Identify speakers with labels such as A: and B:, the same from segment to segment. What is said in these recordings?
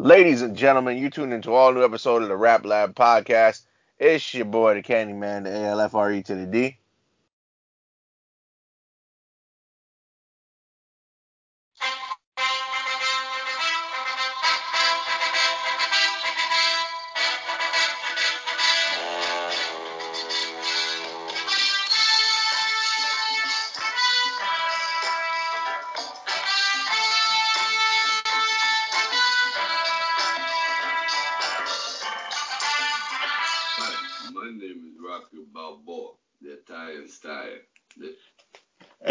A: Ladies and gentlemen, you tuned into all new episode of the Rap Lab podcast. It's your boy, the Candyman, the ALFRE to the D.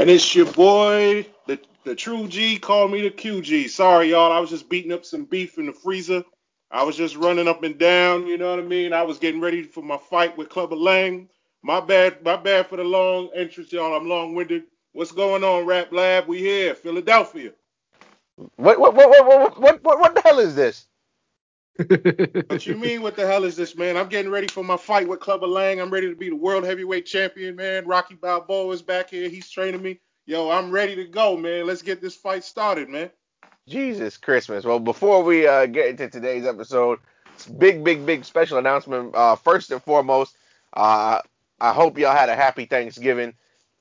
B: And it's your boy, the the true G. Call me the QG. Sorry, y'all. I was just beating up some beef in the freezer. I was just running up and down. You know what I mean? I was getting ready for my fight with Clubber Lang. My bad. My bad for the long entrance, y'all. I'm long winded. What's going on, Rap Lab? We here, Philadelphia.
A: What what what what what, what, what the hell is this?
B: What you mean? What the hell is this, man? I'm getting ready for my fight with Clubber Lang. I'm ready to be the world heavyweight champion, man. Rocky Balboa is back here. He's training me. Yo, I'm ready to go, man. Let's get this fight started, man.
A: Jesus Christmas. Well, before we uh, get into today's episode, big, big, big special announcement. Uh, first and foremost, uh, I hope y'all had a happy Thanksgiving.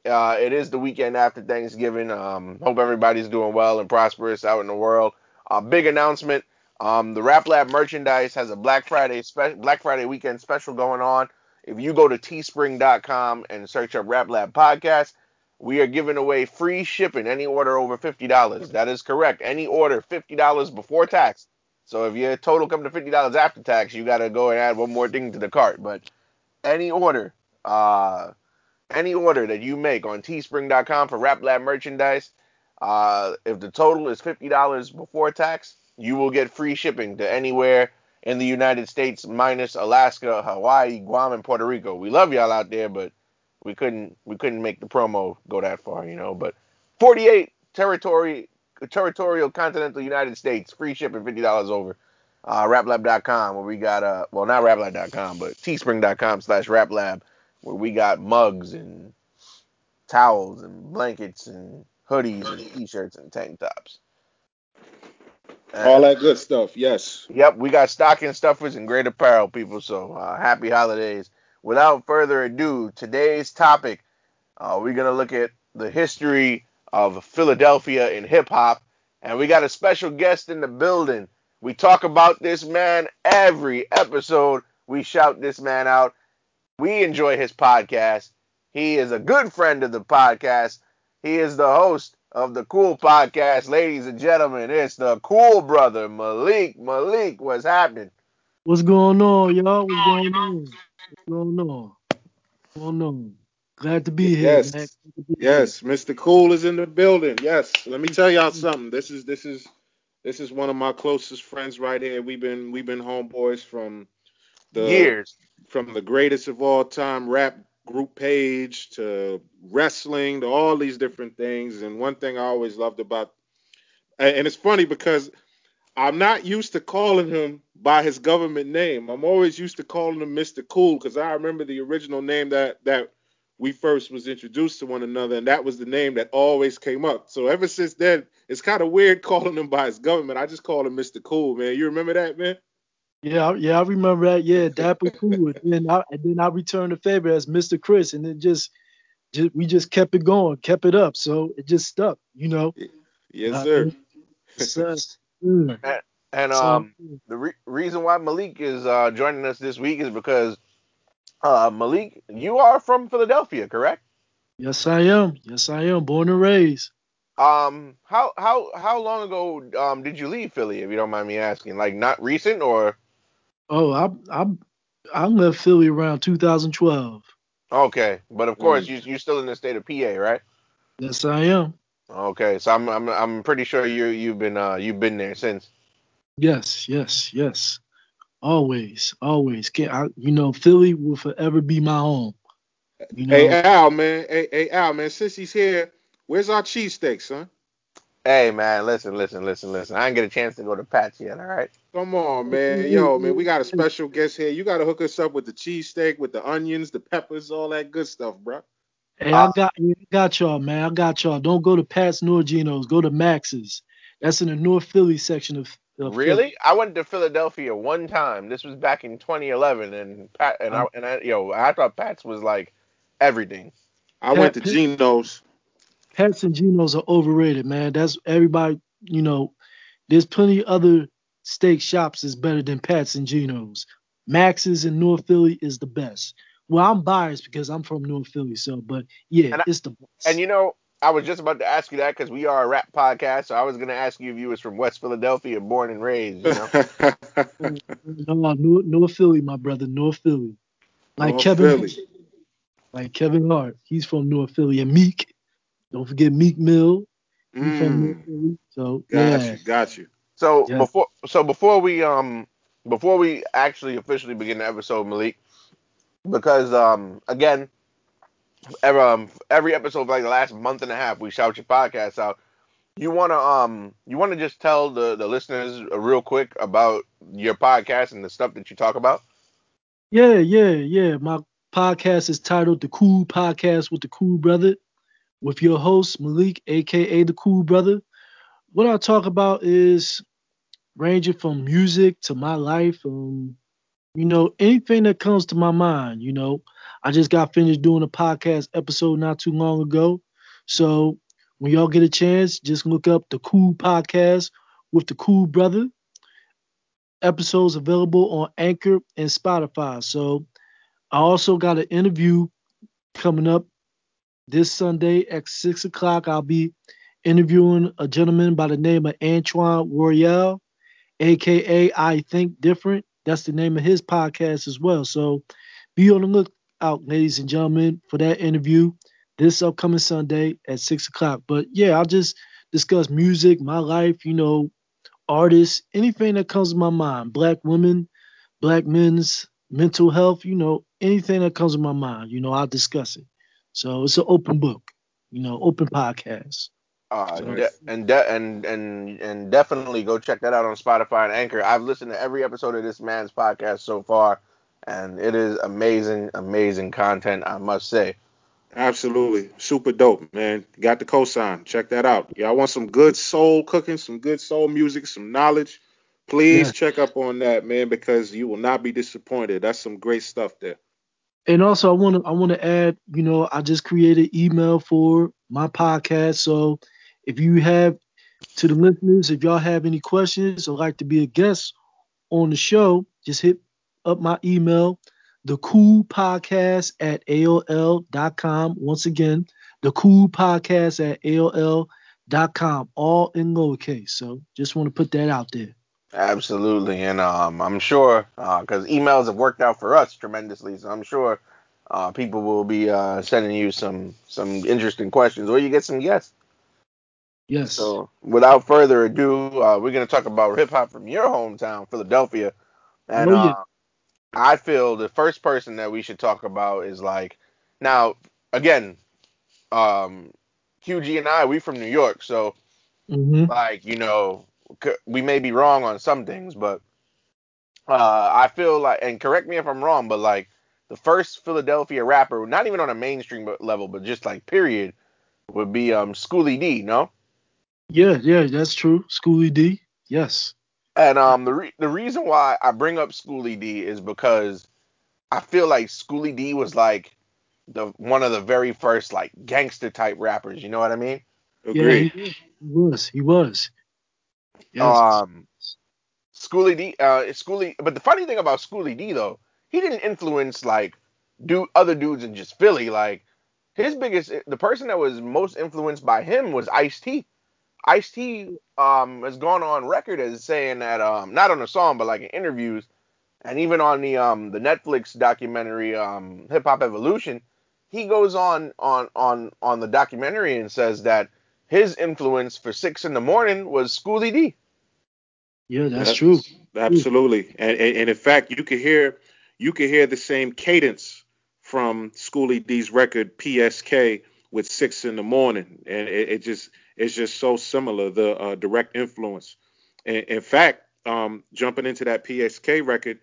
A: Uh, it is the weekend after Thanksgiving. Um, hope everybody's doing well and prosperous out in the world. Uh, big announcement. Um, the Rap Lab merchandise has a Black Friday spe- Black Friday weekend special going on. If you go to teespring.com and search up Rap Lab podcast, we are giving away free shipping any order over $50. That is correct. Any order $50 before tax. So if your total come to $50 after tax, you got to go and add one more thing to the cart. But any order, uh, any order that you make on teespring.com for Rap Lab merchandise, uh, if the total is $50 before tax, you will get free shipping to anywhere in the United States minus Alaska, Hawaii, Guam, and Puerto Rico. We love y'all out there, but we couldn't we couldn't make the promo go that far, you know. But 48 territory territorial continental United States, free shipping, fifty dollars over. Uh, raplab.com where we got uh well not raplab.com but teespring.com slash raplab where we got mugs and towels and blankets and hoodies and t-shirts and tank tops.
B: All that good stuff. Yes.
A: Yep, we got stocking stuffers and great apparel, people. So uh, happy holidays. Without further ado, today's topic, uh, we're gonna look at the history of Philadelphia in hip hop, and we got a special guest in the building. We talk about this man every episode. We shout this man out. We enjoy his podcast. He is a good friend of the podcast. He is the host of the Cool Podcast, ladies and gentlemen. It's the Cool Brother Malik. Malik, what's happening?
C: What's going on, y'all? What's going on? What's going on? What's going on? Glad to be here,
B: Yes.
C: man. Be
B: Yes, Mr. Cool is in the building. Yes. Let me tell y'all something. This is this is this is one of my closest friends right here. We've been we've been homeboys from the
A: Years.
B: from the greatest of all time rap group page to wrestling to all these different things. And one thing I always loved about and it's funny because I'm not used to calling him by his government name. I'm always used to calling him Mr. Cool because I remember the original name that that we first was introduced to one another, and that was the name that always came up. So ever since then, it's kind of weird calling him by his government. I just call him Mr. Cool, man. You remember that, man?
C: Yeah, I- yeah, I remember that. Yeah, Dapper Cool. and then I and then I returned the favor as Mr. Chris, and it just, just we just kept it going, kept it up, so it just stuck, you know.
B: Yes,
C: Uh,
B: sir.
C: So, mm,
A: And
C: so,
A: um, the re- reason why Malik is uh, joining us this week is because uh, Malik, you are from Philadelphia, correct?
C: yes, I am. Yes, I am. Born and raised.
A: Um, how how how long ago um did you leave Philly, if you don't mind me asking? Like not recent or
C: Oh, I I I left Philly around 2012.
A: okay, but of course
B: Mm.
A: you you're still in the state of PA, right?
C: Yes, I am.
A: Okay, so I'm I'm I'm pretty sure you you've been uh you've been there since.
C: Yes, yes, yes. Always, always. Can't I, you know, Philly will forever be my home. You know,
B: Hey Al, man. Hey, hey Al, man. Since he's here, where's our cheesesteak, son?
A: Hey man, listen, listen, listen, listen. I didn't get a chance to go to Pat's yet, all right?
B: Come on, man. Yo, man, we got a special guest here. You gotta hook us up with the cheesesteak, with the onions, the peppers, all that good stuff, bro.
C: hey, I got, I got y'all, man. I got y'all. Don't go to Pat's nor Geno's. Go to Max's. That's in the North Philly section of Uh,
A: Really? I went to Philadelphia one time. This was back in 2011, and Pat and I and I, yo, I thought Pat's was like everything.
B: I went to Geno's.
C: Pats and Genos are overrated, man. That's everybody. You know, there's plenty other steak shops that's better than Pats and Genos. Max's in North Philly is the best. Well, I'm biased because I'm from North Philly, so but yeah,
A: And I-
C: it's the best.
A: And you know, I was just about to ask you that because we are a rap podcast, so I was gonna ask you if you was from West Philadelphia, born and raised. You know.
C: no, North, North Philly, my brother, North Philly. Like
B: North
C: Kevin,
B: Philly.
C: like Kevin Hart, he's from North Philly, and Meek. Don't forget Meek Mill, he's from North
B: Mm,
C: So
B: got
C: yeah,
B: you, got you.
A: So
C: Yeah.
A: before so before we um before we actually officially begin the episode, Malik, because um again, every, um, every episode for like the last month and a half, we shout your podcast out. You wanna um you wanna just tell the the listeners real quick about your podcast and the stuff that you talk about?
C: yeah, yeah, yeah. My podcast is titled The Cool Podcast with the Cool Brother, with your host Malik, aka the Cool Brother. What I talk about is ranging from music to my life, um, you know, anything that comes to my mind. You know, I just got finished doing a podcast episode not too long ago, so when y'all get a chance, just look up the Cool Podcast with the Cool Brother. Episodes available on Anchor and Spotify. So I also got an interview coming up this Sunday at six o'clock. I'll be interviewing a gentleman by the name of Antoine Royale, aka I Think Different. That's the name of his podcast as well. So be on the lookout, ladies and gentlemen, for that interview this upcoming Sunday at six o'clock. But yeah, I'll just discuss music, my life, you know, artists, anything that comes to my mind. Black women, black men's mental health, you know, anything that comes to my mind, you know, I'll discuss it. So it's an open book, you know, open podcast.
A: Uh,
C: So-
A: de- and de- and and and definitely go check that out on Spotify and Anchor. I've listened to every episode of this man's podcast so far, and it is amazing, amazing content. I must say.
B: Absolutely. Super dope, man. Got the cosign. Check that out. Y'all want some good soul cooking, some good soul music, some knowledge? Please
C: Yeah.
B: check up on that, man, because you will not be disappointed. That's some great stuff there.
C: And also I want to I want to add, you know, I just created email for my podcast. So if you have to the listeners, if y'all have any questions or like to be a guest on the show, just hit up my email, the cool podcast at AOL.com. Once again, the cool podcast at AOL.com, all in lowercase. So just want to put that out there.
A: Absolutely, and um, I'm sure because emails have worked out for us tremendously, so I'm sure uh, people will be uh, sending you some some interesting questions, or you get some guests.
C: Yes.
A: So, without further ado, uh, we're gonna talk about hip hop from your hometown, Philadelphia, and
C: Oh, yeah.
A: uh, I feel the first person that we should talk about is like now again, um, QG and I we from New York, so
C: hmm
A: like you know we may be wrong on some things but uh i feel like and correct me if i'm wrong but like the first philadelphia rapper not even on a mainstream level but just like period would be um schooly d no
C: Yeah, yeah, that's true. Schooly D. Yes.
A: and um the re- the reason why i bring up schooly d is because i feel like schooly d was like the one of the very first like gangster type rappers you know what i mean
B: Agreed.
C: Yeah, he, he was. He was.
A: Um, Schooly D, uh, Schooly, but the funny thing about Schooly D though, he didn't influence like do other dudes in just Philly. Like his biggest, the person that was most influenced by him was Ice T. Ice T um has gone on record as saying that um not on a song but like in interviews and even on the um the Netflix documentary um Hip Hop Evolution, he goes on on on on the documentary and says that his influence for Six in the Morning was Schooly D.
C: yeah, that's
B: That-
C: true.
B: Absolutely. And, and, and in fact, you could hear you could hear the same cadence from Schooly D's record PSK with Six in the Morning, and it, it just it's just so similar the uh, direct influence. In, in fact, um, jumping into that PSK record,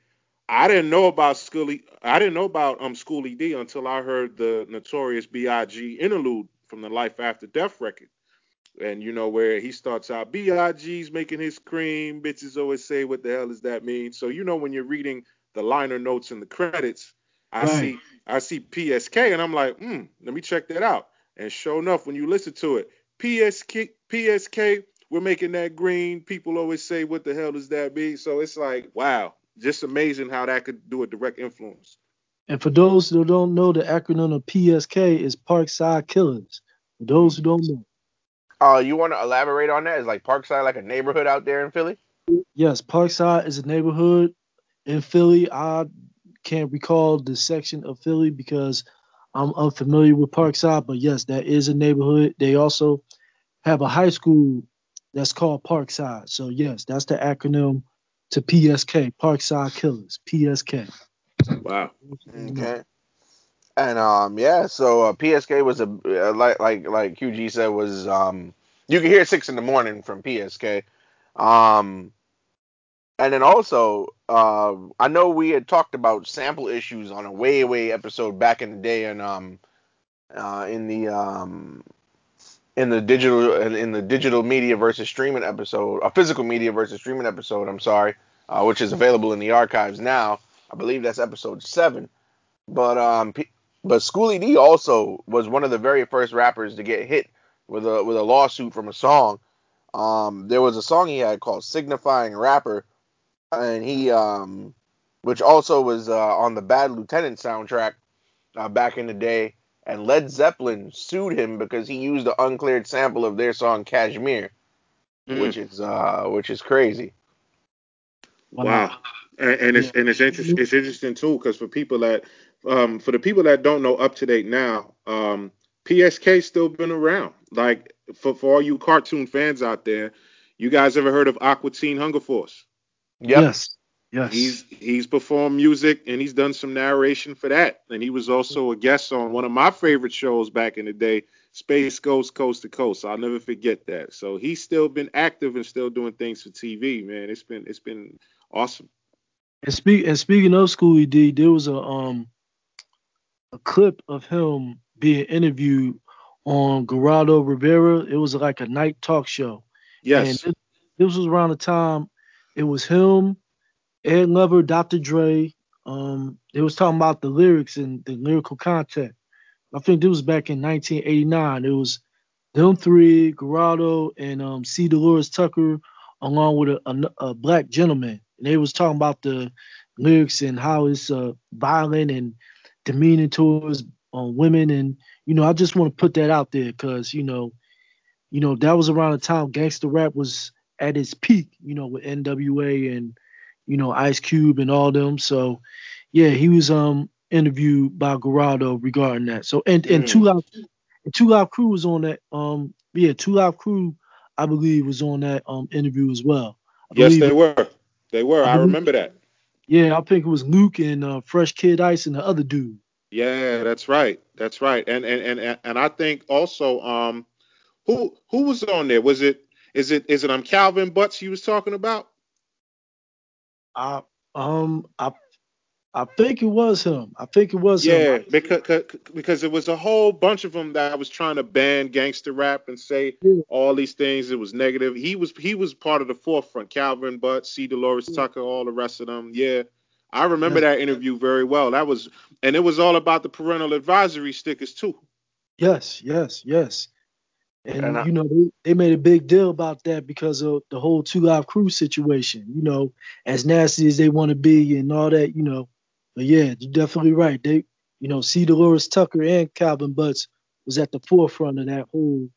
B: I didn't know about Schooly. I didn't know about um Schooly D until I heard the Notorious B.I.G. interlude from the Life After Death record. And you know where he starts out, Big's making his cream. Bitches always say, "What the hell does that mean?" So you know when you're reading the liner notes and the credits, I
C: Right.
B: see I see PSK, and I'm like, hmm, let me check that out. And sure enough, when you listen to it, PSK, PSK, we're making that green. People always say, "What the hell does that mean?" So it's like, wow, just amazing how that could do a direct influence.
C: And for those who don't know, the acronym of PSK is Parkside Killers. For those who don't know,
A: Uh, you want to elaborate on that? Is like Parkside like a neighborhood out there in Philly?
C: yes, Parkside is a neighborhood in Philly. I can't recall the section of Philly because I'm unfamiliar with Parkside, but yes, that is a neighborhood. They also have a high school that's called Parkside. So yes, that's the acronym to PSK, Parkside Killers, PSK.
B: Wow.
A: Okay. And um yeah, so uh, PSK was a uh, like like like QG said was um you can hear six in the morning from PSK. Um and then also uh, I know we had talked about sample issues on a way way episode back in the day and um uh in the um in the digital in the digital media versus streaming episode, a physical media versus streaming episode, I'm sorry, uh, which is available in the archives now. I believe that's episode 7. But um, P- but Schooly D also was one of the very first rappers to get hit with a with a lawsuit from a song. Um, there was a song he had called "Signifying Rapper," and he um, which also was uh, on the Bad Lieutenant soundtrack uh, back in the day. And Led Zeppelin sued him because he used the uncleared sample of their song "Kashmir,"
B: Mm.
A: which is uh, which is crazy.
B: Wow. And, and it's and it's interesting. It's interesting too because for people that um for the people that don't know up to date now, um PSK still been around. Like for for all you cartoon fans out there, you guys ever heard of Aqua Teen Hunger Force?
A: Yep.
C: Yes. Yes.
B: He's he's performed music and he's done some narration for that. And he was also a guest on one of my favorite shows back in the day, Space Ghost Coast to Coast. I'll never forget that. So he's still been active and still doing things for TV, man. It's been it's been awesome.
C: And speak and speaking of Schooly D, there was a um a clip of him being interviewed on Geraldo Rivera. It was like a night talk show.
B: Yes.
C: And this, this was around the time it was him, Ed Lover, Dr. Dre. Um, they was talking about the lyrics and the lyrical content. I think this was back in 1989. It was them three, Geraldo and um, C. Dolores Tucker, along with a, a, a black gentleman. And they was talking about the lyrics and how it's uh, violent and demeaning towards uh, women. And you know, I just want to put that out there because you know, you know that was around the time gangster rap was at its peak. You know, with NWA and you know Ice Cube and all them. So yeah, he was um interviewed by Geraldo regarding that. So and and
B: Mm.
C: Two Live and Two Live Crew was on that. Um yeah, Two Live Crew I believe was on that um interview as well. I
B: Yes, they were. They were.
C: I
B: I remember that.
C: Yeah, I think it was Luke and uh, Fresh Kid Ice and the other dude.
B: Yeah, that's right. That's right. And and and and I think also um who who was on there? Was it is it is it um Calvin Butts you was talking about?
C: I um I I think it was him. I think it was
B: Yeah,
C: him.
B: because because it was a whole bunch of them that was trying to ban gangster rap and say
C: Yeah.
B: all these things. It was negative. He was he was part of the forefront. Calvin Butts, C. Dolores Tucker, all the rest of them. Yeah, I remember that interview very well. That was and it was all about the parental advisory stickers too.
C: Yes, yes, yes. And,
A: And I-
C: you know they, they made a big deal about that because of the whole Two Live Crew situation. You know, as nasty as they want to be and all that. You know, but yeah, you're definitely right. They, you know, C. Dolores Tucker and Calvin Butts was at the forefront of that whole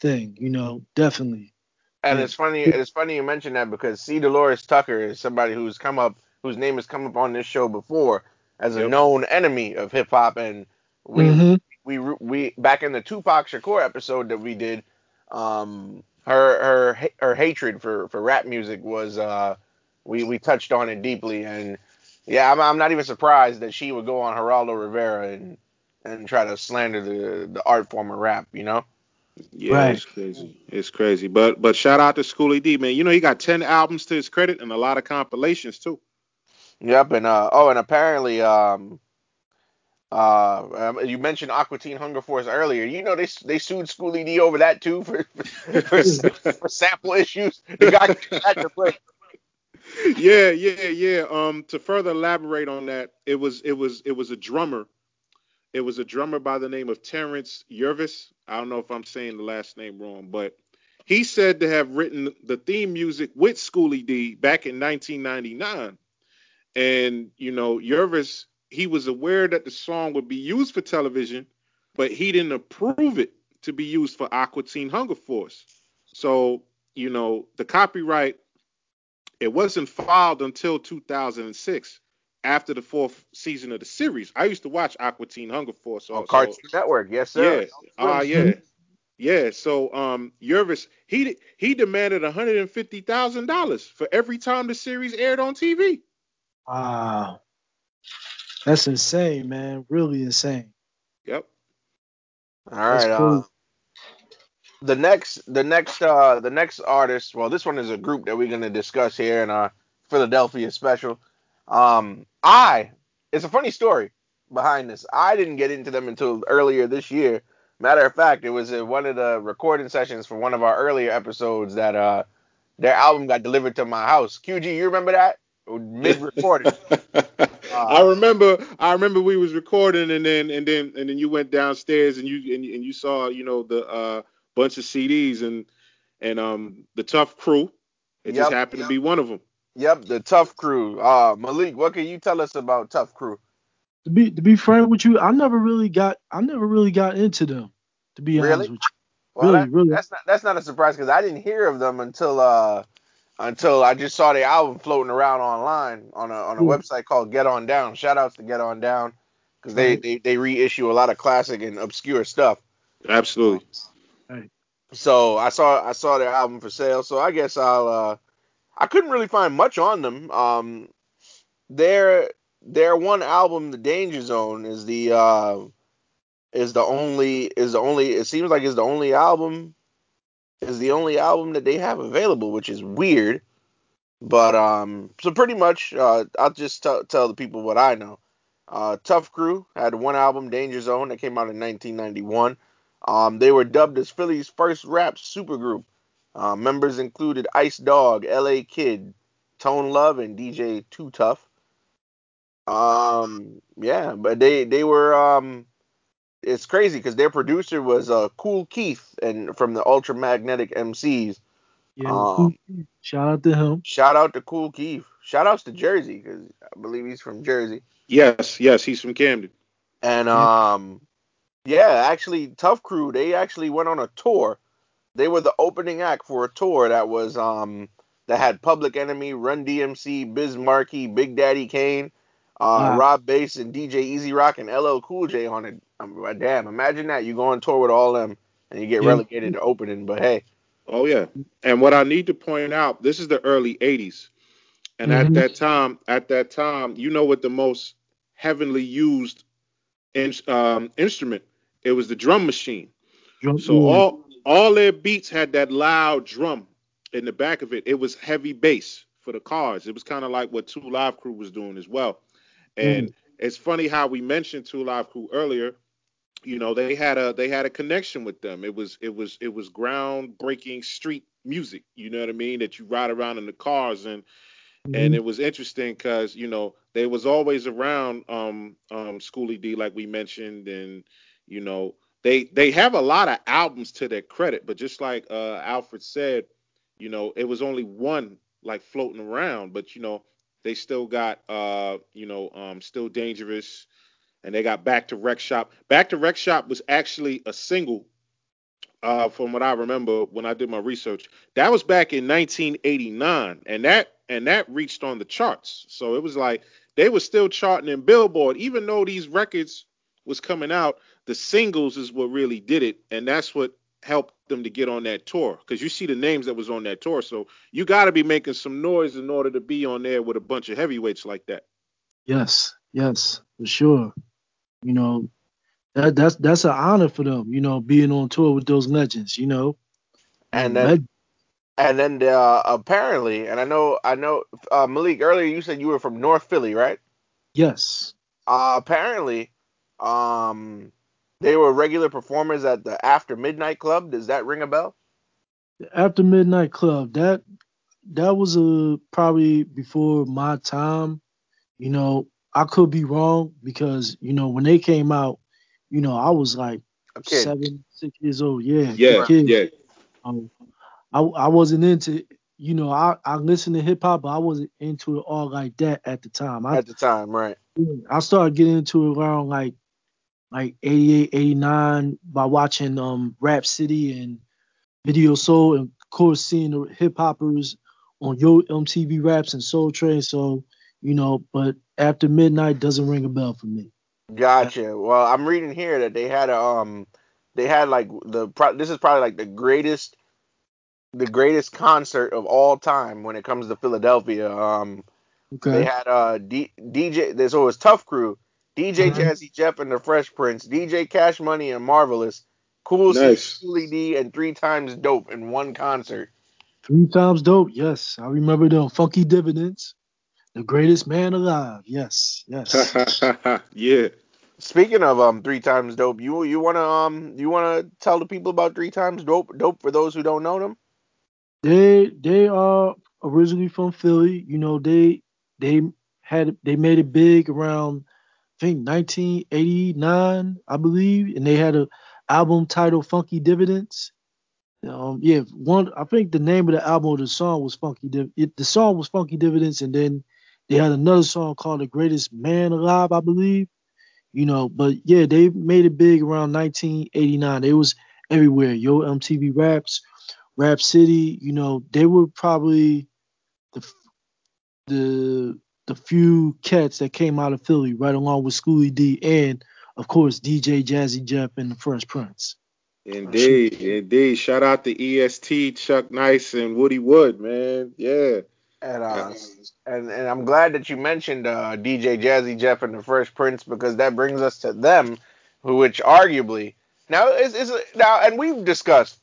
C: thing. You know, definitely.
A: And
C: Yeah.
A: it's funny. It's funny you mention that because C. Dolores Tucker is somebody who's come up, whose name has come up on this show before as a
B: Yep.
A: known enemy of hip hop, and we
C: Mhm.
A: we we back in the Tupac Shakur episode that we did, um, her her her hatred for for rap music was uh, we we touched on it deeply, and yeah, I'm I'm not even surprised that she would go on Geraldo Rivera and and try to slander the the art form of rap, you know.
B: Yeah,
C: Right.
B: it's crazy. It's crazy. But but shout out to Schooly D, man. You know he got ten albums to his credit and a lot of compilations too.
A: Yep, and uh oh, and apparently um Uh, um, you mentioned Aqua Teen Hunger Force earlier. You know they they sued Schooly D over that too for for, for, for sample issues. The guy had to play.
B: Yeah, yeah, yeah. Um, to further elaborate on that, it was it was it was a drummer. It was a drummer by the name of Terrence Yervis. I don't know if I'm saying the last name wrong, but he said to have written the theme music with Schooly D back in 1999. And you know, Yervis he was aware that the song would be used for television, but he didn't approve it to be used for Aqua Teen Hunger Force. So, you know, the copyright it wasn't filed until 2006 after the fourth season of the series. I used to watch Aqua Teen Hunger Force
A: on Cartoon Network. Yes, sir.
B: Yeah. Ah, uh, yeah. Yeah, so um Yervis he he demanded $150,000 for every time the series aired on TV.
C: Wow. That's insane, man. Really insane.
B: Yep.
A: All right. Cool. Uh, the next, the next, uh, the next artist. Well, this one is a group that we're gonna discuss here in our Philadelphia special. Um, I. It's a funny story behind this. I didn't get into them until earlier this year. Matter of fact, it was in one of the recording sessions for one of our earlier episodes that uh their album got delivered to my house. QG, you remember that? Mid recording.
B: I remember I remember we was recording and then and then and then you went downstairs and you and, and you saw you know the uh, bunch of CDs and and um the Tough Crew. It yep, just happened yep. to be one of them.
A: Yep, the Tough Crew. Uh, Malik, what can you tell us about Tough Crew?
C: To be to be frank with you, I never really got I never really got into them. To be
A: really?
C: honest with you.
A: Well, really, that, really. That's not that's not a surprise because I didn't hear of them until uh until I just saw the album floating around online on a on a website called Get On Down. Shout outs to Get On Down because they, they they reissue a lot of classic and obscure stuff.
B: Absolutely.
A: So I saw I saw their album for sale. So I guess I'll uh I couldn't really find much on them. Um their their one album, The Danger Zone, is the uh is the only is the only it seems like is the only album is the only album that they have available, which is weird. But um, so pretty much, uh, I'll just t- tell the people what I know. Uh, Tough Crew had one album, Danger Zone, that came out in 1991. Um, they were dubbed as Philly's first rap supergroup. Uh, members included Ice Dog, L.A. Kid, Tone Love, and DJ Too Tough. Um, yeah, but they they were um it's crazy because their producer was uh Kool Keith and from the Ultramagnetic MCs.
C: Yeah, um, shout out to him.
A: Shout out to Kool Keith. Shout outs to Jersey because I believe he's from Jersey.
B: Yes, yes, he's from Camden.
A: And um, yeah, actually, Tough Crew they actually went on a tour. They were the opening act for a tour that was um that had Public Enemy, Run DMC, Biz Markie, Big Daddy Kane, uh, wow. Rob Base, and DJ Easy Rock and LL Cool J on it. Um, damn, imagine that you go on tour with all them and you get yeah. relegated to opening. But hey.
B: Oh yeah, and what I need to point out, this is the early '80s, and mm-hmm. at that time, at that time, you know what the most heavily used in, um, instrument? It was the drum machine. Drum, so all all their beats had that loud drum in the back of it. It was heavy bass for the cars. It was kind of like what Two Live Crew was doing as well. And mm. it's funny how we mentioned Two Live Crew earlier you know they had a they had a connection with them it was it was it was groundbreaking street music you know what i mean that you ride around in the cars and mm-hmm. and it was interesting because you know they was always around um um schooly d like we mentioned and you know they they have a lot of albums to their credit but just like uh alfred said you know it was only one like floating around but you know they still got uh you know um still dangerous and they got Back to Rec Shop. Back to Rec Shop was actually a single, uh, from what I remember when I did my research. That was back in 1989, and that and that reached on the charts. So it was like they were still charting in Billboard, even though these records was coming out. The singles is what really did it, and that's what helped them to get on that tour. Because you see the names that was on that tour, so you got to be making some noise in order to be on there with a bunch of heavyweights like that.
C: Yes, yes, for sure. You know, that that's that's an honor for them. You know, being on tour with those legends. You know,
A: and then and then uh, apparently, and I know I know uh, Malik earlier you said you were from North Philly, right?
C: Yes.
A: Uh, apparently, Um, they were regular performers at the After Midnight Club. Does that ring a bell?
C: After Midnight Club, that that was a probably before my time. You know, I could be wrong because you know when they came out, you know, I was like
A: Okay.
C: seven, six years old. Yeah,
B: Yeah, yeah.
C: Um, I I wasn't into you know I I listened to hip hop, but I wasn't into it all like that at the time. I
A: At the time, right?
C: I started getting into it around like like 88, 89 by watching um Rap City and Video Soul and of course seeing the hip hoppers on Yo MTV Raps and Soul Train. So you know, but after midnight doesn't ring a bell for me.
A: Gotcha. Well, I'm reading here that they had a um, they had like the pro- this is probably like the greatest, the greatest concert of all time when it comes to Philadelphia. Um,
C: Okay.
A: they had uh D- DJ. This so it was Tough Crew, DJ
C: Mhm.
A: Jazzy Jeff and the Fresh Prince, DJ Cash Money and Marvelous, Cool C,
B: Nice.
A: Cooley D, and Three Times Dope in one concert.
C: Three times dope. Yes, I remember them. Funky dividends. The greatest man alive. Yes, yes.
B: yeah.
A: Speaking of um Three Times Dope, you you wanna um you wanna tell the people about Three Times Dope Dope for those who don't know them?
C: they they are originally from Philly. You know, they they had they made it big around I think 1989, I believe, and they had a album titled Funky Dividends. Um, yeah, one I think the name of the album or the song was Funky Div- it, the song was Funky Dividends, and then they had another song called The Greatest Man Alive, I believe. You know, but yeah, they made it big around 1989. It was everywhere. Yo MTV Raps, Rap City. You know, they were probably the the the few cats that came out of Philly, right along with Schooly D and of course DJ Jazzy Jeff and the Fresh Prince.
B: Indeed, indeed. Shout out to EST, Chuck Nice, and Woody Wood, man. Yeah.
A: And uh and and I'm glad that you mentioned uh DJ Jazzy Jeff and the Fresh Prince because that brings us to them, who which arguably now is is now and we've discussed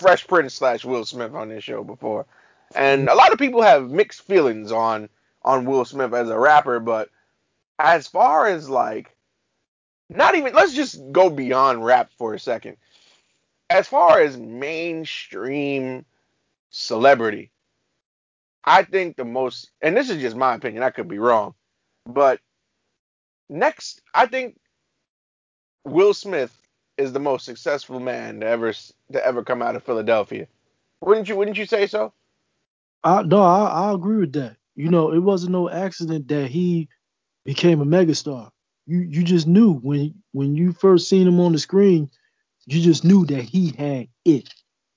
A: Fresh Prince slash Will Smith on this show before, and a lot of people have mixed feelings on on Will Smith as a rapper, but as far as like not even let's just go beyond rap for a second. As far as mainstream celebrity, I think the most, and this is just my opinion, I could be wrong, but next, I think Will Smith is the most successful man to ever to ever come out of Philadelphia. Wouldn't you? Wouldn't you say so?
C: I no, I, I agree with that. You know, it wasn't no accident that he became a megastar. You you just knew when when you first seen him on the screen, you just knew that he had it.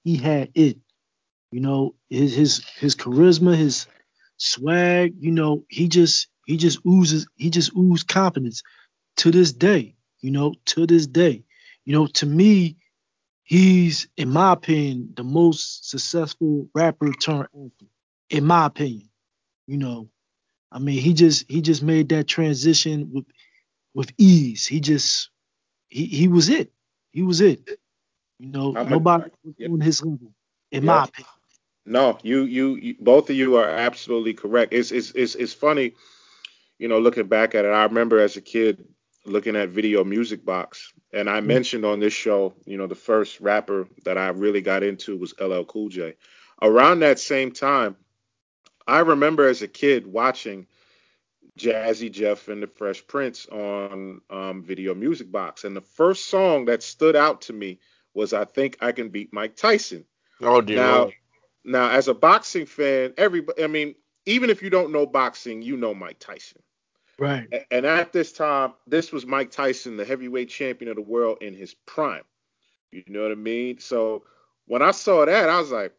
C: He had it. You know, his his his charisma, his swag, you know, he just he just oozes he just oozes confidence to this day, you know, to this day. You know, to me, he's in my opinion the most successful rapper turned. In my opinion. You know, I mean, he just he just made that transition with with ease. He just he he was it. He was it. You know,
B: I'm a-
C: nobody was
B: yeah.
C: on his level, in
B: Yeah.
C: my opinion.
B: No, you, you, you, both of you are absolutely correct. It's, it's, it's, it's funny, you know, looking back at it. I remember as a kid looking at Video Music Box, and I mm. mentioned on this show, you know, the first rapper that I really got into was LL Cool J. Around that same time, I remember as a kid watching Jazzy Jeff and the Fresh Prince on um, Video Music Box, and the first song that stood out to me was "I Think I Can Beat Mike Tyson."
A: Oh dear
B: Now,
A: Lord.
B: now, as a boxing fan, everybody, I mean, even if you don't know boxing, you know Mike Tyson.
C: Right.
B: And at this time, this was Mike Tyson, the heavyweight champion of the world in his prime. You know what I mean? So when I saw that, I was like,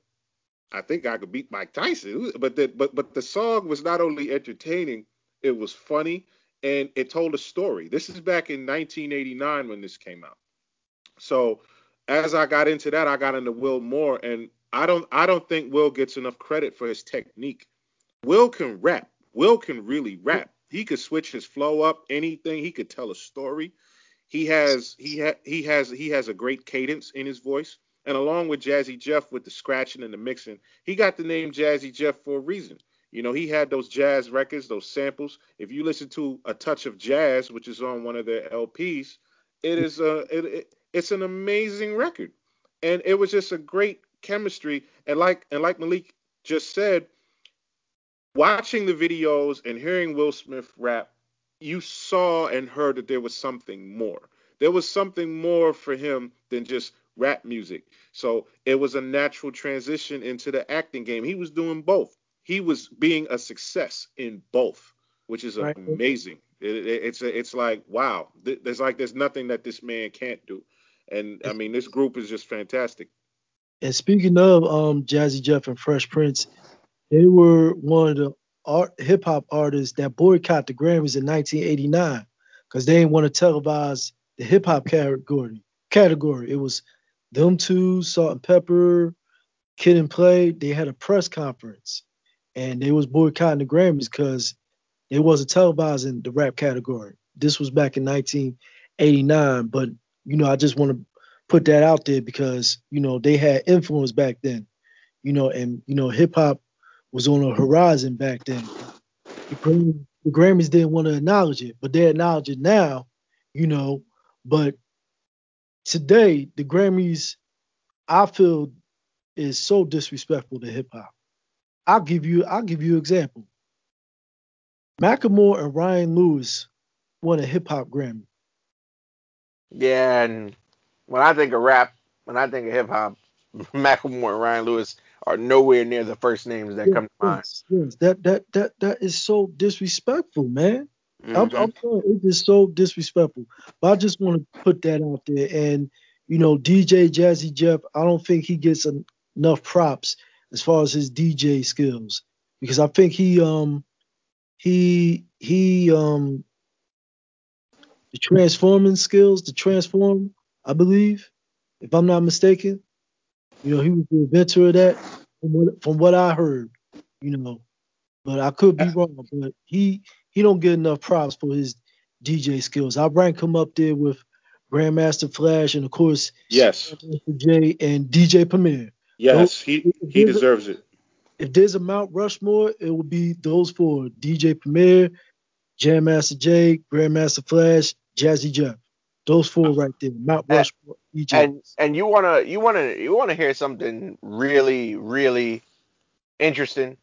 B: I think I could beat Mike Tyson. But the, but but the song was not only entertaining, it was funny and it told a story. This is back in 1989 when this came out. So as I got into that, I got into Will more, and I don't I don't think Will gets enough credit for his technique. Will can rap. Will can really rap. He could switch his flow up, anything. He could tell a story. He has he ha, he has he has a great cadence in his voice. And along with Jazzy Jeff with the scratching and the mixing, he got the name Jazzy Jeff for a reason. You know, he had those jazz records, those samples. If you listen to A Touch of Jazz, which is on one of their LPs, it is a it, it, it's an amazing record. And it was just a great chemistry. And like and like Malik just said, watching the videos and hearing Will Smith rap, you saw and heard that there was something more. There was something more for him than just rap music. So it was a natural transition into the acting game. He was doing both. He was being a success in both, which is right. amazing. It, it, it's a, it's like wow. There's like there's nothing that this man can't do. And I mean, this group is just fantastic.
C: And speaking of um, Jazzy Jeff and Fresh Prince, they were one of the art, hip hop artists that boycotted the Grammys in 1989 because they didn't want to televise the hip hop category. Category. It was them two, Salt-N-Pepa, Kid and Play. They had a press conference, and they was boycotting the Grammys because they wasn't televising the rap category. This was back in 1989, but you know, I just want to put that out there because you know they had influence back then, you know, and you know hip hop was on the horizon back then. The, Grammys didn't want to acknowledge it, but they acknowledge it now, you know. But today, the Grammys, I feel, is so disrespectful to hip hop. I'll give you, I'll give you an example. Macklemore and Ryan Lewis won a hip hop Grammy.
A: Yeah, and when I think of rap, when I think of hip hop, Macklemore and Ryan Lewis are nowhere near the first names that yes, come to mind.
C: Yes, that that that that is so disrespectful, man. Mm-hmm. I'm, I'm sorry, it is just so disrespectful. But I just want to put that out there. And you know, DJ Jazzy Jeff, I don't think he gets enough props as far as his DJ skills because I think he um he he um the transforming skills, the transform, I believe, if I'm not mistaken. You know, he was the inventor of that from what, from what I heard, you know. But I could be wrong. But he he don't get enough props for his DJ skills. I rank him up there with Grandmaster Flash and of course
B: yes
C: J and DJ Premier.
B: Yes, he he deserves
C: a,
B: it.
C: If there's a Mount Rushmore, it would be those four: DJ Premier, Jam Master Jay, Grandmaster Flash, Jazzy Jeff. Those four uh, right there, Mount Rushmore.
A: DJ. And and you wanna you wanna you wanna hear something really really interesting.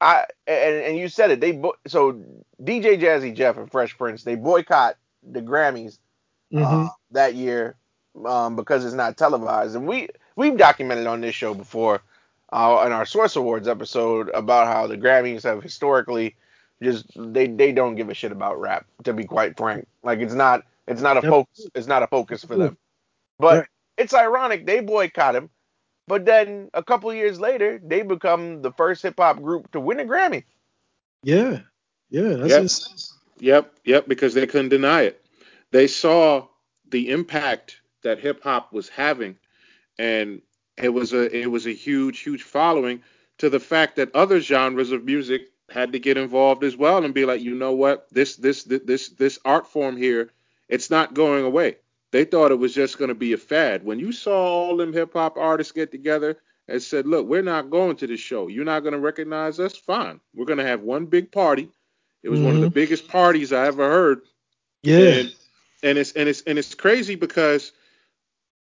A: I and, and you said it. They bo- so DJ Jazzy Jeff and Fresh Prince they boycott the Grammys uh, mm-hmm. uh, that year um, because it's not televised. And we we've documented on this show before uh, in our Source Awards episode about how the Grammys have historically just they they don't give a shit about rap. To be quite frank, like it's not it's not a focus it's not a focus for them. But it's ironic they boycott him, but then a couple years later they become the first hip hop group to win a Grammy.
C: Yeah, yeah, that's
B: yep. Just... yep, yep, because they couldn't deny it. They saw the impact that hip hop was having, and it was a it was a huge huge following to the fact that other genres of music had to get involved as well and be like, you know what, this this this this art form here, it's not going away. They thought it was just going to be a fad. When you saw all them hip hop artists get together and said, look, we're not going to the show. You're not going to recognize us. Fine. We're going to have one big party. It was mm-hmm. one of the mm-hmm. biggest parties I ever heard.
C: Yeah.
B: And, and it's and it's and it's crazy because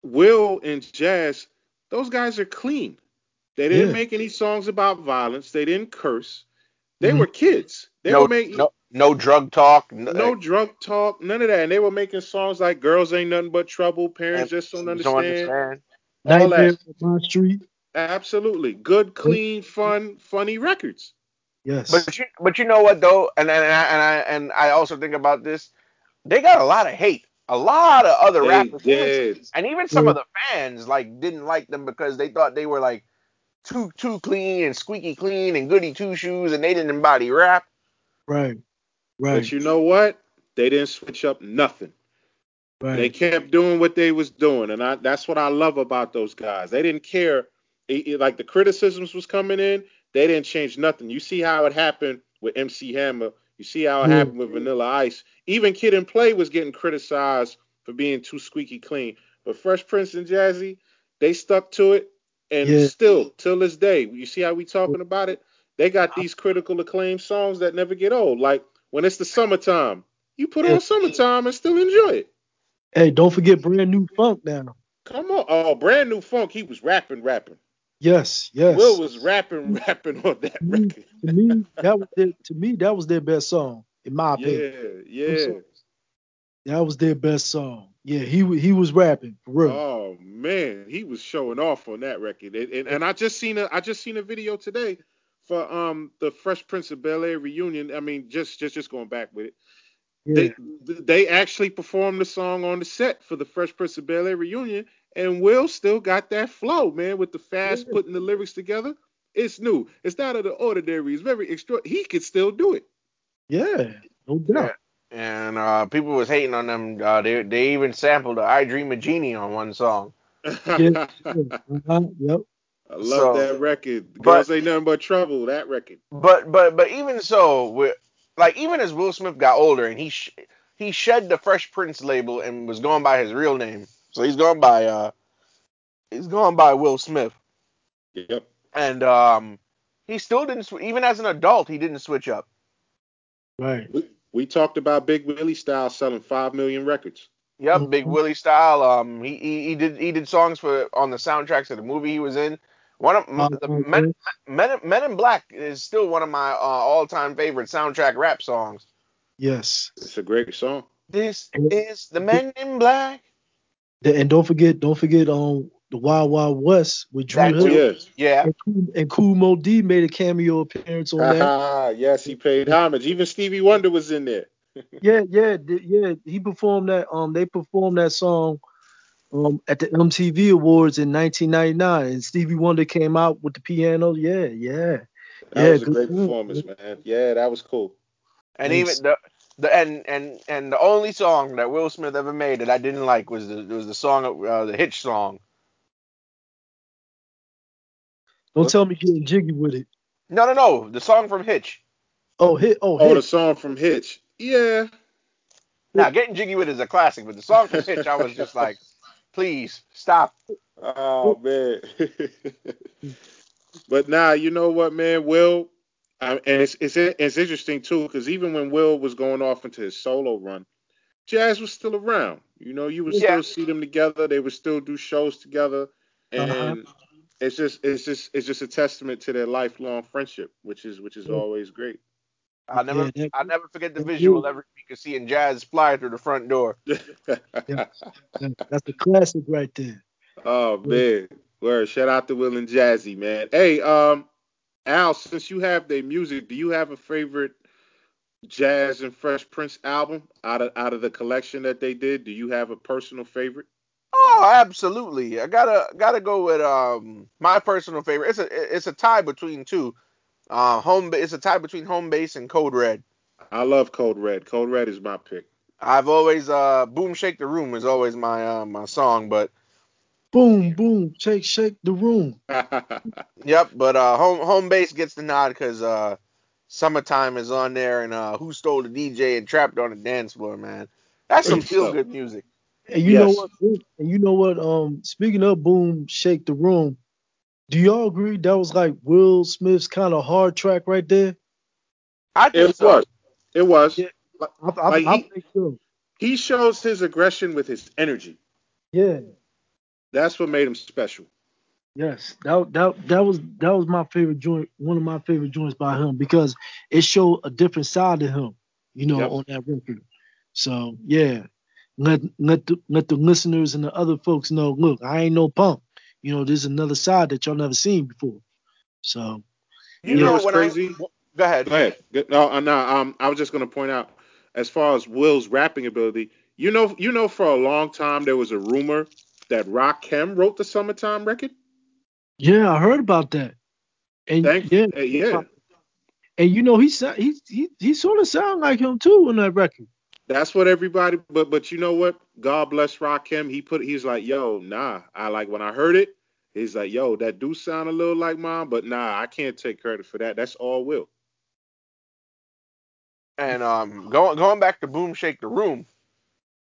B: Will and Jazz, those guys are clean. They didn't yeah. make any songs about violence. They didn't curse. They mm-hmm. were kids. They
A: no,
B: were making
A: no, no drug talk.
B: No, no, drug talk. None of that. And they were making songs like "Girls Ain't Nothing But Trouble." Parents just don't understand. Don't understand.
C: All that. on my street.
B: Absolutely, good, clean, fun, funny records.
C: Yes.
A: But you, but you know what though, and and, and I and I and I also think about this. They got a lot of hate. A lot of other
B: they
A: rappers,
B: did.
A: and even some of the fans like didn't like them because they thought they were like too too clean and squeaky clean and goody two shoes, and they didn't embody rap.
C: Right. Right.
B: But you know what? They didn't switch up nothing. Right. They kept doing what they was doing, and I, that's what I love about those guys. They didn't care. It, it, like the criticisms was coming in, they didn't change nothing. You see how it happened with MC Hammer. You see how it yeah. happened with Vanilla Ice. Even Kid and Play was getting criticized for being too squeaky clean. But Fresh Prince and Jazzy, they stuck to it, and yeah. still till this day, you see how we talking about it. they got these critical acclaim songs that never get old. Like when it's the summertime, you put
C: Yeah.
B: on summertime and still enjoy it.
C: Hey, don't forget brand new funk now.
B: Come on, oh, brand new funk. He was rapping, rapping.
C: Yes, yes.
B: Will was rapping, rapping on that
C: Mm.
B: record.
C: to me, that was their, to me that was their best song, in my opinion.
B: Yeah, yeah.
C: That was their best song. Yeah, he he was rapping for real.
B: Oh man, he was showing off on that record. And, and, and I just seen a I just seen a video today for um the Fresh Prince of Bel Air reunion. I mean, just just just going back with it.
C: yeah.
B: They they actually performed the song on the set for the Fresh Prince of Bel Air reunion, and Will still got that flow, man, with the fast
C: Yeah.
B: putting the lyrics together. It's new. It's not of the ordinary. It's very extra. He could still do it.
C: yeah, no doubt.
A: And uh, people was hating on them. Uh, they they even sampled the "I Dream a Jeannie" on one song.
C: Yeah. Uh-huh, yep.
B: I love
A: So-
B: that record.
A: but-
B: Girls ain't nothing but trouble. That record.
A: But but but even so, with like even as Will Smith got older and he sh- he shed the Fresh Prince label and was going by his real name. So he's going by uh he's going by Will Smith.
B: Yep.
A: And um he still didn't sw- even as an adult he didn't switch up.
C: Right.
B: We, we talked about Big Willie Style selling five million records.
A: Yep, Big
C: Mhm.
A: Willie style. Um he, he he did he did songs for on the soundtracks of the movie he was in. One of
C: Uh,
A: the Men, Men, Men in Black is still one of my uh, all-time favorite soundtrack rap songs.
C: Yes.
B: It's a great song.
A: This is the Men in Black.
C: And don't forget, don't forget on the Wild Wild West with Drew
A: That
C: Hill
A: too.
B: yeah.
A: Yeah.
C: and, Cool, and Kool Moe Dee made a cameo appearance on that.
B: Ah, yes, he paid homage. Even Stevie Wonder was in there.
C: Yeah, yeah, th- yeah. He performed that. Um, they performed that song, um, at the MTV Awards in 1999, and Stevie Wonder came out with the piano. Yeah, yeah.
B: That
C: Yeah,
B: was a great performance, man. Yeah, that was cool.
A: And
C: Thanks.
A: even the the and and and the only song that Will Smith ever made that I didn't like was the was the song uh, the Hitch song.
C: Don't tell me getting jiggy with it.
A: No, no, no, the song from Hitch.
C: Oh, hit. Oh,
B: Oh, the song from Hitch. Yeah.
A: Now, getting jiggy with it is a classic, but the song from Hitch, I was just like, please stop.
B: Oh man. but nah, you know what, man? Will, I, and it's it's it's interesting too, because even when Will was going off into his solo run, Jazz was still around. You know, you would
A: Yeah.
B: still see them together. They would still do shows together, and
C: Uh-huh.
B: It's just it's just it's just a testament to their lifelong friendship, which is which is
C: Yeah.
B: always great.
A: I'll never,
C: Yeah,
A: I'll never forget the visual
C: dude-
A: every week of seeing Jazz fly through the front door.
C: That- That's the classic right there.
B: Oh man. Word. Shout out to Will and Jazzy, man. Hey, um, Al, since you have their music, do you have a favorite Jazz and Fresh Prince album out of out of the collection that they did? Do you have a personal favorite?
A: Oh, absolutely. I gotta gotta go with um my personal favorite. It's a it's a tie between two. Uh, home. Ba- It's a tie between Home Base and Code Red.
B: I love Code Red. Code Red is my pick.
A: I've always uh Boom Shake the Room is always my uh, my song, but
C: Boom, boom, shake, shake the room.
A: yep. But uh, Home Home Base gets the nod because uh, Summertime is on there and uh, Who Stole the DJ and Trapped on the Dance Floor, man. That's some feel good music.
C: And you know what? And you know what? Um, speaking of boom, shake the room. Do y'all agree that was like Will Smith's kind of hard track right there?
A: I think
B: it
A: so.
B: was. It was.
C: Yeah. I, I,
B: Like
C: I
B: he-
C: think so.
B: He shows his aggression with his energy.
C: Yeah.
B: That's what made him special.
C: Yes, that that that was that was my favorite joint, one of my favorite joints by him because it showed a different side to him, you know,
B: Yep.
C: on that record. So yeah, let let the, let the listeners and the other folks know. Look, I ain't no punk. You know, there's another side that y'all never seen before. So
A: You
B: You know
A: know
B: what's crazy?
A: I go ahead.
B: Go ahead. Go- No, uh, no. Um, I was just gonna point out, as far as Will's rapping ability, you know, you know, for a long time there was a rumor that Rakim wrote the "Summertime" record.
C: yeah, I heard about that. And
B: Thank
C: yeah,
B: uh, yeah.
C: and you know he sound he he, he sort of sound like him too on that record.
B: That's what everybody. But but you know what? God bless Rakim. He put. He's like, yo, nah. I like when I heard it. He's like, yo, that do sound a little like mine, but nah, I can't take credit for that. That's all Will.
A: And um, going going back to Boom Shake the Room.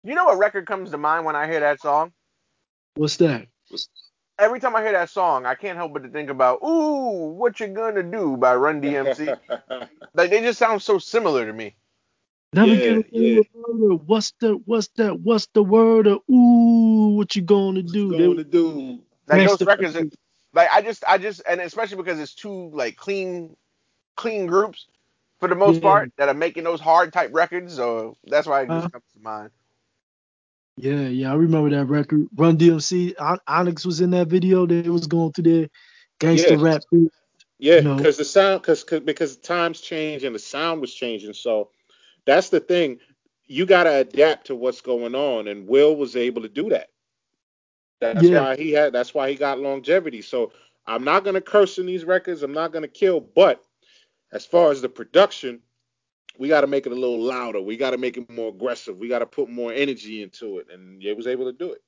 A: You know what record comes to mind when I hear that song?
C: What's that?
A: every time I hear that song, I can't help but to think about "Ooh, What You Gonna Do" by Run DMC. like they just sound so similar to me.
C: Never
B: Yeah,
C: get away
B: yeah.
C: with murder. What's the what's that? What's the word? Of, Ooh, what you gonna do? They-
B: going to do?
A: Like those records, are, like I just, I just, and especially because it's two like clean, clean groups for the most
C: Yeah.
A: part that are making those hard type records. So that's why it just
C: Uh-huh.
A: comes to mind.
C: Yeah, yeah, I remember that record. Run DMC, On- Onyx was in that video. They was going through their gangster
B: Yes.
C: rap. beat.
B: Yeah,
C: No.
B: because the sound, because because times change and the sound was changing. So that's the thing. You got to adapt to what's going on, and Will was able to do that. That's
C: Yeah.
B: why he had. That's why he got longevity. So I'm not gonna curse in these records. I'm not gonna kill, but as far as the production, we got to make it a little louder. We got to make it more aggressive. We got to put more energy into it, and he was able to do it.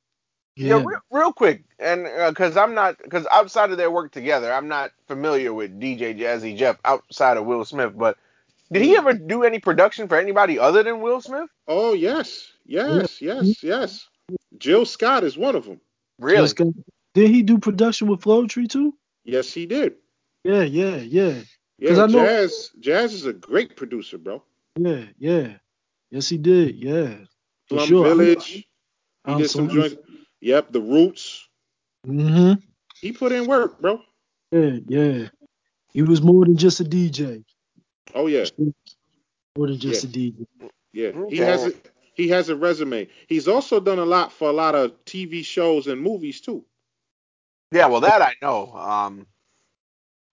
A: Yeah,
C: Yeah,
A: real, real quick, and uh, because I'm not, because outside of their work together, I'm not familiar with DJ Jazzy Jeff outside of Will Smith. But did he ever do any production for anybody other than Will Smith?
B: Oh yes, yes, yes, yes. Jill Scott is one of them.
A: Really?
C: Did he do production with Floetry too?
B: Yes, he did.
C: Yeah, yeah, yeah,
B: Yeah,
C: 'Cause I know-
B: Jazz. Jazz is a great producer, bro.
C: yeah, yeah. Yes, he did. Yeah, for
B: Plum
C: sure.
B: Village. He
C: I'm
B: did some
C: so-
B: joints. Yep, the Roots.
C: Mm-hmm.
B: He put in work, bro.
C: Yeah, yeah. He was more than just a DJ.
B: Oh yeah,
C: More than just
B: Yeah.
C: a DJ.
B: yeah. He has a he has a resume. He's also done a lot for a lot of TV shows and movies too.
A: Yeah, well, that I know. Um,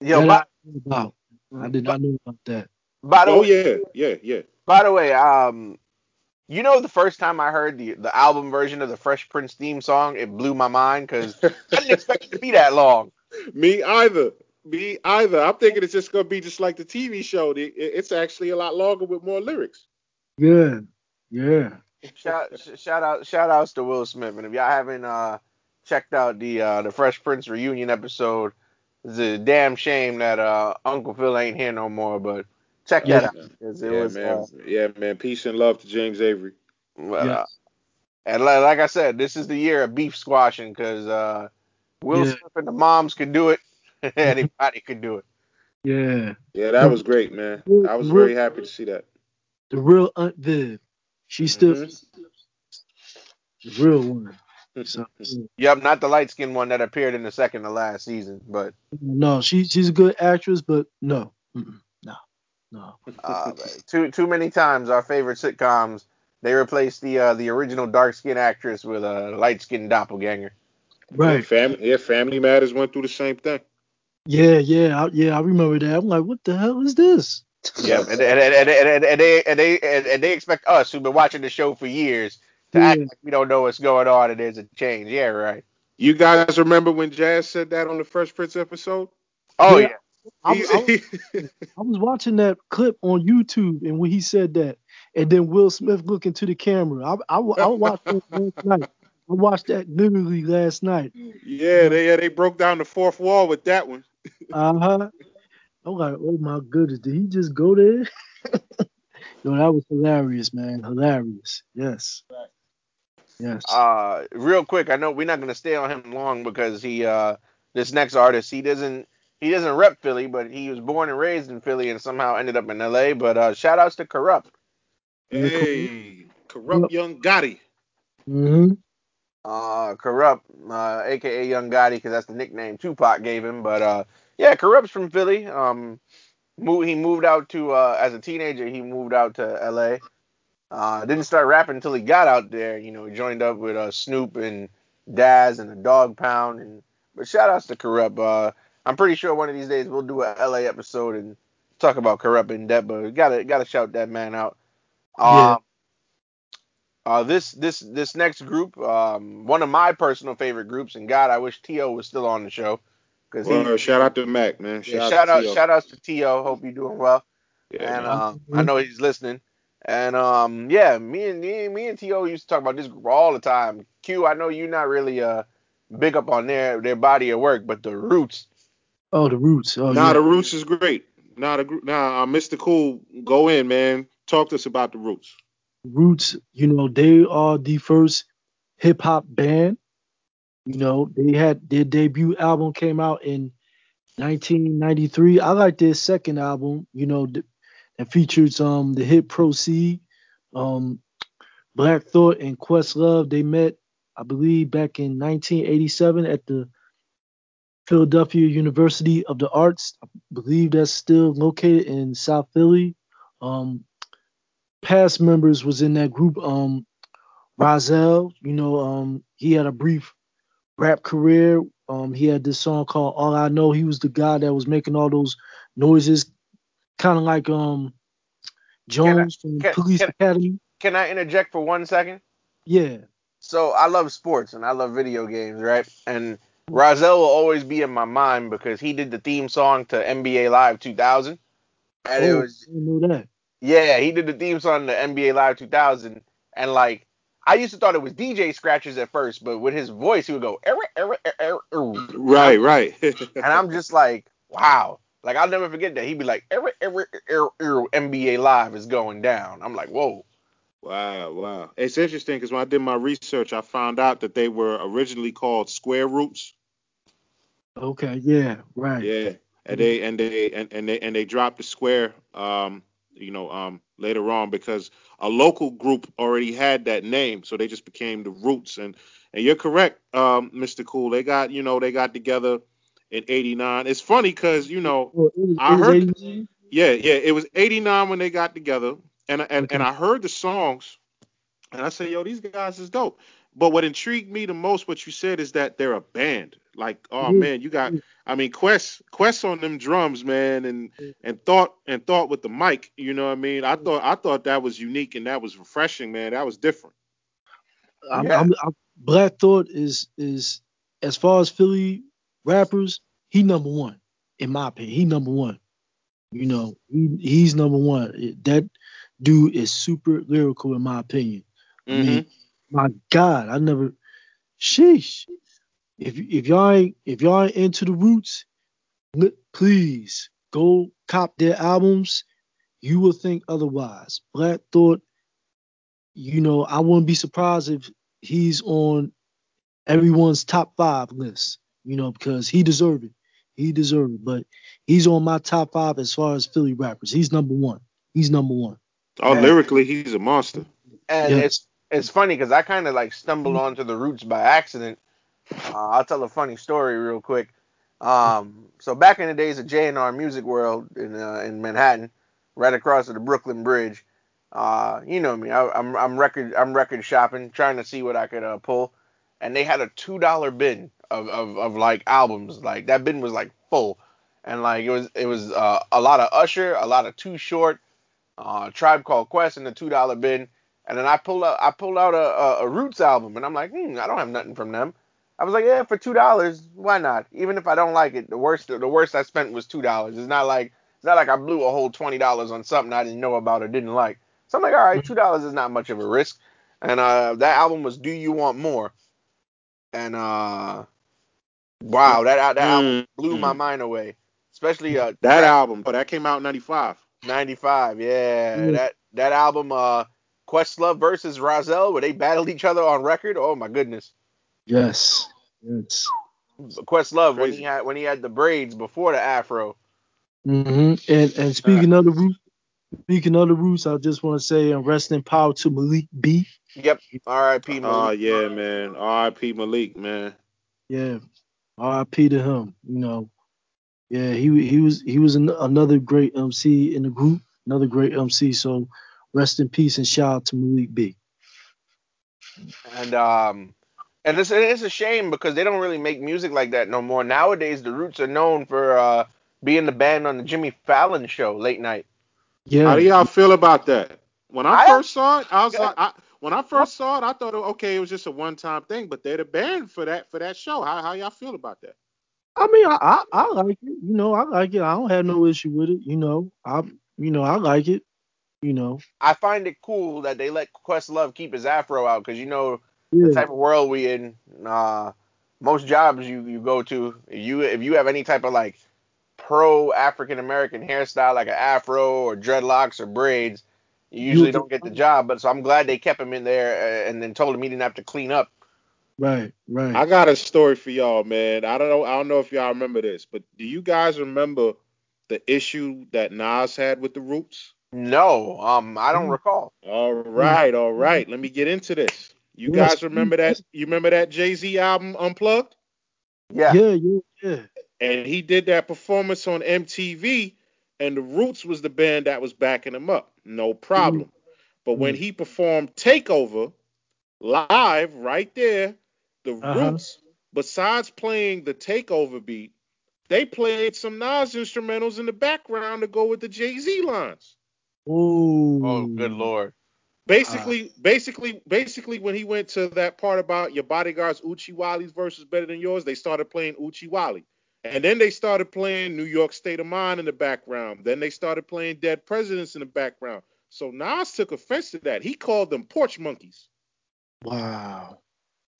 A: yo,
C: That
A: by,
C: I about. I did not know about that.
A: by the
B: Oh
A: way,
B: yeah, yeah, yeah.
A: by the way, um, you know, the first time I heard the the album version of the Fresh Prince theme song, it blew my mind because I didn't expect it to be that long.
B: Me either. Me either. I'm thinking it's just gonna be just like the TV show. It's actually a lot longer with more lyrics.
C: Yeah, yeah.
A: Shout, shout out, shout outs to Will Smith, and if y'all haven't uh checked out the uh the Fresh Prince reunion episode, it's a damn shame that uh Uncle Phil ain't here no more, but check
C: Yeah.
A: that out 'cause it
B: yeah,
A: was
B: man.
A: uh,
B: yeah, man. Peace and love to James Avery.
A: But,
C: Yeah.
A: uh, and li- like I said, this is the year of beef squashing because uh, Will
C: Yeah.
A: Smith and the moms could do it. Anybody could do it.
C: Yeah.
B: Yeah, that was great, man. I was very happy to see that.
C: The real Aunt Viv. She's still
B: Mhm.
C: the real one. So,
A: Yep, not the light skinned one that appeared in the second to last season, but
C: no, she she's a good actress, but no, Mm-mm. no, no.
A: uh, too too many times our favorite sitcoms they replaced the uh, the original dark skinned actress with a light skinned doppelganger.
B: Yeah,
C: Right.
B: family, yeah, Family Matters went through the same thing.
C: Yeah, yeah, I, yeah. I remember that. I'm like, what the hell is this?
A: yeah, and, and, and, and, and, and they and they and, and they expect us who've been watching the show for years to act like we don't know what's going on and there's a change. Yeah, right.
B: You guys remember when Jazz said that on the Fresh Prince episode?
A: Oh
C: Yeah.
A: yeah.
C: I,
B: He-
C: I, I was watching that clip on YouTube, and when he said that, and then Will Smith looking to the camera, I, I, I watched that last night. I watched that literally last night.
B: yeah, they yeah, they broke down the fourth wall with that one.
C: Uh huh. I'm like, oh my goodness, did he just go there? Yo, that was hilarious, man. Hilarious. Yes. Yes.
A: Uh, real quick, I know we're not gonna stay on him long because he uh this next artist he doesn't he doesn't rep Philly, but he was born and raised in Philly and somehow ended up in L.A. But uh, shout outs to Kurupt.
B: Hey, Kurupt young Gotti.
C: hmm
A: Uh, Kurupt, uh, aka Young Gotti, because that's the nickname Tupac gave him. But uh, yeah, Kurupt's from Philly. Um, moved, he moved out to uh, as a teenager. He moved out to L.A. Uh, didn't start rapping until he got out there. You know, he joined up with uh, Snoop and Daz and the Dog Pound. And but shout outs to Kurupt. Uh, I'm pretty sure one of these days we'll do a LA episode and talk about Kurupt in depth. But we gotta gotta shout that man out.
C: Yeah.
A: Uh, this this this next group, um, one of my personal favorite groups, and God, I wish T.O. was still on the show because he.
B: Well, shout out to Mac, man.
A: yeah,
B: Shout,
A: shout out,
B: to T.O.
A: shout outs to T.O. Hope you're doing well
B: Yeah,
A: and
B: man.
A: um, I know he's listening. And um, yeah, me and me, me and T.O. used to talk about this group all the time. Q, I know you're not really uh big up on their their body of work, but the Roots.
C: Oh, the roots. Oh,
B: nah,
C: yeah.
B: the Roots is great. Nah, the gr- nah, uh, Mr. Cool, go in, man. Talk to us about the Roots.
C: Roots, you know, they are the first hip hop band You know, they had their debut album came out in 1993. I like their second album. You know, that features um the hit Proceed. Um, Black Thought and Questlove they met, I believe, back in 1987 at the Philadelphia University of the Arts. I believe that's still located in South Philly. Um, past members was in that group. Um, Rahzel, you know, um, he had a brief rap career. Um, he had this song called All I Know. He was the guy that was making all those noises, kind of like um Jones
A: I-
C: from
A: can-
C: Police
A: can-
C: Academy.
A: Can I interject for one second?
C: Yeah.
A: So I love sports and I love video games, right? And Rahzel will always be in my mind because he did the theme song to NBA Live 2000, and it
C: oh,
A: was
C: I didn't know that.
A: yeah, he did the theme song to NBA Live 2000, and like I used to thought it was DJ scratches at first, but with his voice he would go "Err, err, err, err, err."
B: Right, right.
A: and I'm just like wow, like I'll never forget that he'd be like "Every err, err, err, NBA Live is going down. I'm like whoa,
B: wow, wow. It's interesting because when I did my research, I found out that they were originally called Square Roots.
C: Okay, yeah, right.
B: Yeah, and they and they and, and they and they dropped the square, um, you know, um, later on because a local group already had that name, so they just became the Roots. And and you're correct, um, Mr. Cool. They got you know they got together in '89. It's funny because you know
C: Well, was,
B: I heard-
C: 89?
B: yeah, yeah. It was '89 when they got together, and and
C: Okay.
B: and I heard the songs, and I said, "Yo, these guys is dope." But what intrigued me the most, what you said, is that they're a band. Like, oh
C: Yeah.
B: man, you got, I mean, Quest, Quest on them drums, man, and mm-hmm. and thought and thought with the mic. You know what I mean? I mm-hmm. thought I thought that was unique and that was refreshing, man. That was different.
C: I'm,
A: Yeah.
C: I'm, I'm, Black Thought is is as far as Philly rappers, he number one in my opinion. He number one. You know, he he's number one. That dude is super lyrical in my opinion.
B: Mm-hmm.
C: mean, my God, I never. Sheesh. If if y'all ain't if y'all ain't into the Roots, please go cop their albums. You will think otherwise. Black Thought. You know, I wouldn't be surprised if he's on everyone's top five list. You know, because he deserved it. He deserved it. But he's on my top five as far as Philly rappers. He's number one. He's number one.
B: Oh,
A: Yeah.
B: lyrically, he's a monster.
A: and
C: Yes.
A: it's it's funny because I kind of like stumbled onto the Roots by accident. Uh, I'll tell a funny story real quick. Um, so back in the days of J&R Music World in uh, in Manhattan, right across the Brooklyn Bridge, uh, you know me. I, I'm I'm record I'm record shopping, trying to see what I could uh, pull, and they had a two dollar bin of, of of like albums. Like that bin was like full, and like it was it was uh, a lot of Usher, a lot of Too Short, uh, Tribe Called Quest in the two dollar bin. And then I pulled out I pulled out a, a, Roots album, and I'm like, hmm, I don't have nothing from them. I was like, yeah, for two dollars, why not? Even if I don't like it, the worst the worst I spent was two dollars. It's not like it's not like I blew a whole twenty dollars on something I didn't know about or didn't like. So I'm like, all right, two dollars is not much of a risk. And uh, that album was Do You Want More? And uh, wow, that that album blew my
B: Mm.
A: mind away. Especially uh,
B: That
A: track-
B: album, oh, that came out in '95.
A: 95, yeah.
C: Yeah.
A: That that album, uh, Questlove versus Rahzel, where they battled each other on record. Oh my goodness.
C: Yes. Yes.
A: Questlove when he had when he had the braids before the afro.
C: hmm And and speaking of the roots, speaking of the roots, I just want to say and rest in power to Malik B.
A: Yep. R.I.P.
B: Oh
A: Malik.
B: yeah, man. R.I.P. Malik, man.
C: Yeah, R.I.P. to him. You know, yeah, he he was he was an, another great MC in the group, another great MC. So rest in peace and shout out to Malik B.
A: And um, and it's it's a shame because they don't really make music like that no more. Nowadays, the Roots are known for uh being the band on the Jimmy Fallon show late night.
C: Yeah,
B: How do y'all feel about that? When I,
A: I-
B: first saw it, I was like, I, when I first saw it, I thought, okay, it was just a one-time thing, but they're the band for that for that show. How how y'all feel about that?
C: I mean, I, I I like it. You know, I like it. I don't have no issue with it. You know, I you know I like it. You know,
A: I find it cool that they let Questlove keep his afro out because you know the type of world we in. Uh, most jobs you you go to, you if you have any type of like pro African American hairstyle like an afro or dreadlocks or braids, you usually
C: You-
A: don't get the job. But so I'm glad they kept him in there uh, and then told him he didn't have to clean up.
C: Right, right.
B: I got a story for y'all, man. I don't know. I don't know if y'all remember this, but do you guys remember the issue that Nas had with the Roots?
A: No, um, I don't
C: Mm.
A: recall.
B: All right, all right. Let me get into this. You
C: Yes,
B: guys remember that? You remember that Jay Z album Unplugged?
A: Yeah.
C: yeah, yeah, yeah.
B: And he did that performance on MTV, and the Roots was the band that was backing him up. No problem. But when
C: Mm.
B: he performed Takeover live right there, the
C: Uh-huh.
B: Roots, besides playing the Takeover beat, they played some Nas instrumentals in the background to go with the Jay Z lines.
C: Ooh.
A: Oh, good lord.
B: Basically, basically, basically, when he went to that part about your bodyguard's Oochie Wally's verse is better than yours, they started playing Oochie Wally. And then they started playing New York State of Mind in the background. Then they started playing Dead Presidents in the background. So Nas took offense to that. He called them porch monkeys.
C: Wow.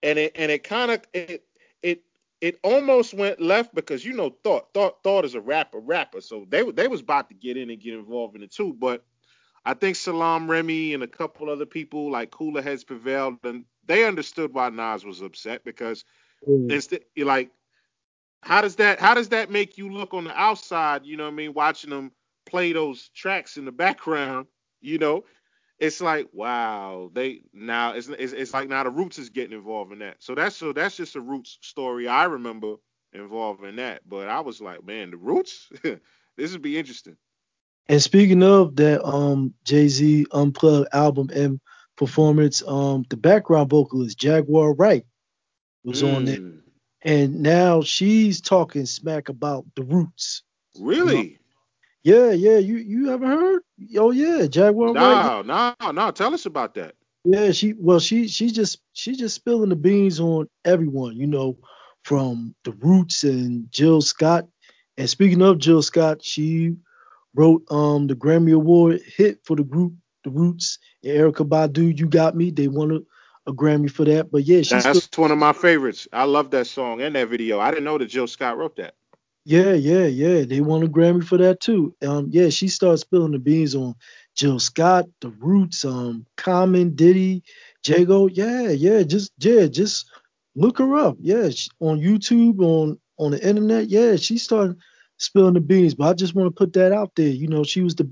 B: And it and it kind of it it it almost went left because you know thought thought thought is a rapper rapper. So they they was about to get in and get involved in it too. But I think Salaam Remi and a couple other people like Cooler Heads prevailed and they understood why Nas was upset because mm.
C: Yeah.
B: instead like how does that how does that make you look on the outside you know what i mean watching them play those tracks in the background you know? It's like wow they now it's, it's, it's like now the roots is getting involved in that. So that's so that's just a roots story i remember involved in that. But i was like man the roots? This would be interesting
C: And speaking of that um Jay Z unplugged album and performance, um the background vocalist Jaguar Wright was on it.
B: Mm,
C: And now she's talking smack about the roots.
B: really
C: Yeah, yeah. You you ever heard? Oh yeah, Jaguar Wright.
B: no no no tell us about that
C: Yeah, she well she she just she just spilling the beans on everyone, you know, from the Roots and Jill Scott. And speaking of Jill Scott, she wrote um the Grammy Award hit for the group The Roots and Erykah Badu, You Got Me. They won a, a Grammy for that. But yeah, she's
B: that's one of my favorites i love that song and that video i didn't know that jill scott wrote that
C: Yeah, yeah, yeah. They won a Grammy for that too. Um, yeah, she starts spilling the beans on Jill Scott, The Roots, um, Common, Diddy, Jago. Yeah, yeah, just yeah, just look her up. Yeah, she, on YouTube, on on the internet. Yeah, she started spilling the beans. But I just want to put that out there. You know, she was the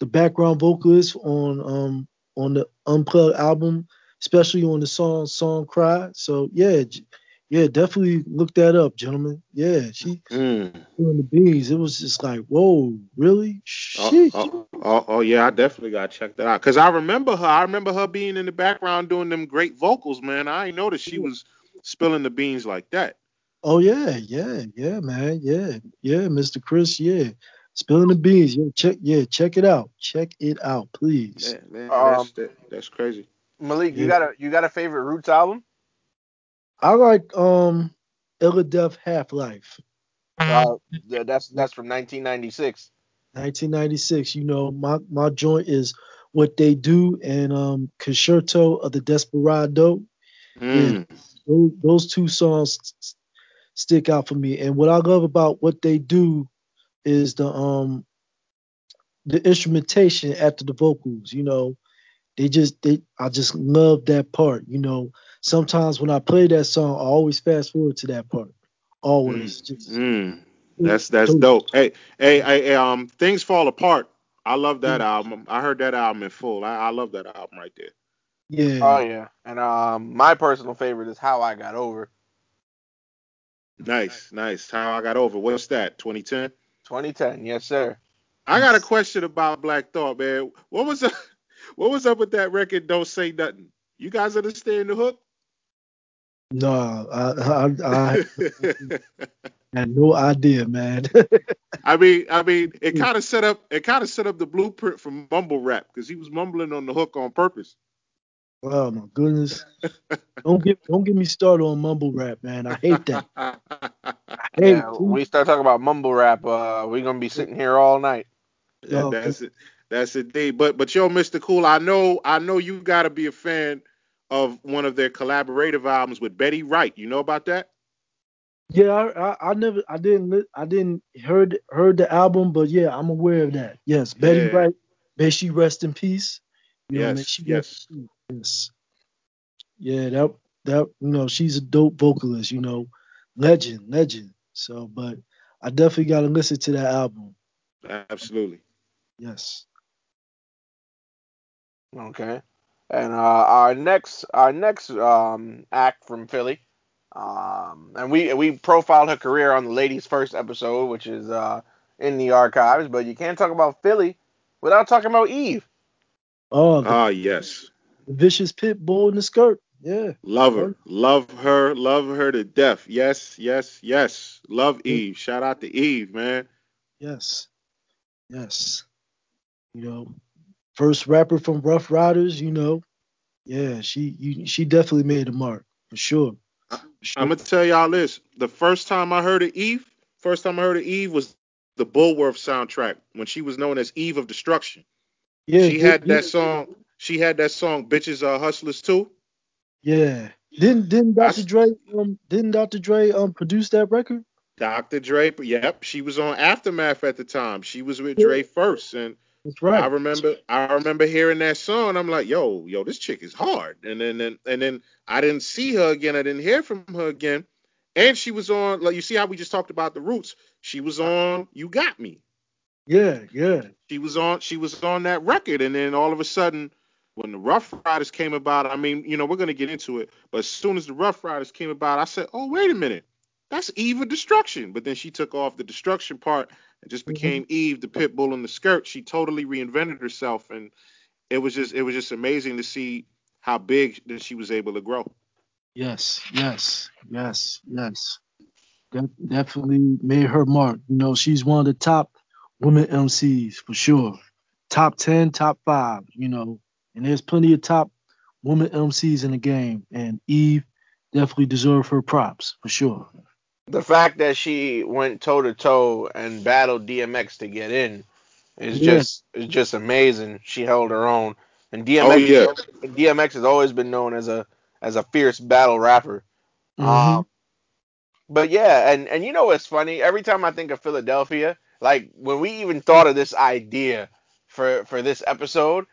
C: the background vocalist on um on the Unplugged album, especially on the song "Song Cry." So yeah, yeah, definitely look that up, gentlemen. Yeah, she
B: Mm.
C: doing the beans. It was just like, whoa, really?
B: Oh,
C: Shit.
B: oh, oh, oh, yeah, I definitely gotta check that out. Cause I remember her. I remember her being in the background doing them great vocals, man. I ain't noticed she was spilling the beans like that.
C: Oh yeah, yeah, yeah, man. Yeah, yeah, Mr. Chris, yeah. Spilling the beans. Yo, check yeah, check it out. Check it out, please.
B: Man, man,
A: Um,
B: that's that, that's crazy.
A: Malik, you
C: Yeah.
A: got a you got a favorite Roots album?
C: I like um Illadelph Halflife.
A: Uh, that's that's from 1996.
C: 1996. You know, my my joint is what they do and um Concerto of the Desperado.
B: Mm.
C: those, those two songs s- stick out for me. And what I love about what they do is the um the instrumentation after the vocals. You know, they just they I just love that part. You know, sometimes when I play that song, I always fast forward to that part. Always, just
B: Mm. That's that's dope. Hey, hey, hey, um, things fall apart. I love that
C: Mm.
B: album. I heard that album in full. I, I love that album right there.
C: Yeah.
A: Oh yeah, and um, my personal favorite is How I Got Over.
B: Nice, nice. How I got over. What's that? 2010.
A: 2010, yes sir.
B: I got a question about Black Thought, man. What was up, what was up with that record? Don't say nothing. You guys understand the hook?
C: No, I, I I had no idea, man.
B: I mean, I mean, it kind of set up it kind of set up the blueprint for mumble rap because he was mumbling on the hook on purpose.
C: Oh my goodness. Don't get don't get me started on mumble rap, man. I hate that. I hate
A: Yeah,
C: it.
A: we start talking about mumble rap. Uh, we're gonna be sitting here all night.
B: Yeah,
C: No,
B: that's it. That's it. D. But but yo, Mr. Cool, I know I know you got to be a fan of one of their collaborative albums with Betty Wright. You know about that?
C: Yeah, I, I, I never, I didn't, I didn't heard heard the album, but yeah, I'm aware of that. Yes, Betty
B: Yeah.
C: Wright, may she rest in peace. You know,
B: Yes,
C: she
B: yes.
C: rest in peace. Yes. Yeah, that that you know she's a dope vocalist. You know, legend, legend. So, but I definitely got to listen to that album.
B: Absolutely.
C: Yes.
A: Okay. And uh, our next our next um, act from Philly, um, and we we profiled her career on the ladies' first episode, which is uh, in the archives. But you can't talk about Philly without talking about Eve.
C: Oh, the,
B: Ah, yes.
C: Vicious pit bull in the skirt. Yeah.
B: Love her. Love her. Love her to death. Yes, yes, yes. Love Eve. Shout out to Eve, man.
C: Yes. Yes. You know, first rapper from Ruff Ryders. You know, yeah, she you, she definitely made a mark for sure. For sure.
B: I'm gonna tell y'all this. The first time I heard of Eve, first time I heard of Eve was the Bulworth soundtrack when she was known as Eve of Destruction.
C: yeah,
B: she had that song. She had that song, "Bitches Are Hustlers" too.
C: Yeah. Didn't didn't Dr.
B: s-
C: Dre um didn't Dr. Dre um produce that record?
B: Dr. Dre, yep, she was on Aftermath at the time. She was with
C: Yeah.
B: Dre first, and
C: That's right.
B: I remember I remember hearing that song. I'm like, yo, yo, this chick is hard. And then and, and then I didn't see her again. I didn't hear from her again. And she was on like you see how we just talked about the roots. She was on You Got Me.
C: Yeah, yeah.
B: She was on she was on that record. And then all of a sudden, when the Ruff Ryders came about, I mean, you know, we're gonna get into it. But as soon as the Ruff Ryders came about, I said, oh wait a minute, that's Eve of Destruction. But then she took off the destruction part and just mm-hmm. became Eve, the pit bull in the skirt. She totally reinvented herself, and it was just it was just amazing to see how big that she was able to grow.
C: Yes, yes, yes, yes. That definitely made her mark. You know, she's one of the top women MCs for sure. Top ten, top five, you know. And there's plenty of top women MCs in the game. And Eve definitely deserves her props for sure.
A: The fact that she went toe to toe and battled DMX to get in is
C: Yeah.
A: just is just amazing. She held her own, and DMX
B: Oh yeah,
A: DMX has always been known as a as a fierce battle rapper.
C: Mhm.
A: Um, but yeah, and and you know what's funny? Every time I think of Philadelphia, like when we even thought of this idea for for this episode,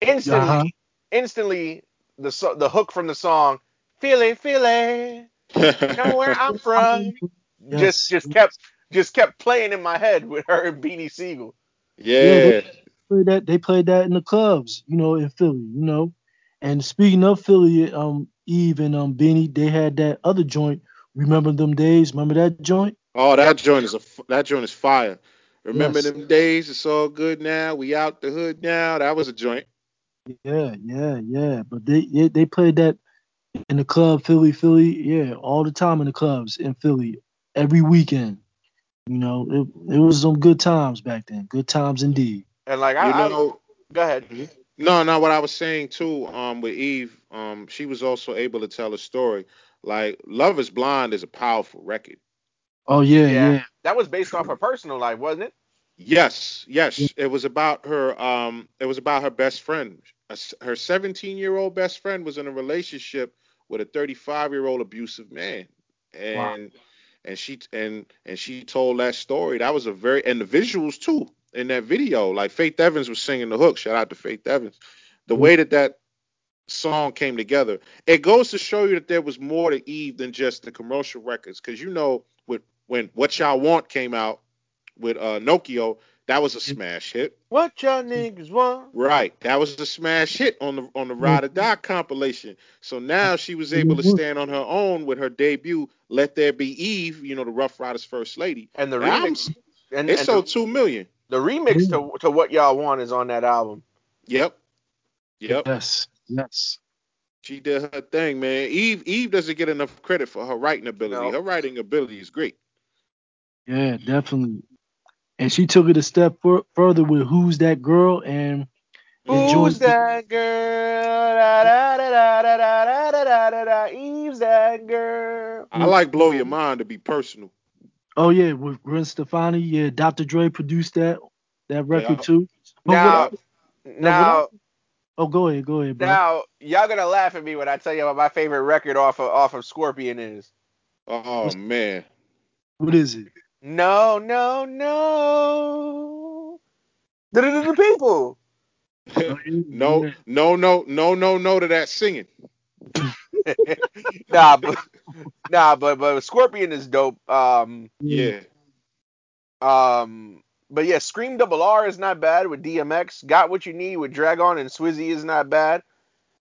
A: instantly
C: Uh-huh.
A: instantly the the hook from the song Philly Philly, know where I'm from,
C: Yes.
A: just just kept just kept playing in my head with her and Beanie Sigel.
B: yeah.
C: played that they played that in the clubs, you know, in Philly, you know. And speaking of Philly, um, Eve and um Beanie, they had that other joint. Remember them days? Remember that joint?
B: Oh, that joint is a that joint is fire. Remember
C: Yes.
B: them days? It's all good now. We out the hood now. That was a joint.
C: Yeah, yeah, yeah. But they they, they played that in the club, Philly, Philly, yeah, all the time in the clubs in Philly, every weekend. You know, it, it was some good times back then. Good times indeed.
A: And like I,
B: You
A: I
B: know,
A: go ahead.
B: No, no, what I was saying too, um, with Eve, um, she was also able to tell a story. Like Love is Blind is a powerful record.
C: Oh yeah,
A: Yeah.
C: yeah.
A: That was based off her personal life, wasn't it?
B: Yes, yes. It was about her um it was about her best friend. A s- Her 17-year-old best friend was in a relationship with a 35-year-old abusive man. And and she and and she told that story. That was a very and the visuals too in that video. Like Faith Evans was singing the hook. Shout out to Faith Evans. The way that that song came together, it goes to show you that there was more to Eve than just the commercial records. Because you know, with when What Y'all Want came out with uh Nokio, that was a smash hit.
A: What y'all niggas want?
B: Right, that was a smash hit on the on the mm-hmm. Ride or Die compilation. So now she was able to mm-hmm. stand on her own with her debut, "Let There Be Eve," you know, the Ruff Ryders' first lady.
A: And the
B: The
A: remix,
B: album's-
A: and,
B: It
A: and
B: sold
A: the,
B: two million.
A: the remix to mm-hmm. to what y'all want is on that album.
B: Yep, yep.
C: Yes, yes.
B: She did her thing, man. Eve Eve doesn't get enough credit for her writing ability.
A: No.
B: Her writing ability is great.
C: Yeah, definitely. And she took it a step fur- further with "Who's That Girl" and and
A: Who's
C: joined-
A: that girl? Da, da, da, da, da, da, da, da, da, da. Eve's that girl.
B: I like Blow Your Mind to be personal.
C: Oh yeah, with Gwen Stefani. Yeah, Dr. Dre produced that that record
B: Yeah.
C: too. But
A: Now,
C: what-
A: now,
C: oh, go ahead, go ahead, bro.
A: now, y'all gonna laugh at me when I tell you what my favorite record off of off of Scorpion is.
B: Oh man.
C: What is it?
A: No, no, no. The, the, the people.
B: no, no, no, no, no, no to that singing.
A: nah, but nah, but but Scorpion is dope. Um,
B: yeah.
A: um, but yeah, Scream Double R is not bad with DMX. Got what you need with Drag-On and Swizzy is not bad.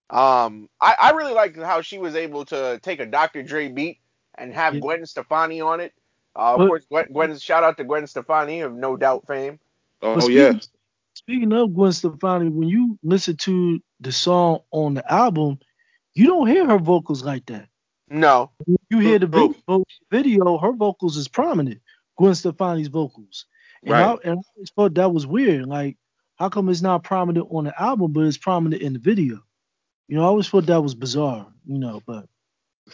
A: Um, I, I really liked how she was able to take a Dr. Dre beat and have
C: Yeah.
A: Gwen Stefani on it. Uh, of
C: But-
A: course, Gwen, Gwen, shout out to Gwen Stefani of No Doubt fame.
B: Oh
C: But
B: yeah.
C: speaking, Speaking of Gwen Stefani, when you listen to the song on the album, you don't hear her vocals like that.
A: No,
C: You hear the video, video her vocals is prominent. Gwen Stefani's vocals. And, I,
B: Right.
C: and I always thought that was weird. Like, how come it's not prominent on the album, but it's prominent in the video? You know, I always thought that was bizarre, you know, but I don't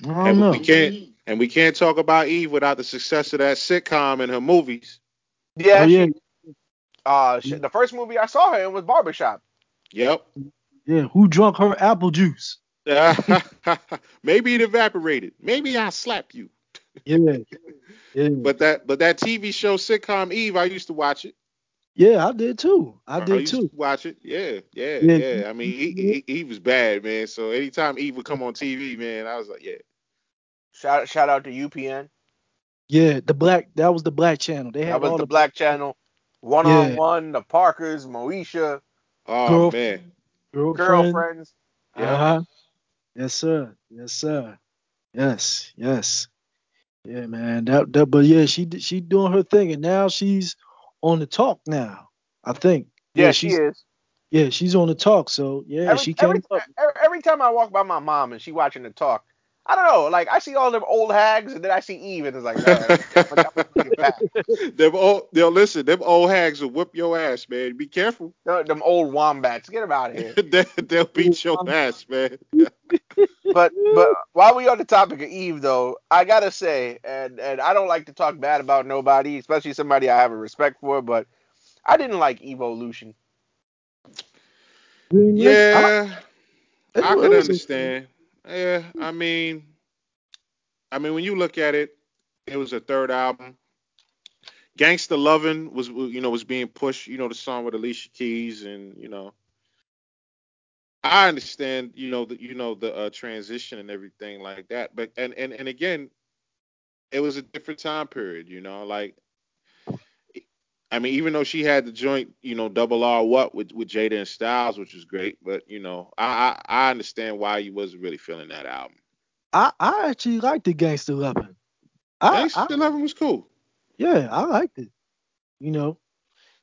B: And
C: know.
B: we can't and we can't talk about Eve without the success of that sitcom and her movies.
A: yeah,
C: Oh, yeah,
A: she, uh, she, the first movie I saw her in was Barbershop.
B: Yep.
C: yeah. Who drunk her apple juice?
B: Maybe it evaporated. Maybe I'll slap you.
C: Yeah. Yeah.
B: But that but that TV show sitcom Eve, I used to watch it.
C: Yeah, I did too. I did
B: used
C: too.
B: to watch it. Yeah, yeah,
C: Yeah.
B: yeah. I mean, he, he, Eve was bad, man. So anytime Eve would come on TV, man, I was like, yeah.
A: Shout shout out to UPN.
C: Yeah, the black that was the black channel. They had
A: That was
C: all
A: the
C: the
A: Black Channel. One on one, the Parkers, Moesha,
B: Oh
C: Girl-
B: man.
C: girlfriend.
A: girlfriends. Yeah.
C: Uh-huh. Yes, sir. Yes, sir. Yes, yes. Yeah, man. That, that but yeah, she she doing her thing and now she's on the talk now. I think.
A: Yeah, she is.
C: Yeah, she's on the talk. So yeah,
A: Every,
C: she came
A: every, every time I walk by my mom and she watching the talk, I don't know, like I see all them old hags and then I see Eve and it's like, all right, I'm gonna bring it back.
B: them old, they'll listen. Them old hags will whip your ass, man. Be careful.
A: Them them old wombats, get them out of here.
B: they, they'll beat your ass, man.
A: But but while we are on the topic of Eve though, I gotta say, and and I don't like to talk bad about nobody, especially somebody I have a respect for, but I didn't like Evolution.
B: Yeah,
C: I,
B: I
C: it
B: can
C: was-
B: understand. Yeah, I mean, I mean, when you look at it, it was a third album. Gangsta Lovin' was, you know, was being pushed. You know, the song with Alicia Keys, and you know, I understand, you know, the, you know, the uh, transition and everything like that. But and and and again, it was a different time period. You know, like. I mean, even though she had the joint, you know, double R what with, with Jada and Styles, which was great, but you know, I, I I understand why you wasn't really feeling that album.
C: I, I actually liked the Gangster Lovin'. I,
B: Gangsta
C: I,
B: Lovin' was cool.
C: yeah, I liked it. You know,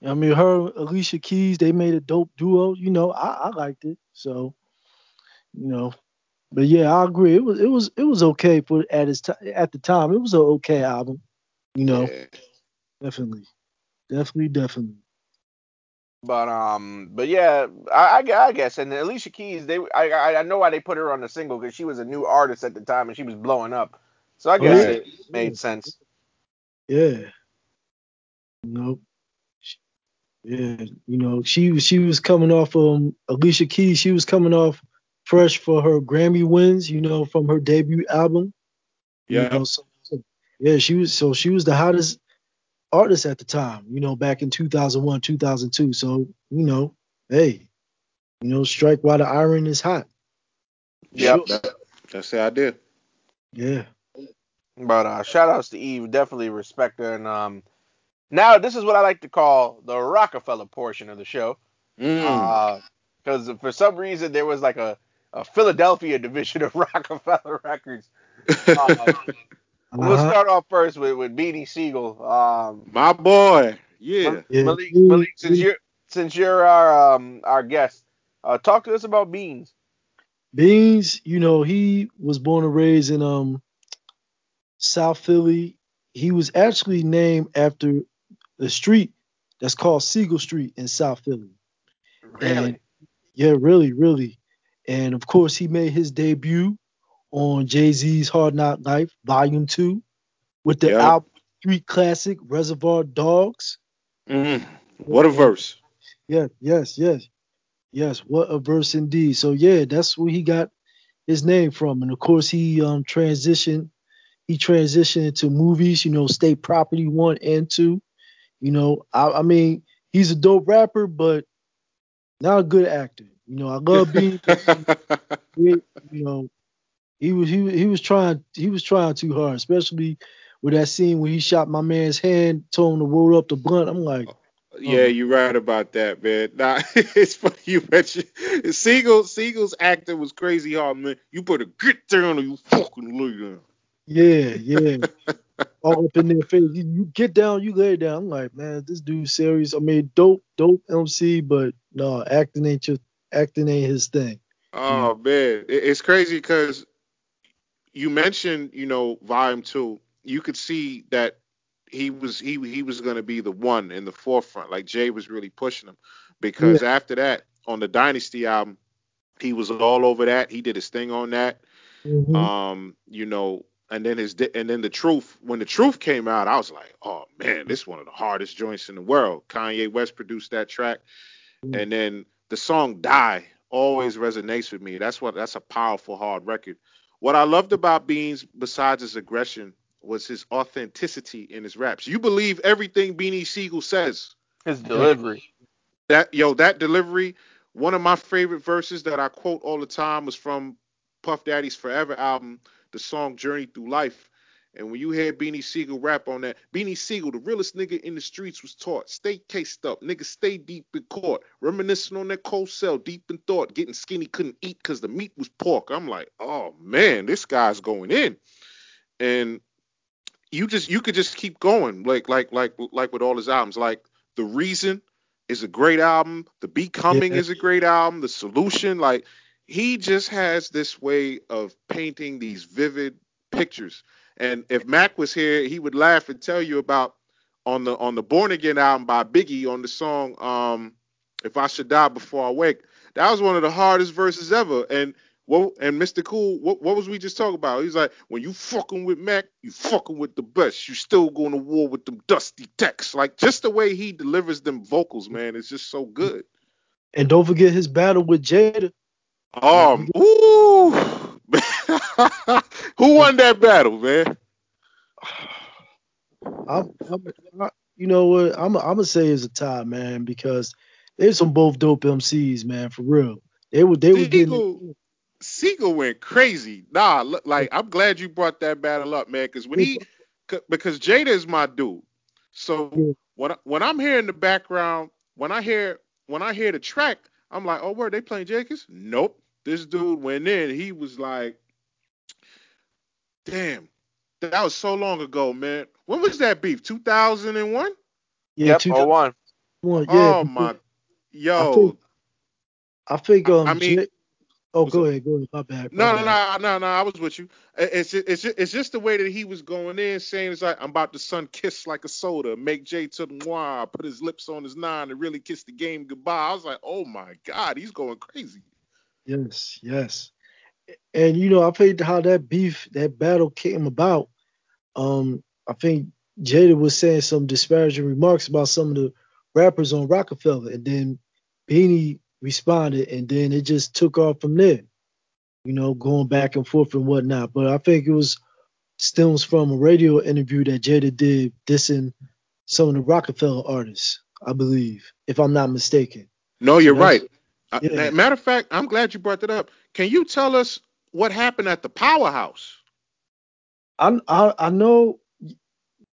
C: I mean, her Alicia Keys, they made a dope duo. You know, I, I liked it. So, you know, but yeah, I agree. It was it was it was okay for at its t- at the time. It was an okay album. You know,
B: Yeah.
C: definitely, definitely, definitely.
A: But um, but yeah, I, I, I guess, and Alicia Keys, they I I I know why they put her on the single because she was a new artist at the time and she was blowing up, so I guess
B: yeah.
A: it made sense.
C: Yeah. Nope. Yeah, you know, she was she was coming off um Alicia Keys, she was coming off fresh for her Grammy wins, you know, from her debut album. You
B: Yeah.
C: know, so, so- yeah, she was so she was the hottest artist at the time, you know, back in 2001, 2002. So, you know, hey, you know, strike while the iron is hot.
A: Yep.
B: That- that's the idea.
C: Yeah.
A: But uh, shout outs to Eve, definitely respect her. And um, now this is what I like to call the Roc-A-Fella portion of the show,
B: Mm.
A: because for some reason there was like a, a Philadelphia division of Roc-A-Fella Records. Uh, We'll
C: Uh-huh.
A: start off first with with Beanie Sigel. Um,
B: My boy. Yeah.
C: Yeah.
A: Malik, Malik, since you're since you're our um our guest, uh, talk to us about Beans.
C: Beans, you know, he was born and raised in um South Philly. He was actually named after the street that's called Sigel Street in South Philly. And yeah, really, really. And of course, he made his debut on Jay Z's Hard Knock Life, Volume 2, with the
B: Yep.
C: album Street Classic Reservoir Dogs.
B: Mm. What a verse.
C: Yeah, yes, yes. Yes, what a verse indeed. So yeah, that's where he got his name from. And of course he um transitioned he transitioned into movies, you know, State Property 1 and 2. You know, I, I mean, he's a dope rapper, but not a good actor. You know, I love being you know, He was he he was trying he was trying too hard, especially with that scene when he shot my man's hand, told him to roll up the blunt. I'm like, oh,
B: Yeah, oh. you're right about that, man. Nah, it's funny you mentioned Sigel. Sigel's acting was crazy hard, man. You better get down or you fucking lay down.
C: yeah, yeah, all up in their face. You, get down, you lay down. I'm like, man, this dude's serious. I mean, dope, dope MC, but no, acting ain't just acting ain't his thing.
B: Oh man, It- it's crazy because you mentioned, you know, volume two. You could see that he was he he was going to be the one in the forefront. Like Jay was really pushing him because after that on the Dynasty album, he was all over that. He did his thing on that.
C: Mhm.
B: Um, you know, and then his and then the truth. When the truth came out, I was like, oh man, this is one of the hardest joints in the world. Kanye West produced that track,
C: Mm.
B: and then the song "Die" always resonates with me. That's what that's a powerful hard record. What I loved about Beans, besides his aggression, was his authenticity in his raps. You believe everything Beanie Sigel says
A: His delivery.
B: that yo that delivery one of my favorite verses that i quote all the time was from puff daddy's forever album the song journey through life and when you hear beanie sigel rap on that beanie sigel the realest nigga in the streets was taught stay cased up nigga stay deep in court reminiscing on that cold cell deep in thought getting skinny couldn't eat because the meat was pork i'm like oh man this guy's going in and you just you could just keep going like like like like with all his albums like the reason is a great album. The Becoming
C: Yeah.
B: is a great album. The Solution, like he just has this way of painting these vivid pictures. And if Mac was here, he would laugh and tell you about on the on the Born Again album by Biggie on the song um If I Should Die Before I Wake. That was one of the hardest verses ever. And what and Mr. Cool, what, what was we just talking about? He's like, when you fucking with Mac, you fucking with the best. You still going to war with them dusty texts. Like just the way he delivers them vocals, man, it's just so good.
C: And don't forget his battle with Jada.
B: Um, ooh, who won that battle, man?
C: I'm, I'm, I, you know what? I'm, I'm gonna say it's a tie, man, because there's some both dope MCs, man, for real. They were, they were getting.
B: Sigel, went crazy. Nah, like I'm glad you brought that battle up, man, because when he, because Jada is my dude. So when I, when I'm hearing the background, when I hear when I hear the track, I'm like, oh, where they playing Jacobs? Nope. This dude went in. He was like, damn, that was so long ago, man. When was that beef? 2001?
C: Yeah,
A: yep,
C: two
A: or one.
C: one. Yeah,
B: oh my, yo.
C: I think um.
B: I mean-
C: oh, go ahead, go ahead. My bad. my
B: No, no,
C: bad.
B: no, no, no. I was with you. It- It's just, it's just, it's just the way that he was going in, saying it's like I'm about to sun kiss like a soda, make Jay to the noir, put his lips on his nine, and really kiss the game goodbye. I was like, oh my god, he's going crazy.
C: Yes, yes. And you know, I think how that beef, that battle came about. Um, I think Jada was saying some disparaging remarks about some of the rappers on Roc-A-Fella, and then Beanie responded, and then it just took off from there. You know, going back and forth and whatnot. But I think it was stems from a radio interview that Jada did dissing some of the Roc-A-Fella artists, I believe, if I'm not mistaken.
B: No, you're right. Uh,
C: yeah.
B: Matter of fact, I'm glad you brought that up. Can you tell us what happened at the Powerhouse?
C: I I, I know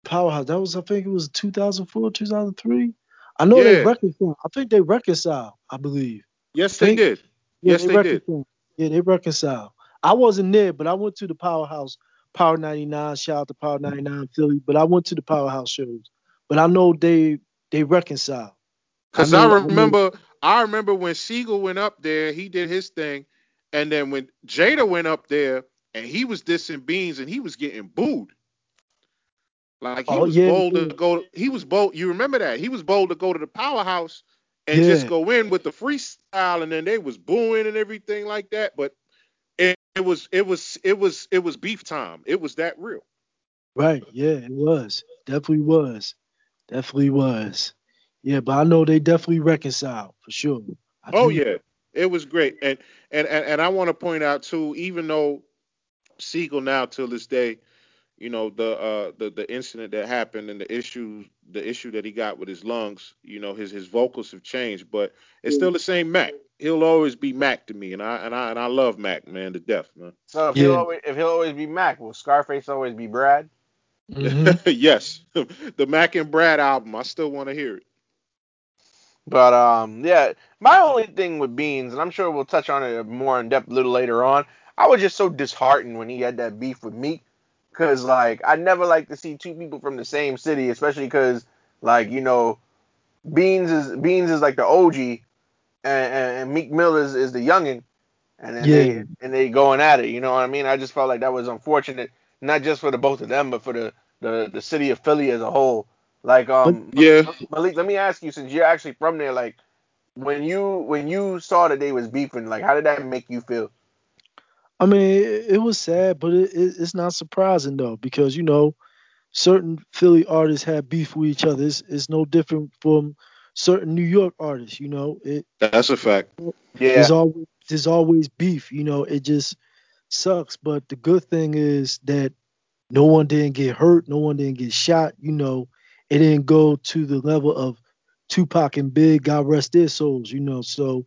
C: Powerhouse. That was I think it was 2004, 2003. I know they reconciled. I think they reconciled. I believe.
B: Yes, they
C: Think-
B: did.
C: Yeah,
B: Yes, they did.
C: reconciled. Yeah, they reconciled. I wasn't there, but I went to the Powerhouse, Power 99. Shout out to Power 99 Philly. But I went to the Powerhouse shows. But I know they they reconciled.
B: Cause
C: I
B: I,
C: mean- I mean-
B: remember, I remember when Sigel went up there, he did his thing, and then when Jada went up there, and he was dissing Beans, and he was getting booed. Like he
C: Oh,
B: was
C: yeah,
B: bold
C: yeah.
B: to go. He was bold. You remember that? He was bold to go to the powerhouse and
C: Yeah.
B: just go in with the freestyle, and then they was booing and everything like that. But it, it was, it was, it was, it was beef time. It was that real.
C: Right. Yeah, it was. Definitely was. Definitely was. Yeah, but I know they definitely reconciled for sure. I
B: Oh
C: do-
B: yeah, it was great, and and and, and I want to point out too, even though Sigel now till this day, you know the uh the the incident that happened and the issue the issue that he got with his lungs, you know his his vocals have changed, but it's still the same Mac. he'll always be Mac to me, and I and I and I love Mac, man, to death, man.
A: So if
C: Yeah.
A: he'll always, if he'll always be Mac, will Scarface always be Brad?
C: Mhm.
B: yes, the Mac and Brad album, I still want to hear it.
A: But um, yeah, my only thing with Beans, and I'm sure we'll touch on it more in depth a little later on. I was just so disheartened when he had that beef with Meek, cause like I never like to see two people from the same city, especially cause like you know, Beans is Beans is like the OG, and, and, and Meek Mill is, is the youngin, and then
C: Yeah.
A: they and they going at it. You know what I mean? I just felt like that was unfortunate, not just for the both of them, but for the the, the city of Philly as a whole. Like um,
B: Yeah,
A: Malik, let me ask you, since you're actually from there, like when you when you saw that they was beefing, like how did that make you feel?
C: I mean, it, it was sad, but it, it, it's not surprising though, because you know, certain Philly artists have beef with each other. It's, it's no different from certain New York artists. You know, it
B: that's a fact. Yeah.
C: There's always there's always beef. You know, it just sucks. But the good thing is that no one didn't get hurt, no one didn't get shot. You know, it didn't go to the level of Tupac and Big. God rest their souls. You know, so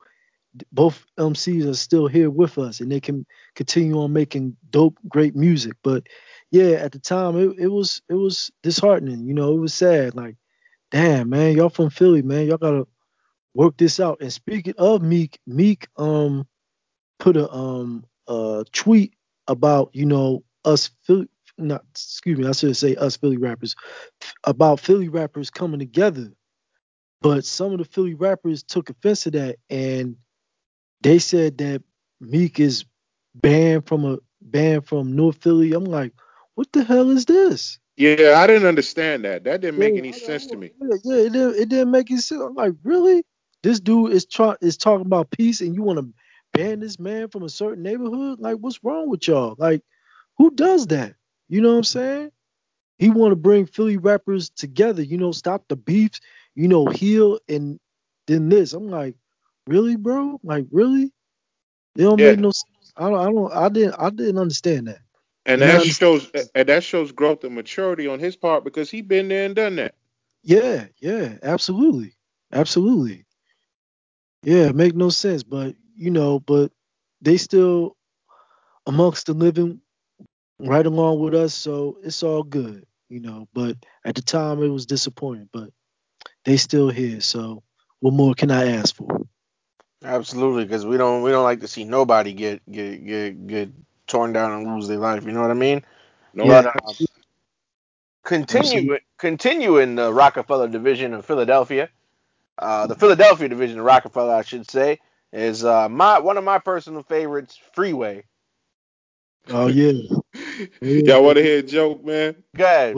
C: both MCs are still here with us, and they can continue on making dope, great music. But yeah, at the time, it, it was it was disheartening. You know, it was sad. Like, damn, man, y'all from Philly, man, y'all gotta work this out. And speaking of Meek, Meek um put a um a tweet about you know us Philly, not excuse me, I should say us Philly rappers about Philly rappers coming together. But some of the Philly rappers took offense to that, and they said that Meek is banned from a banned from North Philly. I'm like, what the hell is this?
B: Yeah, I didn't understand that. That didn't make
C: Yeah,
B: any sense to me.
C: Yeah, yeah, it didn't, it didn't make any sense. I'm like, really? This dude is trying is talking about peace, and you want to ban this man from a certain neighborhood? Like, what's wrong with y'all? Like, who does that? You know what I'm saying? He want to bring Philly rappers together. You know, stop the beefs. You know, heal and then this. I'm like, really, bro? Like, really? It don't
B: Yeah.
C: make no sense. I don't. I don't. I didn't. I didn't understand that.
B: And
C: You
B: that shows and that shows growth and maturity on his part because he been there and done that.
C: Yeah, yeah, absolutely, absolutely. Yeah, make no sense, but you know, but they still amongst the living, right along with us, so it's all good, you know. But at the time, it was disappointing, but they still here. So, what more can I ask for?
A: Absolutely, because we don't we don't like to see nobody get get get get torn down and lose their life. You know what I mean?
B: No
C: Yeah.
A: But uh, continue
C: Absolutely.
A: continue in the Roc-A-Fella division of Philadelphia. Uh, the Philadelphia division of Roc-A-Fella, I should say, is uh, my one of my personal favorites, Freeway.
C: Oh yeah,
B: Y'all want to hear a joke, man?
A: Go ahead.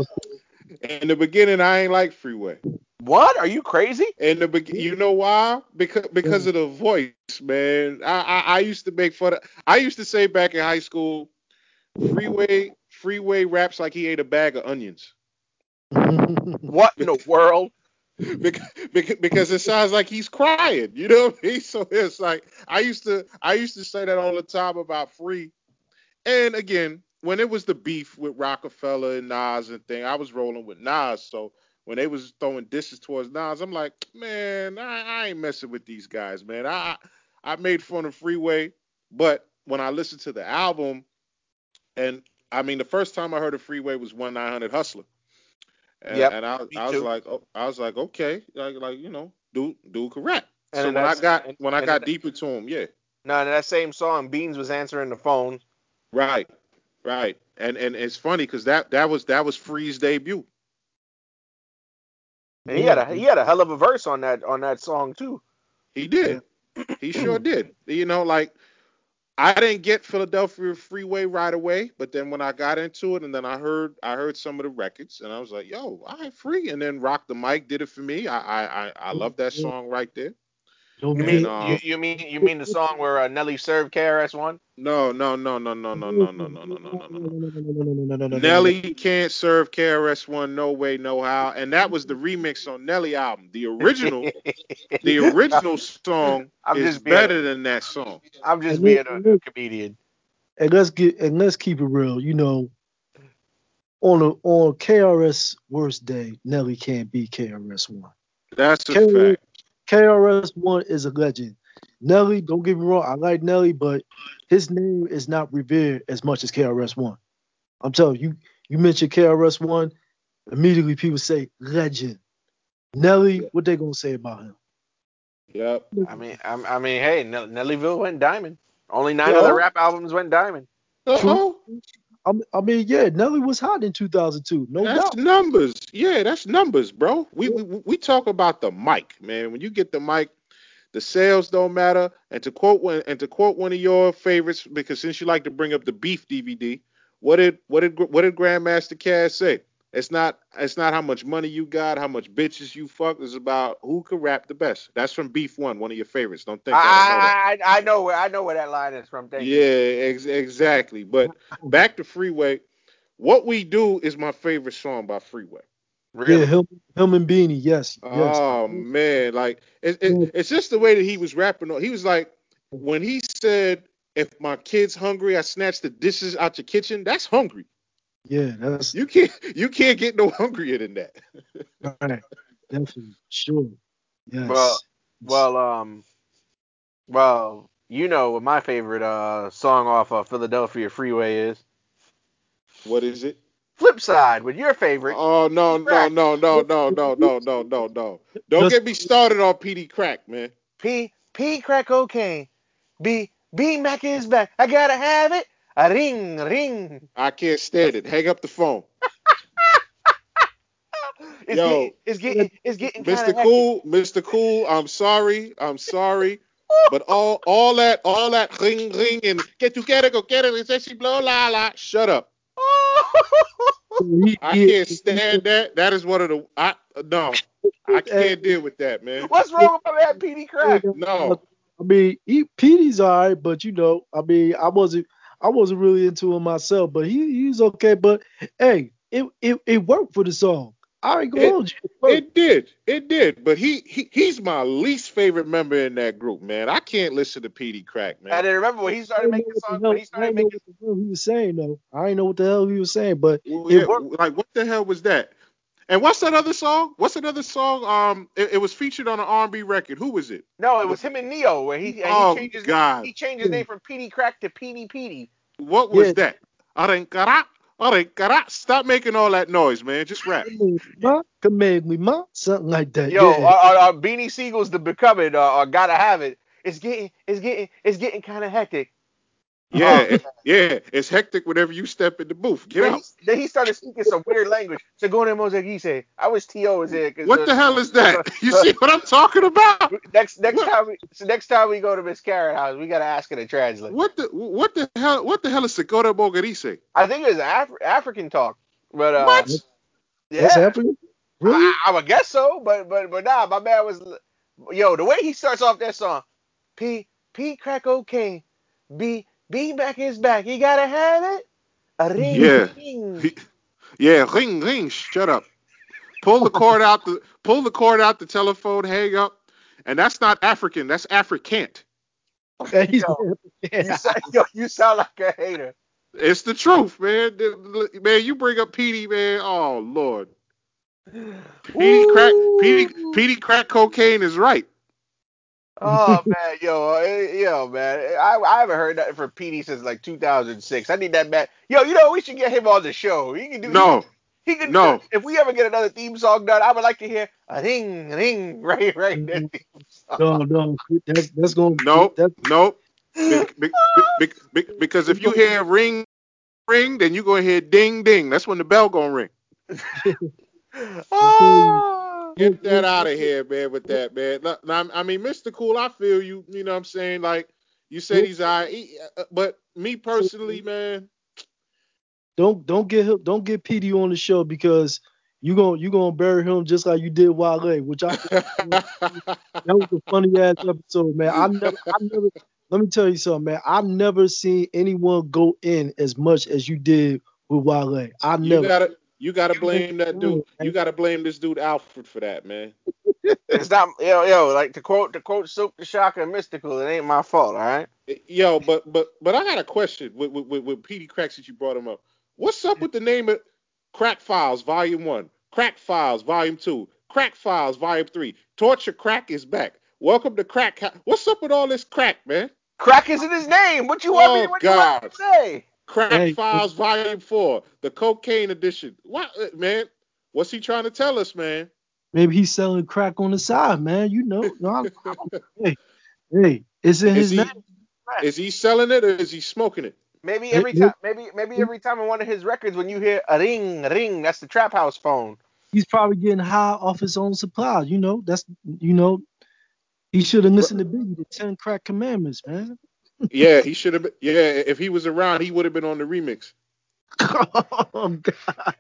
B: In the beginning, I ain't like Freeway.
A: What? Are you crazy?
B: In the be- you know why? Because because of the voice, man. I, I I used to make fun of. I used to say back in high school, Freeway Freeway raps like he ate a bag of onions.
A: What in the world?
B: because, because it sounds like he's crying. You know what I mean? So it's like I used to I used to say that all the time about Free. And again, when it was the beef with Roc-A-Fella and Nas and thing, I was rolling with Nas. So when they was throwing dishes towards Nas, I'm like, man, I, I ain't messing with these guys, man. I I made fun of Freeway, but when I listened to the album, and I mean the first time I heard of Freeway was One Nine Hundred Hustler. And,
A: Yep,
B: and I, I was
A: too.
B: like, oh, I was like, okay, like, like you know, do do correct.
A: And
B: so when I got when I got
A: then-
B: deeper to him, yeah,
A: No, in that same song, Beans was answering the phone.
B: right, right, and and it's funny because that that was that was Free's debut.
A: And he had a he had a hell of a verse on that on that song too.
B: He did, he sure did. You know, like I didn't get Philadelphia Freeway right away, but then when I got into it, and then I heard I heard some of the records, and I was like, yo, I right, free. And then Rock the Mic did it for me. I I I, I love that song right there.
C: Don't
A: You
B: And,
A: mean
B: uh,
A: you, you mean you mean the song where uh, Nelly served KRS One?
B: No, no, no, no, no, no, no, no, no, no, no, no, no, no.
C: no.
B: No no no no no no Nelly can't serve KRS One no way, no how, and that was the remix on Nelly album. The original, the original song
A: I'm
B: is
A: just being-
B: better than that song.
A: I'm just
C: And
A: being
C: look-
A: a, a comedian.
C: and let's get and let's keep it real. You know, on a on KRS worst day, Nelly can't beat KRS One.
B: That's a
C: KRS
B: fact.
C: KRS One is a legend. Nelly, don't get me wrong, I like Nelly, but his name is not revered as much as KRS One. I'm telling you, you mentioned KRS One, immediately people say legend. Nelly, what they gonna say about him?
B: Yep.
A: I mean, I, I mean, hey, Nellyville went diamond. Only nine
B: Yeah.
A: of the rap albums went diamond.
B: Uh-oh.
C: I mean, I mean, yeah, Nelly was hot in 2002, no
B: that's
C: doubt.
B: numbers. Yeah, that's numbers, bro. We, we we talk about the mic, man. When you get the mic, the sales don't matter. And to quote one and to quote one of your favorites, because since you like to bring up the beef DVD, what did what did what did Grandmaster Caz say? It's not it's not how much money you got, how much bitches you fuck. It's about who can rap the best. That's from Beef One, one of your favorites. Don't think I, don't know that.
A: I, I I know where I know where that line is from. Thank
B: Yeah, ex- exactly. But back to Freeway. What we do is my favorite song by Freeway.
A: Really?
C: Yeah, him, him Beanie, yes, yes.
B: Oh man, like it, it, it's just the way that he was rapping. He was like, when he said, "If my kid's hungry, I snatch the dishes out your kitchen." That's hungry.
C: Yeah, that's
B: You can't you can't get no hungrier than that.
C: right. Definitely, sure. Yes.
A: Well, Well, um, well, you know what my favorite uh song off of Philadelphia Freeway is.
B: What is it?
A: Flip side with your favorite.
B: Oh no no no no no no no no no no! Don't get me started on Peedi Crakk, man.
A: P P crack cocaine. B B Mac is back. I gotta have it. A ring ring.
B: I can't stand it. Hang up the phone.
A: It's
B: Yo,
A: getting it's getting it's getting
B: Mr. Cool, Mr. Cool, I'm sorry, I'm sorry, but all all that all that ring ring and get you get it, go get it, and say she blow la la. Shut up. I can't stand that. That is one of the I no, I can't deal with that, man.
A: What's wrong with my man Peedi Crakk?
B: No,
C: I mean, he Peedi's all right, but you know, I mean, I wasn't, I wasn't really into him myself, but he he's okay. But hey, it it, it worked for the song. I ain't gonna
B: It-
C: you. It
B: it did, it did. But he, he he's my least favorite member in that group, man. I can't listen to Peedi
A: Crakk,
B: man.
A: I didn't remember when he started making songs.
C: hell-
A: When he
C: I
A: started
C: didn't know
A: making
C: what the hell he was saying though. I didn't know what the hell he was saying, but
B: Well,
C: it
B: yeah,
C: worked.
B: like what the hell was that? And what's that other song? What's another song? Um, it, it was featured on an R&B record. Who was it?
A: no, it was him and Neo where he and
B: Oh,
A: he changed his
B: God.
A: he changed his name from Peedi Crakk to Peedi Peedi.
B: What was
C: Yeah.
B: that? Arenkara, arenkara. Stop making all that noise, man. Just rap.
C: Ma, command me, ma, something like that.
A: Yo,
C: yeah.
A: our, our, our Beanie Sigel's the becoming uh, or gotta have it. It's getting it's getting it's getting kind of hectic.
B: Yeah,
A: Oh.
B: it- yeah. It's hectic whenever you step in the booth. Get
A: then,
B: out.
A: he, then he started speaking some weird language. Segone Mozegise. I wish T.O. was here. 'cause
B: What the hell is that? You see what I'm talking about?
A: Next next
B: What?
A: time we so next time we go to Miss Carrot House, we gotta ask her to translate.
B: What the what the hell what the hell is Segura Mogarise?
A: I think it was Af- African talk, but uh,
B: What?
A: yeah,
C: That's happening. Really?
A: I, I would guess so, but but but nah, my man was yo the way he starts off that song, P P crack okay, B B back is back, you gotta have it. A ring,
B: Yeah.
A: ring.
B: He- Yeah, ring ring. Shut up. Pull the cord out the pull the cord out the telephone. Hang up. And that's not African. That's Africant.
C: Yeah,
A: You sound, yo, you sound like a hater.
B: It's the truth, man. The- the- Man, you bring up Peedi, man. Oh Lord. Petey crack Petey Petey crack cocaine is right.
A: Oh man, yo, eh, yo, man, I I haven't heard nothing from Peedi since like 2006. I need that man. Yo, you know we should get him on the show. He can do.
B: No.
A: he can.
B: no.
A: If we ever get another theme song done, I would like to hear a ring, ring, right, right. That theme song.
C: no, no, that's that's gonna
B: Nope.
C: That's,
B: Nope. Be- be- be- be- be- because if you hear ring ring, then you go ahead ding ding. That's when the bell gonna ring.
A: Ah.
B: Get that out of here, man, with that, man. I mean, Mr. Cool, I feel you. You know what I'm saying? Like, you said he's all right. Uh, But me personally, man,
C: don't don't get him don't get Peedi on the show because you gonna you gonna bury him just like you did Wale, which I that was a funny ass episode, man. I never I never let me tell you something, man. I've never seen anyone go in as much as you did with Wale. I
B: you
C: never
B: gotta you gotta blame that dude. You gotta blame this dude Alfred for that, man.
A: It's not, yo, yo, like to quote to quote Silk the Shocker and Mystikal. It ain't my fault, all right.
B: Eh, yo, but but but I got a question with with, with, with Peedi Crakk since you brought him up. What's up with the name of Crack Files Volume One, Crack Files Volume Two, Crack Files Volume Three? Torture Crack is back. welcome to crack. Ho- What's up with all this crack, man?
A: Crack is in his name. What you want me
B: Oh,
A: what you want me
B: God.
A: to say?
B: Crack
C: Hey,
B: Files Volume Four, the cocaine edition. What, uh, man? What's he trying to tell us, man?
C: Maybe he's selling crack on the side, man. You know, no, I, I don't, hey, hey, it's in
B: Is
C: his
B: he
C: name.
B: is he selling it or is he smoking it?
A: Maybe every time, maybe maybe every time in one of his records, when you hear a ring, ring, that's the trap house phone.
C: He's probably getting high off his own supply. You know, that's you know, he should have listened to Biggie, the Ten Crack Commandments, man.
B: Yeah, he should have. been Yeah, if he was around, he would have been on the remix.
C: oh God.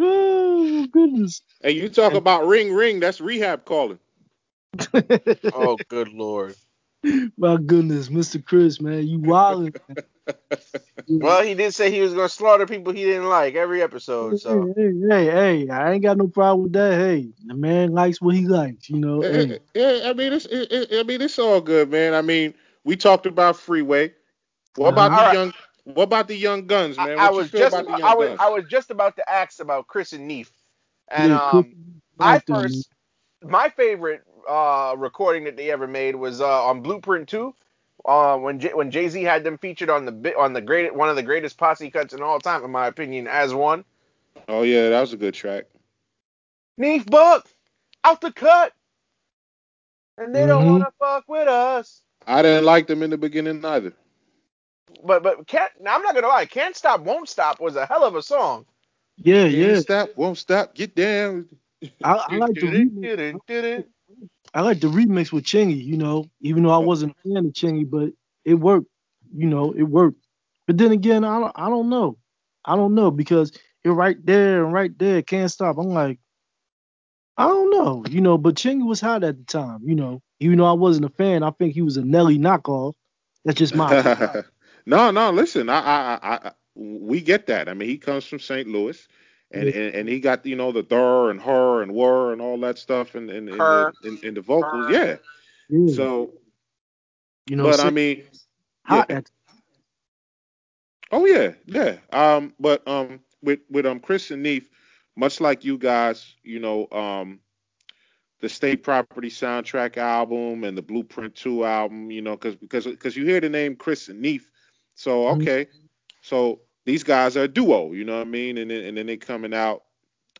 C: oh goodness.
B: And you talk about ring, ring. That's rehab calling.
A: Oh, good lord.
C: My goodness, Mr. Chris, man, you wildin'.
A: Well, he did say he was gonna slaughter people he didn't like every episode. So
C: Hey, hey, hey, I ain't got no problem with that. Hey, the man likes what he likes, you know. Hey,
B: Yeah, I mean it's it, it- I mean it's all good, man. I mean we talked about Freeway. What about
A: Uh-huh.
B: the
A: All right.
B: young? What about the young guns, man?
A: I,
B: What
A: I
B: you
A: was
B: feel
A: just
B: about the
A: about,
B: young
A: I was
B: guns?
A: I was just about to ask about Chris and Neef, and
C: yeah,
A: um, I first my favorite uh recording that they ever made was uh on Blueprint Two. Uh, when J- when Jay Z had them featured on the bit on the great one of the greatest posse cuts in all time, in my opinion, as one.
B: oh yeah, that was a good track.
A: Neef Buck out the cut, and they don't
C: Mhm.
A: want to fuck with us.
B: I didn't like them in the beginning either.
A: But but can't. Now I'm not gonna lie. Can't stop, won't stop was a hell of a song.
C: Yeah,
B: Can't
C: yeah.
B: stop, won't stop, get down.
C: I, I like the remix. I like the remix with Chingy, you know, even though I wasn't a fan of Chingy, but it worked. You know, it worked. But then again, I don't, I don't know. I don't know because it right there and right there can't stop. I'm like, I don't know, you know. But Chingy was hot at the time, you know. Even though I wasn't a fan, I think he was a Nelly knockoff. That's just my.
B: no, no, listen, I, I, I, I, we get that. I mean, he comes from St. Louis, and,
C: Yeah.
B: and, and he got you know the der and her and were and all that stuff in in, in, the, in, in the vocals, yeah.
C: yeah,
B: So,
C: you know,
B: but I mean,
C: hot
B: yeah.
C: at
B: Oh yeah, yeah. Um, but um, with with um Chris and Neef, much like you guys, you know, um, the State Property soundtrack album and the Blueprint Two album, you know, because because because you hear the name Chris and Neef, so
C: Mhm.
B: okay, so these guys are a duo, you know what I mean, and then and then they coming out,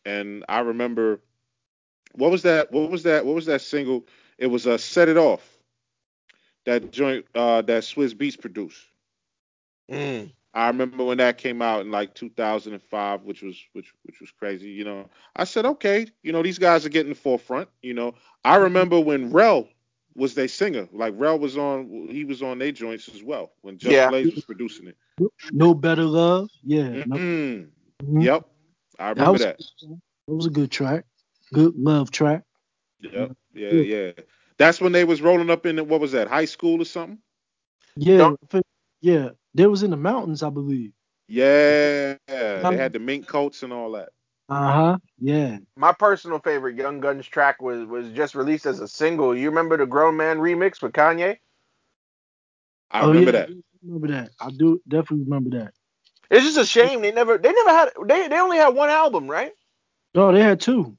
B: and I remember, what was that? What was that? What was that single? It was a uh, Set It Off. That joint uh, that Swizz Beatz produced.
A: Mm.
B: I remember when that came out in like 2005, which was which which was crazy. You know, I said, okay, you know, these guys are getting the forefront. You know, I remember when Rel was their singer. Like Rel was on, he was on their joints as well when Just
A: Yeah.
B: Blaze was producing it.
C: No Better Love. Yeah. No,
B: Mm.
C: mhm.
B: Yep, I
C: That
B: remember
C: was,
B: that.
C: that was a good track. Good love track.
B: Yep, yeah, yeah. That's when they was rolling up in what was that, high school or something?
C: Yeah.
A: Don't-
C: I think- Yeah. They was in the mountains, I believe.
B: Yeah, they had the mink coats and all that.
C: Uh huh. Yeah.
A: My personal favorite Young Guns track was was just released as a single. You remember the Grown Man remix with Kanye?
B: I
C: oh,
B: remember
C: yeah,
B: that.
C: I remember that. I do definitely remember that.
A: It's just a shame they never they never had they they only had one album, right?
C: No, they had two.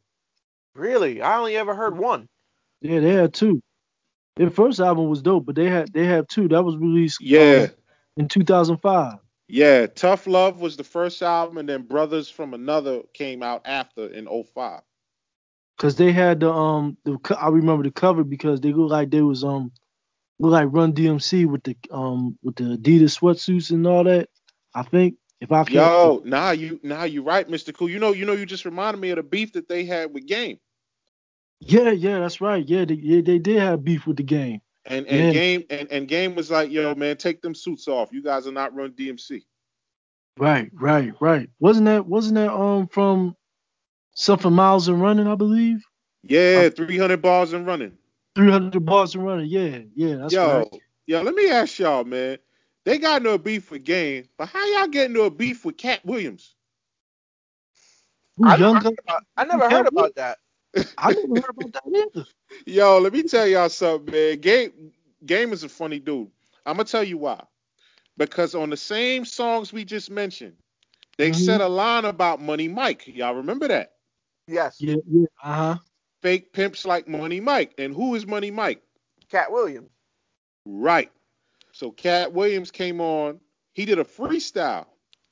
A: Really? I only ever heard one.
C: Yeah, they had two. Their first album was dope, but they had they have two. That was released
B: Yeah.
C: um, in 2005.
B: Yeah, Tough Love was the first album, and then Brothers from Another came out after in 05.
C: Cause they had the um the I remember the cover because they look like they was um look like Run DMC with the um with the Adidas sweatsuits and all that. I think if I can
B: Yo, nah, you nah, you right, Mr. Cool. You know, you know, you just reminded me of the beef that they had with Game.
C: yeah yeah that's right yeah they yeah, they did have beef with the game
B: And and
C: Yeah.
B: Game and, and Game was like, yo, man, take them suits off. You guys are not Run DMC.
C: right right right wasn't that wasn't that um from something miles and running I believe
B: Yeah, 300 bars and running.
C: 300 bars and running yeah yeah that's
B: yo,
C: right
B: yo, let me ask y'all, man. They got into a beef with Game, but how y'all get into a beef with Katt Williams?
C: Who,
A: I
C: young
A: never,
C: Gun-
A: heard about, I never heard about that.
C: I never heard about that either
B: Yo, let me tell y'all something, man. Game Game is a funny dude. I'm gonna tell you why. Because on the same songs we just mentioned, they
C: Mhm.
B: said a line about Money Mike. Y'all remember that?
A: Yes.
C: yeah yeah uh huh
B: fake pimps like Money Mike. And who is Money Mike?
A: Katt Williams.
B: Right. So Katt Williams came on. He did a freestyle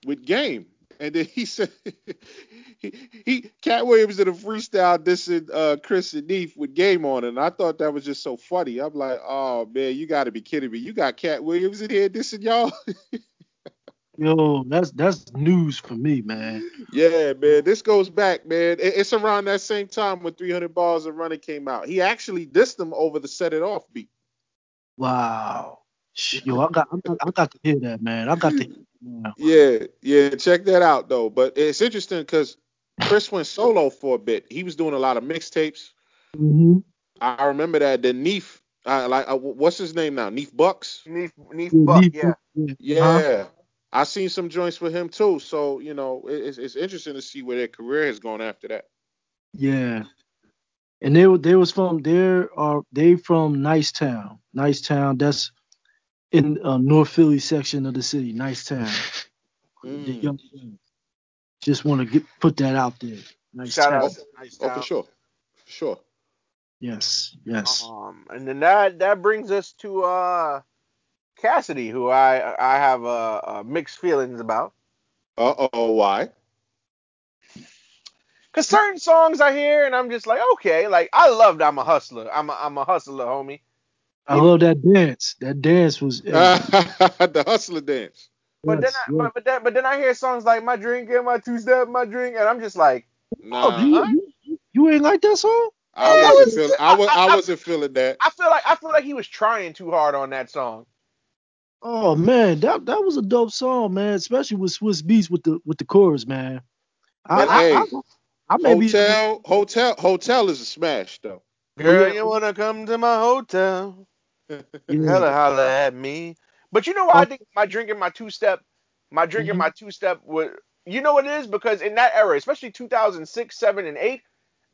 B: with Game, and then he said he, he Katt Williams did a freestyle dissing uh, Chris and Neef with Game on, and I thought that was just so funny. I'm like, oh man, you got to be kidding me! You got Katt Williams in here dissing y'all.
C: Yo, that's that's news for me, man.
B: Yeah, man. This goes back, man. It's around that same time when 300 Bars of Running came out. He actually dissed them over the Set It Off beat.
C: Wow. Sh- Yo, I got, I got I got to hear that, man. I got to. Hear that now.
B: Yeah, yeah. Check that out though. But it's interesting because Chris went solo for a bit. He was doing a lot of mixtapes.
C: hmm
B: I remember that. Then Neef, uh, like, uh, what's his name now? Neef Bucks.
A: Neef, Neef Buck, yeah.
B: Yeah.
C: Uh-huh.
B: I seen some joints with him too. So you know, it's, it's interesting to see where their career has gone after that.
C: Yeah. And they were they was from there are they from Nicetown. Nicetown, that's in uh, North Philly section of the city. Nice town.
B: Mm.
C: young man. Just want to get put that out there. Nice
A: Shout
C: town.
A: out to Nice
B: Oh, for sure, for sure.
C: Yes, yes.
A: Um, and then that that brings us to uh Cassidy, who I I have uh, uh mixed feelings about.
B: Uh oh, why?
A: Cause certain songs I hear and I'm just like, okay, like I loved I'm a hustler. I'm a I'm a hustler, homie.
C: I love that dance. That dance was. Eh.
B: the hustler dance.
A: But then I,
C: yes.
A: but, but then but then I hear songs like my drink and my two step, my drink, and I'm just like,
B: Nah,
C: oh, you, you, you ain't like that song?
B: I
A: Yeah,
B: wasn't
A: I
B: feeling.
A: was-
B: I was. I
A: I-
B: wasn't feeling that.
A: I feel like I feel like he was trying too hard on that song.
C: Oh man, that that was a dope song, man. Especially with Swizz Beatz with the with the chorus, man. I, I,
B: hey,
C: I, I maybe
B: Hotel, hotel, hotel is a smash though.
A: Girl, you wanna come to my hotel?
C: Yeah.
A: Hella holla at me. But you know why I think my drinking my two step, my drinking
C: Mhm.
A: my two step would. You know what it is because in that era, especially 2006, seven, and eight,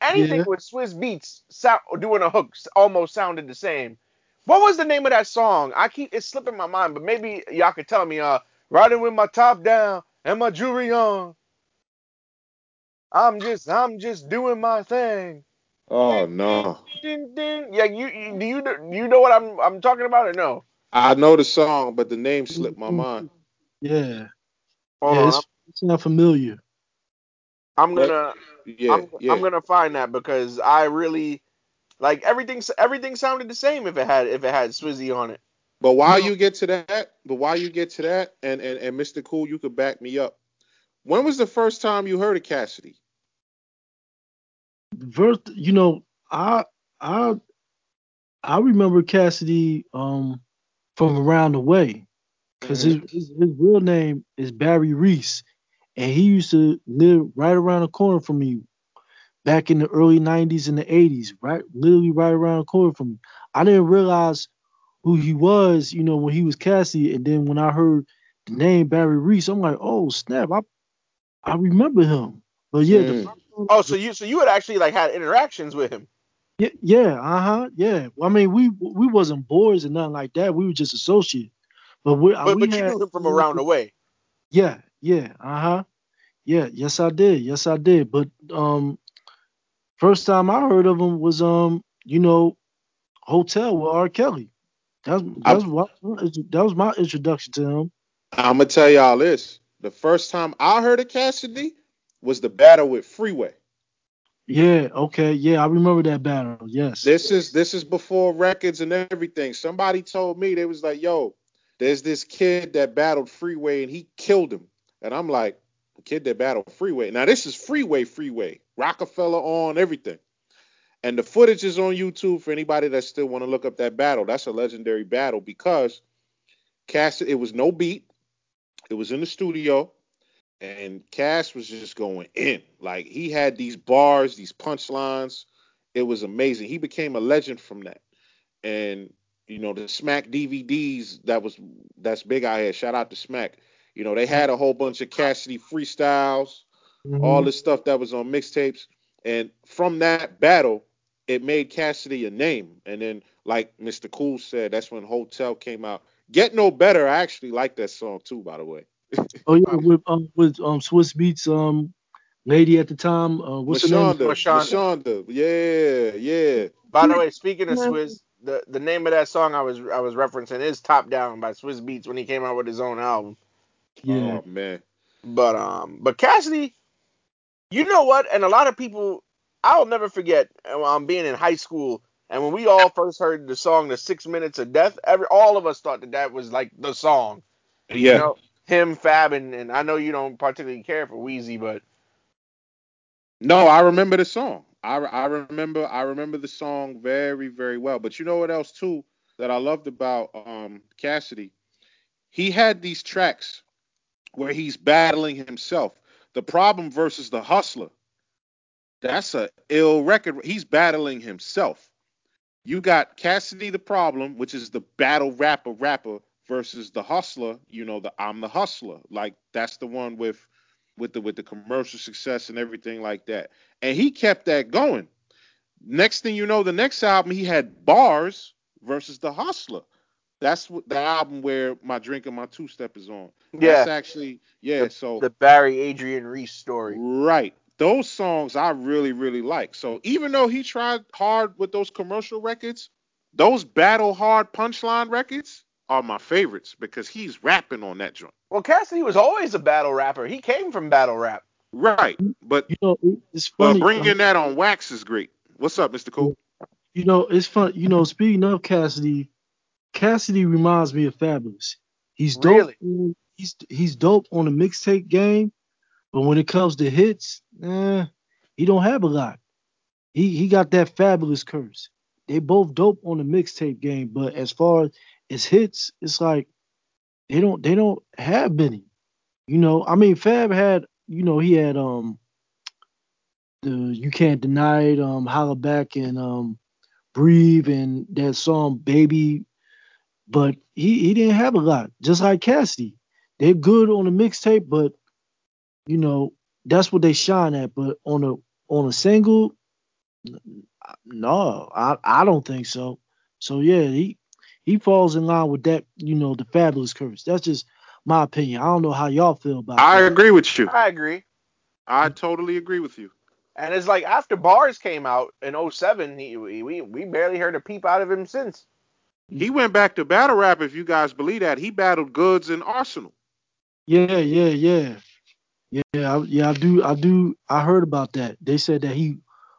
A: anything
C: Yeah.
A: with Swizz Beatz sound doing a hook almost sounded the same. What was the name of that song? I keep it's slipping my mind, but maybe y'all could tell me. Uh, riding with my top down and my jewelry on. I'm just I'm just doing my thing.
B: Oh no,
A: Ding, ding. Yeah, you, you do you do you know what I'm I'm talking about or no?
B: I know the song, but the name slipped my mm-hmm. mind.
C: Yeah.
A: Hold
C: yeah,
A: on,
C: it's, it's not familiar.
A: I'm gonna
B: Yeah,
A: I'm,
B: yeah.
A: I'm gonna find that because I really like everything. Everything sounded the same if it had if it had Swizzy on it.
B: But while
C: No.
B: you get to that, but while you get to that, and, and and Mr. Cool, you could back me up. When was the first time you heard of Cassidy?
C: Verse, you know, I I I remember Cassidy um from around the way because his, his his real name is Barry Reese, and he used to live right around the corner from me back in the early '90s and the '80s, right, literally right around the corner from me. I didn't realize who he was, you know, when he was Cassidy, and then when I heard the name Barry Reese, I'm like, oh snap, I I remember him. But yeah, the
B: Mm.
C: first time-
A: Oh, so you so you had actually like had interactions with him.
C: Yeah, yeah, uh huh, yeah. Well, I mean, we we wasn't boys and nothing like that. We were just associates. But we,
A: But,
C: we
A: but you knew him from around the way.
C: Yeah, yeah, uh huh. Yeah, yes, I did. Yes, I did. But um, first time I heard of him was um, you know, Hotel with R. Kelly. That's that's what that was my introduction to him.
B: I'm gonna tell y'all this. The first time I heard of Cassidy was the battle with Freeway.
C: Yeah, okay, yeah, I remember that battle. Yes.
B: This is this is before records and everything. Somebody told me they was like, "Yo, there's this kid that battled Freeway and he killed him." And I'm like, "Kid that battled Freeway." Now this is Freeway, Freeway, Roc-A-Fella on everything. And the footage is on YouTube for anybody that still want to look up that battle. That's a legendary battle because Cass, it was no beat. It was in the studio, and Cass was just going in. Like he had these bars, these punchlines. It was amazing. He became a legend from that. And you know the Smack DVDs that was that's big out here. Shout out to Smack. You know they had a whole bunch of Cassidy freestyles
C: Mhm.
B: all this stuff that was on mixtapes. And from that battle, it made Cassidy a name. And then, like Mr. Cool said, that's when Hotel came out. Get No Better, I actually like that song too, by the way.
C: Oh yeah, with um with um Swizz Beatz um lady at the time. Uh, what's her name?
B: Mashonda. Mashonda. Yeah, yeah.
A: By the way, speaking of Swiss, the the name of that song I was I was referencing is Top Down by Swizz Beatz when he came out with his own album.
C: Yeah.
B: Oh man.
A: But um, but Cassidy, you know what? And a lot of people, I'll never forget um being in high school and when we all first heard the song "The Six Minutes of Death," every all of us thought that that was like the song.
B: Yeah.
A: You know, him, Fab, and, and I know you don't particularly care for Weezy, but
B: No, I remember the song. I, I remember I remember the song very very well. But you know what else too that I loved about um Cassidy? He had these tracks where he's battling himself. The problem versus the hustler. That's a ill record. He's battling himself. You got Cassidy the problem, which is the battle rapper rapper versus the hustler, you know, the I'm the hustler. Like that's the one with with the with the commercial success and everything like that. And he kept that going. Next thing you know, the next album he had bars versus the hustler. That's what the album where my drink and my two step is on.
A: yeah,
B: That's actually yeah,
A: the,
B: so
A: the Barry Adrian Reese story.
B: Right. Those songs I really, really like. So even though he tried hard with those commercial records, those battle hard punchline records are my favorites because he's rapping on that joint.
A: Well, Cassidy was always a battle rapper. He came from battle rap.
B: Right. But
C: You know, it- it's
B: but
C: funny.
B: bringing that on wax is great. What's up, Mr. Cool?
C: You know, it's fun. You know, speaking of Cassidy, Cassidy reminds me of Fabolous. He's dope.
A: Really?
C: He's he's dope on the mixtape game, but when it comes to hits, eh, he don't have a lot. He he got that Fabolous curse. They both dope on the mixtape game, but as far as hits, it's like they don't they don't have many. You know, I mean, Fab had you know he had um the you can't deny it um holla back and um breathe and that song baby. But he he didn't have a lot. Just like cassidy. They're good on the mixtape but you know that's what they shine at. But on a on a single no i i don't think so. So yeah he he falls in line with that you know the fabolous curse that's just my opinion i don't know how y'all feel about it.
B: I
C: that
B: agree with you.
A: I agree.
B: I totally agree with you.
A: And it's like after Bars came out in 07, he, we we we barely heard a peep out of him since.
B: He went back to battle rap, if you guys believe that. He battled Goodz and Arsonal.
C: Yeah, yeah, yeah, yeah, I, yeah. I do, I do. I heard about that. They said that he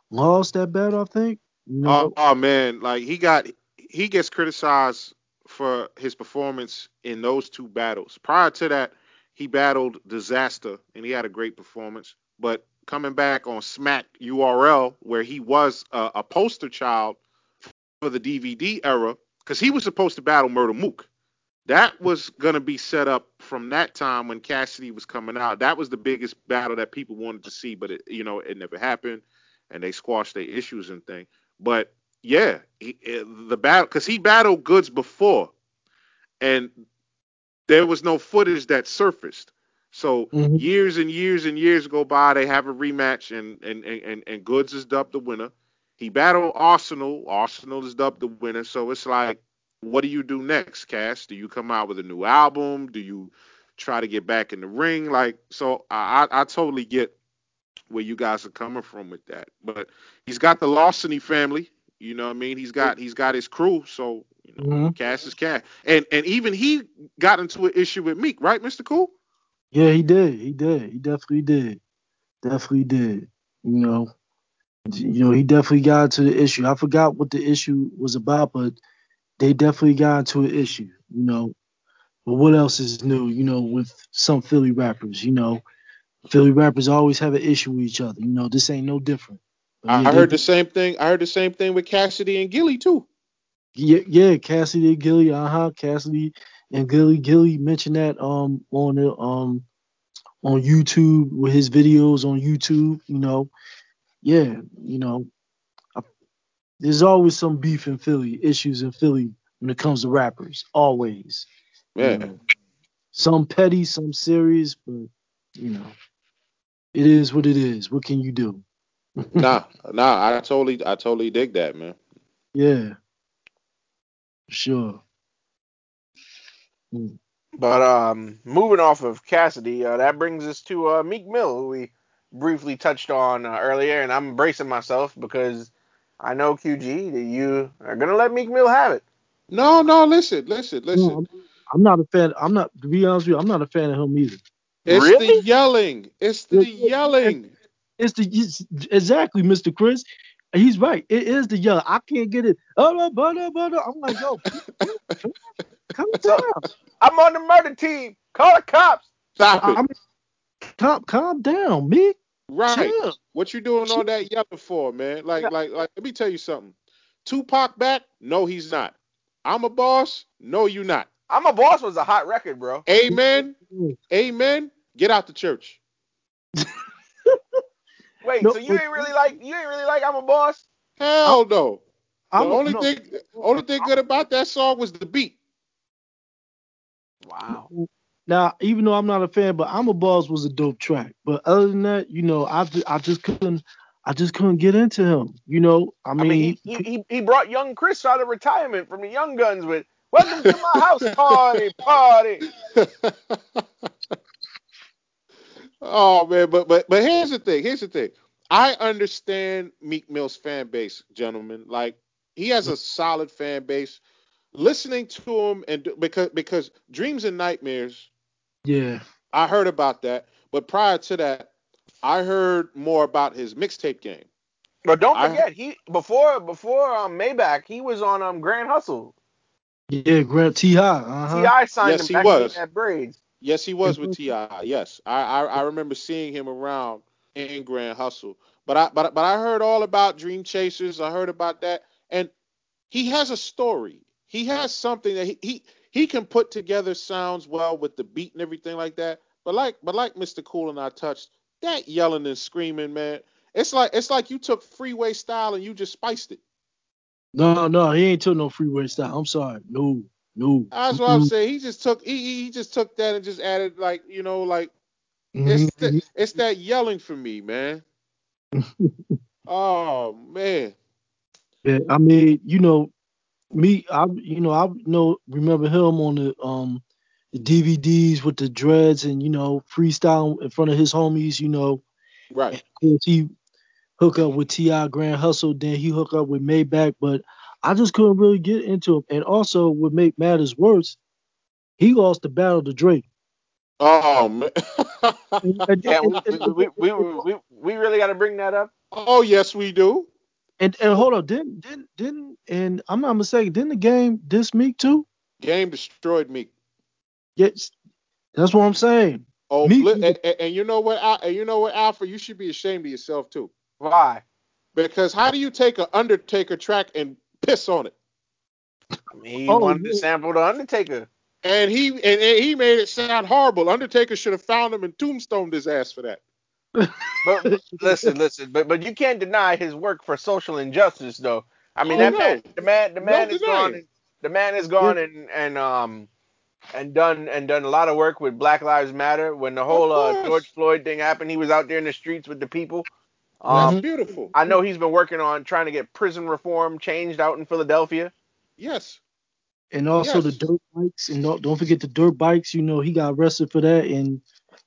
C: lost that battle. I think. You know,
B: Oh, oh man, like he got he gets criticized for his performance in those two battles. Prior to that, he battled Dizaster and he had a great performance. But coming back on Smack URL, where he was a, a poster child for the DVD era, because he was supposed to battle Murda Mook. That was gonna be set up from that time when Cassidy was coming out. That was the biggest battle that people wanted to see, but it, you know, it never happened, and they squashed their issues and thing. But yeah, he, eh, the battle because he battled Goodz before, and there was no footage that surfaced. So
C: Mhm.
B: years and years and years go by, they have a rematch, and and and and, Goodz is dubbed the winner. He battled Arsonal. Arsonal is dubbed the winner. So it's like, what do you do next, Cass? Do you come out with a new album? Do you try to get back in the ring? Like, so I I, I totally get where you guys are coming from with that. But he's got the Larceny family. You know what I mean? He's got he's got his crew. So you know,
C: Mhm.
B: Cass is Cass. And and even he got into an issue with Meek, right, Mr. Cool?
C: yeah, he did. He did. He definitely did. Definitely did. You know, you know, he definitely got into the issue. I forgot what the issue was about, but they definitely got into an issue. You know, but what else is new? You know, with some Philly rappers. You know, Philly rappers always have an issue with each other. You know, this ain't no different.
B: I
C: yeah, they-
B: heard the same thing. I heard the same thing with Cassidy and Gillie too.
C: Yeah, yeah, Cassidy and Gillie, uh huh. Cassidy and Gillie, Gillie mentioned that um on the um on YouTube with his videos on YouTube. You know, yeah, you know, I, there's always some beef in Philly, issues in Philly when it comes to rappers, always. you know. some petty, some serious, but you know, it is what it is. What can you do?
B: Nah, nah, I totally I totally dig that, man.
C: Yeah, sure. Mm.
A: But um, moving off of Cassidy, uh, that brings us to uh, Meek Mill, who we briefly touched on uh, earlier, and I'm bracing myself because I know QG that you are gonna let Meek Mill have it.
B: No, no, listen, listen, listen.
C: No, I'm, I'm not a fan. I'm not to be honest with you. I'm not a fan of him either.
B: it's
A: Really?
B: the yelling. It's the
C: Yeah, yeah,
B: yelling.
C: It's the it's, exactly, Mr. Chris. He's right. It is the yellow. I can't get it. Oh, butter, butter. I'm like, yo, calm down.
A: I'm on the murder team. Call the cops.
B: Stop
C: I,
B: it.
C: I mean, calm, calm down, Meek.
B: right.
C: Chill.
B: What you doing all that yelling for, man? Like, like, like. Let me tell you something. Tupac back? No, he's not. I'm a boss? No, you're not.
A: I'm a boss was a hot record, bro.
B: Amen. Mm. Amen. Get out the church.
A: Wait,
C: No,
A: so you ain't really like you ain't really like I'm a boss?
B: Hell no. The
C: I'm
B: only
C: no,
B: thing, only thing good about that song was the beat.
A: Wow.
C: Now, even though I'm not a fan, but I'm a boss was a dope track. But other than that, you know, I ju- I just couldn't I just couldn't get into him. You know, I
A: I
C: mean,
A: mean, he, he he he brought young Chris out of retirement from the Young Gunz with "Welcome to my house party, party."
B: oh man, but but but here's the thing. Here's the thing. I understand Meek Mill's fan base, gentlemen. Like he has a solid fan base. Listening to him and because because Dreams and Nightmares,
C: yeah,
B: I heard about that. But prior to that, I heard more about his mixtape game.
A: But don't
B: I-
A: forget, he before before um, Maybach, he was on um Grand Hustle.
C: yeah, Grant T. High, uh-huh.
A: Ti signed
B: Yes,
A: him
B: he
A: back
B: was.
A: in that braids.
B: Yes, he was with Ti. Yes, I, I I remember seeing him around in Grand Hustle. But I but but I heard all about Dream Chasers. I heard about that, and he has a story. He has something that he he, he can put together sounds well with the beat and everything like that. But like but like Mr. Cool and I touched that yelling and screaming, man. It's like it's like you took freeway style and you just spiced it.
C: No, no, he ain't took no freeway style. I'm sorry. No, no.
B: That's what I'm saying. He just took he he just took that and just added like you know like
C: Mhm.
B: It's the, it's that yelling for me, man. oh man.
C: Yeah, I mean, you know, me, I, you know, I know, remember him on the um the DVDs with the dreads and you know freestyle in front of his homies. You know,
B: Right.
C: of course he hook up with Ti Grand Hustle, then he hook up with Maybach, but I just couldn't really get into him. And also, would make matters worse, he lost the battle to Drake.
B: Oh man.
C: And, and-
A: Yeah, we we, we, we, we, we really got to bring that up.
B: oh yes, we do.
C: and, and hold on, didn't didn't didn't and I'm not mistaken, didn't the game diss Meek too?
B: Game destroyed me.
C: Yes, that's what I'm saying.
B: Oh,
C: Meek-
B: and, and- and you know what? Al- And you know what, Alfred? You should be ashamed of yourself too.
A: Why?
B: Because how do you take an Undertaker track and piss on it?
A: I mean, he
C: Oh,
A: wanted to sample the Undertaker.
B: And he and, and he made it sound horrible. Undertaker should have found him and tombstoned his ass for that.
A: But, listen, listen, but but you can't deny his work for social injustice, though. I mean,
B: Oh,
A: that
B: no.
A: man, the man, the
B: No
A: man is
B: denying.
A: gone. And, the man is gone and and um and done and done a lot of work with Black Lives Matter. When the whole uh. George Floyd thing happened, he was out there in the streets with the people.
B: That's
A: Um,
C: Mhm.
B: beautiful.
A: I know he's been working on trying to get prison reform changed out in Philadelphia.
B: Yes.
C: And also
B: Yes.
C: the dirt bikes, and don't, don't forget the dirt bikes. You know, he got arrested for that, and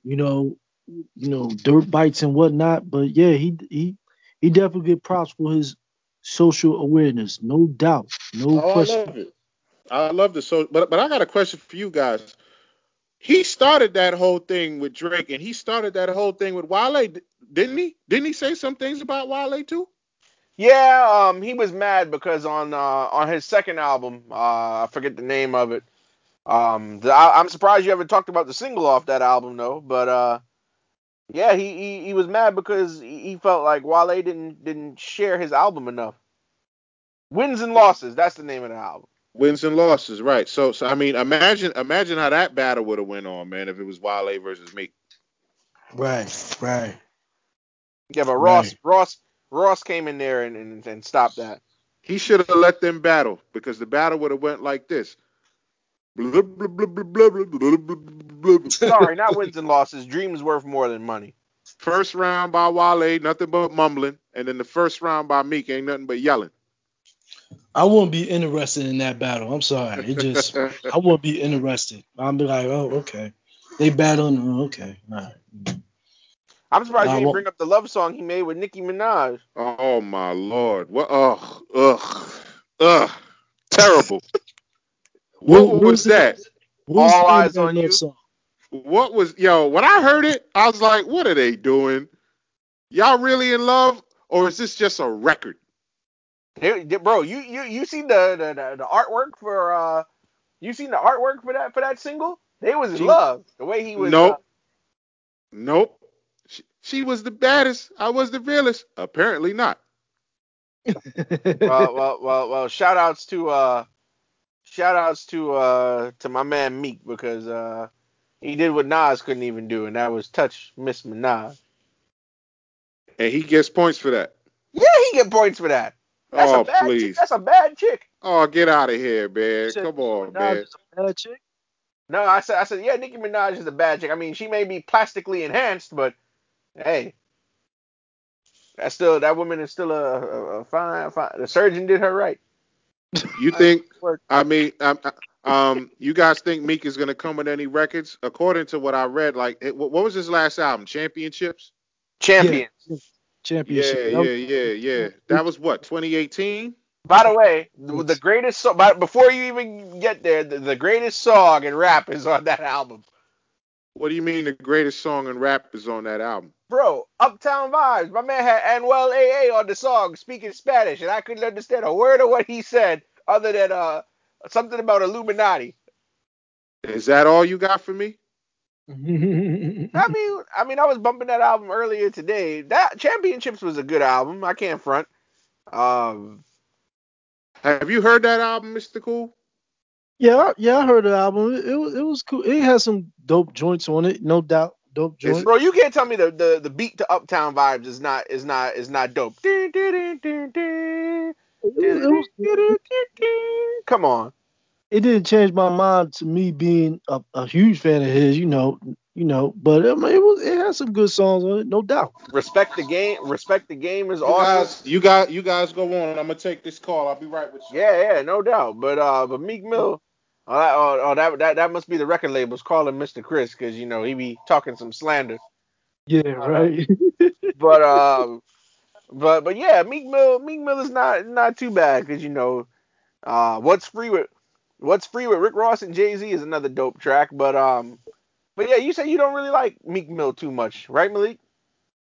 C: you know, you know, dirt bikes and whatnot. But yeah, he he he definitely get props for his social awareness, no doubt, no
B: Oh, I love it. I love the so, but but I got a question for you guys. He started that whole thing with Drake, and he started that whole thing with Wale, d- didn't he? Didn't he say some things about Wale too?
A: Yeah, um, he was mad because on uh, on his second album, uh, I forget the name of it. Um, the, I, I'm surprised you haven't talked about the single off that album though. But uh, yeah, he, he he was mad because he he felt like Wale didn't didn't share his album enough. Wins and losses, that's the name of the album.
B: Wins and losses, right? So, so I mean, imagine imagine how that battle would have went on, man, if it was Wale versus me.
C: Right, right.
A: Yeah, but Ross,
C: right.
A: Ross, Ross came in there and, and, and stopped that.
B: He should have let them battle because the battle would have went like this.
A: Sorry, not wins and losses. Dreams worth more than money.
B: First round by Wale, nothing but mumbling, and then the first round by Meek ain't nothing but yelling.
C: I wouldn't be interested in that battle. I'm sorry. It just I wouldn't be interested. I'd be like, oh, okay. They battle, oh, okay. All right.
A: I'm surprised
C: Nah,
A: you didn't bring up the love song he made with Nicki Minaj.
B: Oh my lord. What ugh ugh ugh terrible. What,
C: What-
B: was
C: what's
B: that?
C: What's
A: All Eyes on You?
C: Song?
B: What was yo, when I heard it, I was like, what are they doing? Y'all really in love? Or is this just a record?
A: Hey, bro, you you you seen the, the the the artwork for uh you seen the artwork for that for that single? They was in love. The way he was uh,
B: Nope. Nope. She, she was the baddest. I was the realest. Apparently not.
A: well, well, well, well, shout outs to uh shout outs to uh to my man Meek because uh he did what Nas couldn't even do and that was touch Miss Minaj.
B: And he gets points for that.
A: Yeah, he get points for that. That's
B: oh,
A: a bad chick.
B: please.
A: That's a bad chick.
B: Oh, get out of here, man.
C: Said
B: Come on,
C: Minaj
B: man.
C: is a bad chick?
A: No, I said I said yeah, Nicki Minaj is a bad chick. I mean, she may be plastically enhanced, but hey, that's still that woman is still a, a, a fine, fine. The surgeon did her right.
B: You think, I mean, um, um, you guys think Meek is going to come with any records? According to what I read, like, it, what what was his last album? Championships?
A: Champions.
B: Yeah,
C: Championship.
B: yeah,
C: That was-
B: yeah, yeah. That was what, 2018?
A: By the way, the, the greatest song. But before you even get there, the, the greatest song in rap is on that album,
B: What do you mean the greatest song in rap is on that album?
A: bro. Uptown Vibes. My man had Anuel AA on the song speaking Spanish, and I couldn't understand a word of what he said other than uh something about Illuminati.
B: Is that all you got for me?
A: I mean, I mean, I was bumping that album earlier today. That Championships was a good album. I can't front. Um,
B: Have you heard that album, Mr. Cool?
C: Yeah, I- yeah, I heard the album. It, it was it was cool. It had some dope joints on it, no doubt. Dope
B: Is-
C: joints.
A: bro, you can't tell me the, the, the beat to Uptown Vibes is not is not is not dope.
C: It, was- it was
A: Come on.
C: it didn't change my mind to me being a, a huge fan of his, you know, you know. But I mean, it was it had some good songs on it, no doubt.
A: Respect the game. Respect the game is
B: You
A: awesome.
B: guys, you got, you guys go on. I'm gonna take this call. I'll be right with you.
A: Yeah, yeah, no doubt. But uh, but Meek Mill, oh, that, oh, oh, that that that must be the record labels calling Mr. Chris because you know he be talking some slander.
C: Yeah, right.
A: But um, but but yeah, Meek Mill, Meek Mill is not not too bad because you know, uh, what's free with what's free with Rick Ross and Jay Z is another dope track. But um, but yeah, you say you don't really like Meek Mill too much, right, Malik?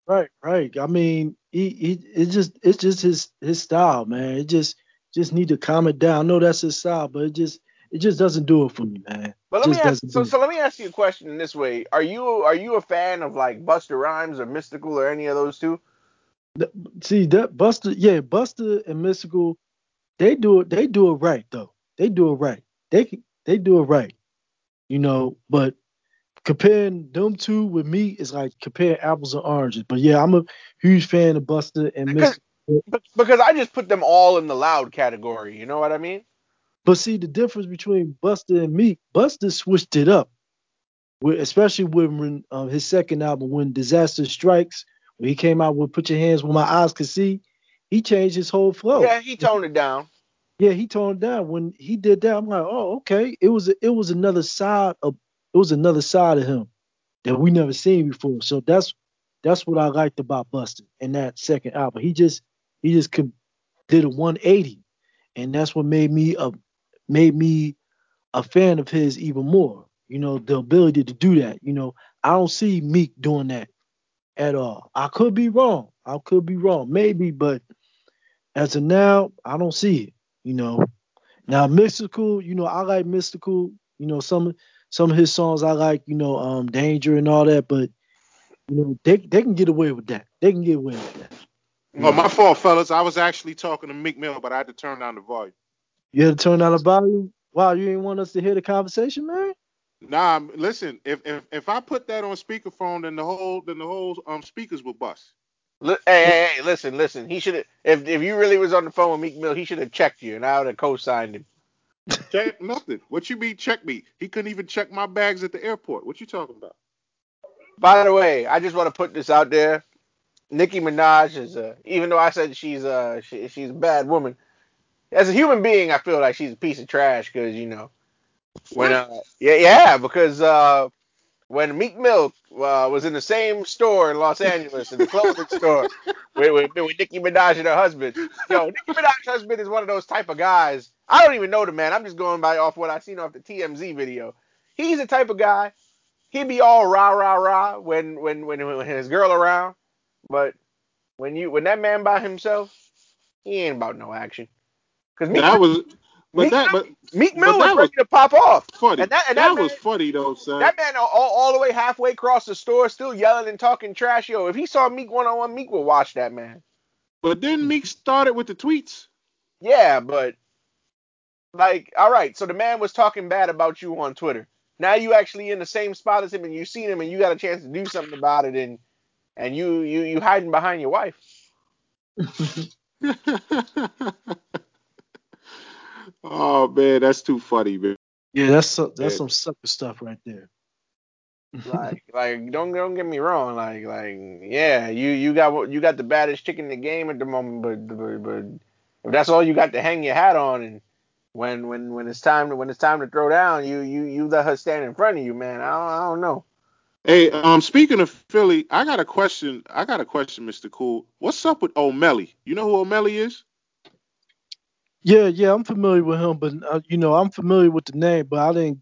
C: right, right. I mean, he, he it's just it's just his his style, man. It just just need to calm it down. I know that's his style, but it just it just doesn't do it for me, man.
A: But let me ask so, so let me ask you a question in this way: Are you are you a fan of like Busta Rhymes or Mystikal or any of those two?
C: See that Busta, yeah, Busta and Mystikal, they do it. They do it right though. They do it right. They can- they do it right. You know, but comparing them two with me is like comparing apples and oranges. But yeah, I'm a huge fan of Busta and
A: Mystikal. Because I just put them all in the loud category. You know what I mean?
C: But see the difference between Busta and me, Busta switched it up. With, especially when, when uh, his second album, when Disaster Strikes, when he came out with Put Your Hands Where My Eyes Can See, he changed his whole flow.
A: Yeah, he toned it down.
C: Yeah, he toned it down. When he did that, I'm like, oh, okay. It was it was another side of it was another side of him that we never seen before. So that's that's what I liked about Busta in that second album. He just he just did a 180, and that's what made me a made me a fan of his even more. You know, the ability to do that. You know, I don't see Meek doing that at all. I could be wrong. I could be wrong, maybe, but as of now, I don't see it. You know, now Mystikal. You know, I like Mystikal. You know, some some of his songs I like. You know, um, danger and all that. But you know, they they can get away with that. They can get away with that.
B: Oh, my fault, fellas. I was actually talking to Meek Mill, but I had to turn down the volume.
C: You had to turn down the volume. Wow, you didn't want us to hear the conversation, man.
B: Nah, listen. If if if I put that on speakerphone, then the whole then the whole um speakers will bust.
A: Hey, hey, hey, listen, listen. He should have. If if you really was on the phone with Meek Mill, he should have checked you, and I would have co-signed him.
B: Check nothing. What you mean check me? He couldn't even check my bags at the airport. What you talking about?
A: By the way, I just want to put this out there. Nicki Minaj is, uh, even though I said she's, uh, she, she's a bad woman. As a human being, I feel like she's a piece of trash because you know, when, uh, yeah, yeah, because uh, when Meek Mill uh, was in the same store in Los Angeles, in the clothing store, with, with, with Nicki Minaj and her husband. Yo, Nicki Minaj's husband is one of those type of guys. I don't even know the man. I'm just going by off what I seen off the TMZ video. He's the type of guy. He'd be all rah rah rah when when when, when his girl around, but when you when that man by himself, he ain't about no action. Cause Meek,
B: That was, but
A: Meek
B: that,
A: Mill-
B: but
A: Meek
B: but
A: Mill
B: that
A: was ready to pop off.
B: funny.
A: And that- and
B: that
A: that
B: was funny though, son.
A: That man all, all the way halfway across the store, still yelling and talking trash. Yo, if he saw Meek one on one, Meek would watch that man.
B: but then Meek started with the tweets.
A: Yeah, but like, all right, so the man was talking bad about you on Twitter. Now you actually in the same spot as him, and you seen him, and you got a chance to do something about it, and and you you you hiding behind your wife.
B: oh man, that's too funny, man.
C: Yeah, that's some, that's
B: Yeah.
C: some sucker stuff right there.
A: Like like don't don't get me wrong, like like yeah, you you got you got the baddest chick in the game at the moment, but but, but if that's all you got to hang your hat on, and when when when it's time to when it's time to throw down, you you you let her stand in front of you, man. I don't, I don't know.
B: Hey, um, speaking of Philly, I got a question. I got a question, Mr. Cool. What's up with Omelly? You know who Omelly is?
C: Yeah, yeah, I'm familiar with him, but uh, you know, I'm familiar with the name, but I didn't,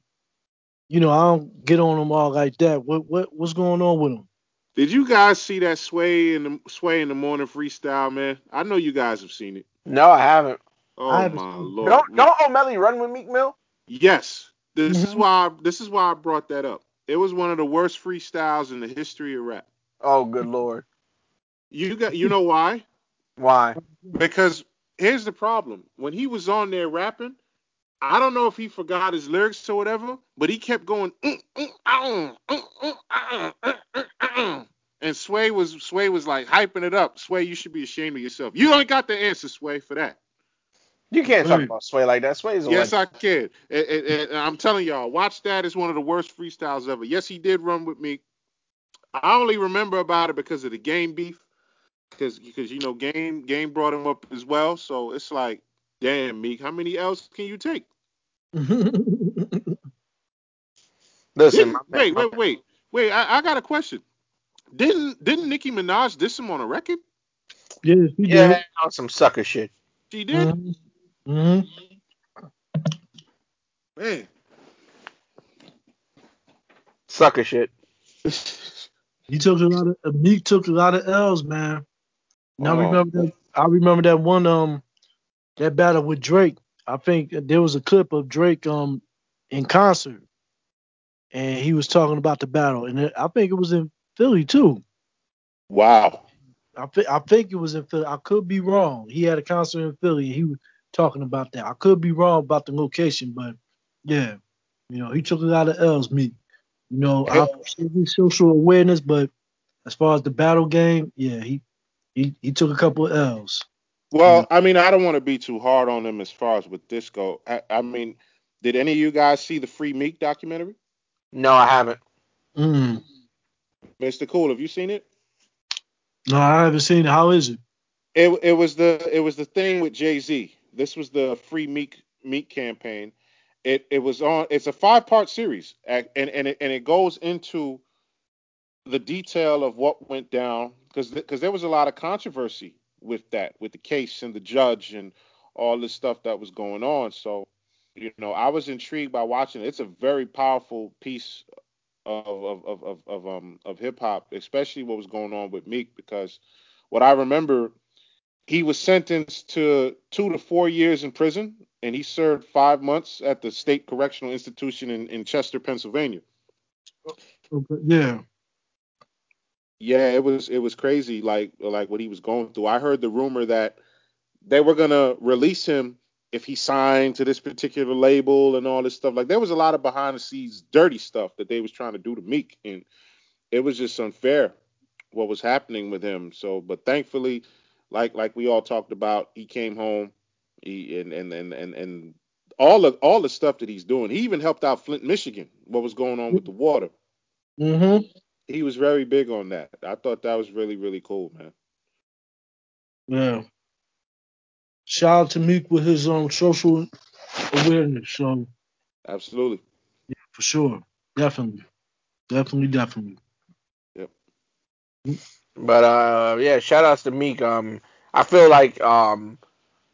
C: you know, I don't get on him all like that. What what what's going on with him?
B: Did you guys see that sway in the sway in the morning freestyle, man? I know you guys have seen it.
A: No, I haven't.
B: Oh
C: I haven't
B: my lord!
A: Don't don't Omelly run with Meek Mill?
B: Yes, this is
C: Mhm.
B: why this is why I brought that up. It was one of the worst freestyles in the history of rap.
A: Oh, good lord.
B: You got you know why?
A: Why?
B: Because here's the problem. When he was on there rapping, I don't know if he forgot his lyrics or whatever, but he kept going and Sway was Sway was like hyping it up. Sway, you should be ashamed of yourself. You ain't got the answer, Sway, for that.
A: You can't talk about Sway like that. Sway's a
B: Yes,
A: legend.
B: I can. And, and- and I'm telling y'all, watch that. It's one of the worst freestyles ever. Yes, he did run with me. I only remember about it because of the game beef, because because you know game game brought him up as well. So it's like, damn, Meek, how many L's can you take?
A: Listen,
B: Didn't-
A: man,
B: wait,
A: my
B: wait, wait, wait. I, I got a question. Didn't didn't Nicki Minaj diss him on a record?
C: yeah, he
A: Yeah,
C: did.
A: on some sucker shit.
B: She did.
C: Mhm. Mhm.
B: Man,
A: Sucker shit.
C: He took a lot of uh, Meek took a lot of L's, man. I
B: Oh.
C: remember that I remember that one um that battle with Drake. I think there was a clip of Drake um in concert, and he was talking about the battle, and it, I think it was in Philly too.
B: wow.
C: I thi- I think it was in Philly. I could be wrong. He had a concert in Philly. And he was talking about that. I could be wrong about the location, but yeah, you know, he took a lot of L's. Meek. You know, I appreciate his social awareness, but as far as the battle game, yeah, he he, he took a couple of L's.
B: Well, I mean, I don't want to be too hard on him as far as with Disco. I, I mean, did any of you guys see the Free Meek documentary?
A: No, I haven't.
C: Mm.
B: Mr. Cool, have you seen it?
C: No, I haven't seen it. How is it?
B: It it was the it was the thing with Jay Z. This was the Free Meek Meek campaign. It it was on. It's a five part series, and and and it, and it goes into the detail of what went down because because there was a lot of controversy with that with the case and the judge and all this stuff that was going on. So you know, I was intrigued by watching it. It's a very powerful piece of of of of, of um of hip hop, especially what was going on with Meek because what I remember he was sentenced to two to four years in prison, and he served five months at the state correctional institution in, in Chester, Pennsylvania.
C: Okay, Yeah.
B: Yeah, it was it was crazy, like like what he was going through. I heard the rumor that they were gonna release him if he signed to this particular label and all this stuff. Like there was a lot of behind the scenes dirty stuff that they was trying to do to Meek, and it was just unfair what was happening with him. So, but thankfully, like like we all talked about, he came home. He and and and and, and all the all the stuff that he's doing. He even helped out Flint, Michigan. What was going on with the water?
C: Mm-hmm.
B: He was very big on that. I thought that was really really cool, man.
C: Yeah. Shout out to Meek with his own social awareness. So
B: Absolutely.
C: Yeah, for sure, definitely. Definitely, definitely. Yep.
A: But uh, yeah, shout outs to Meek. Um, I feel like um,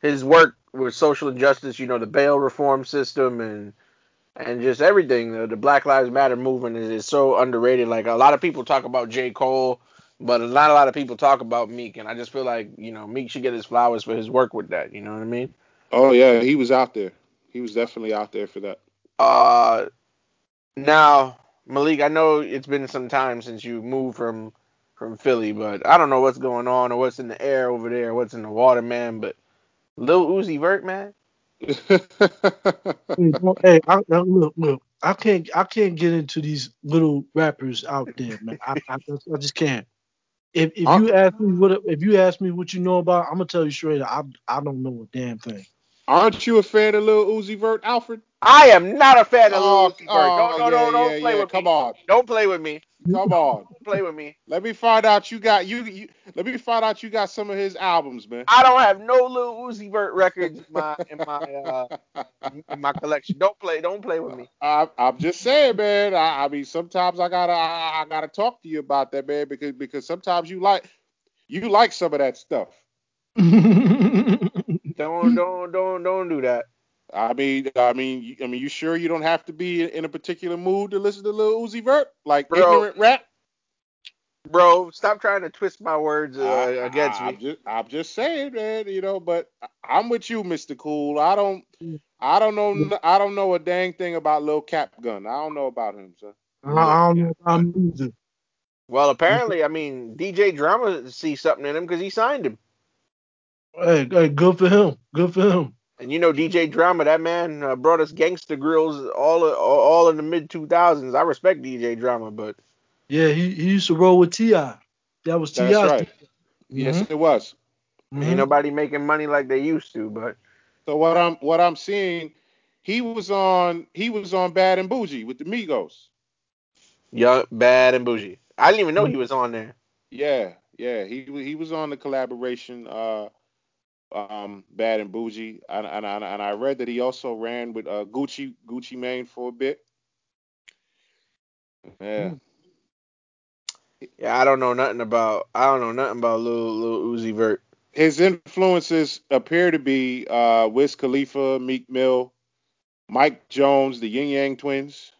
A: his work with social injustice, you know, the bail reform system and and just everything, the, the Black Lives Matter movement is, is so underrated. Like a lot of people talk about J. Cole, but not a lot of people talk about Meek, and I just feel like you know Meek should get his flowers for his work with that. You know what I mean?
B: Oh yeah, he was out there. He was definitely out there for that.
A: Uh, now Malik, I know it's been some time since you moved from from Philly, but I don't know what's going on or what's in the air over there, what's in the water, man. But Lil Uzi Vert, man.
C: Hey, I, I- look, look. I can't, I can't get into these little rappers out there, man. I, I, just- I just can't. If if you ask me what, if you ask me what you know about, I'm gonna tell you straight. I, I don't know a damn thing.
B: Aren't you a fan of Lil Uzi Vert, Alfred?
A: I am not a fan of Lil
B: Oh,
A: Uzi Vert.
B: oh,
A: Don't, no, no,
B: yeah,
A: don't
B: yeah,
A: play
B: yeah.
A: with
B: Come
A: me.
B: on,
A: Don't play with me.
B: come on.
A: Don't play with me.
B: Let me find out you got you, you. Let me find out you got some of his albums, man.
A: I don't have no Lil Uzi Vert records in my in my uh in my collection. Don't play. Don't play with me.
B: I, I'm just saying, man. I, I mean, sometimes I gotta, I, I gotta talk to you about that, man, because because sometimes you like, you like some of that stuff.
A: Don't don't don't don't do that.
B: I mean, I mean, you, I mean, you sure you don't have to be in a particular mood to listen to Lil Uzi Vert, like
A: Bro.
B: ignorant rap?
A: Bro, stop trying to twist my words uh,
B: I-
A: against
B: I,
A: me.
B: I'm just, I'm just saying, man. You know, but I- I'm with you, Mr. Cool. I don't, I don't know, I don't know a dang thing about Lil Cap Gun. I don't know about him, son.
C: I, I don't know. I'm either.
A: Well, apparently, I mean, DJ Drama sees something in him because he signed him.
C: Hey, hey, good for him. Good for him.
A: And you know, DJ Drama, that man uh, brought us Gangsta Grillz all all, all in the mid 2000s. I respect DJ Drama, but
C: Yeah, he, he used to roll with Ti. That was Ti.
B: That's right. Yes, it was.
C: Mhm.
A: ain't nobody making money like they used to. But
B: So what I'm, what I'm seeing, he was on, he was on Bad and Bougie with the Migos.
A: Yeah, bad and bougie. I didn't even know he was on there.
B: Yeah, yeah. He he was on the collaboration uh um Bad and Bougie and and, and, and I read that he also ran with uh Gucci Gucci Mane for a bit. Yeah.
A: Yeah, I don't know nothing about. I don't know nothing about Lil Lil Uzi Vert.
B: His influences appear to be uh Wiz Khalifa, Meek Mill, Mike Jones, the Ying Yang Twins.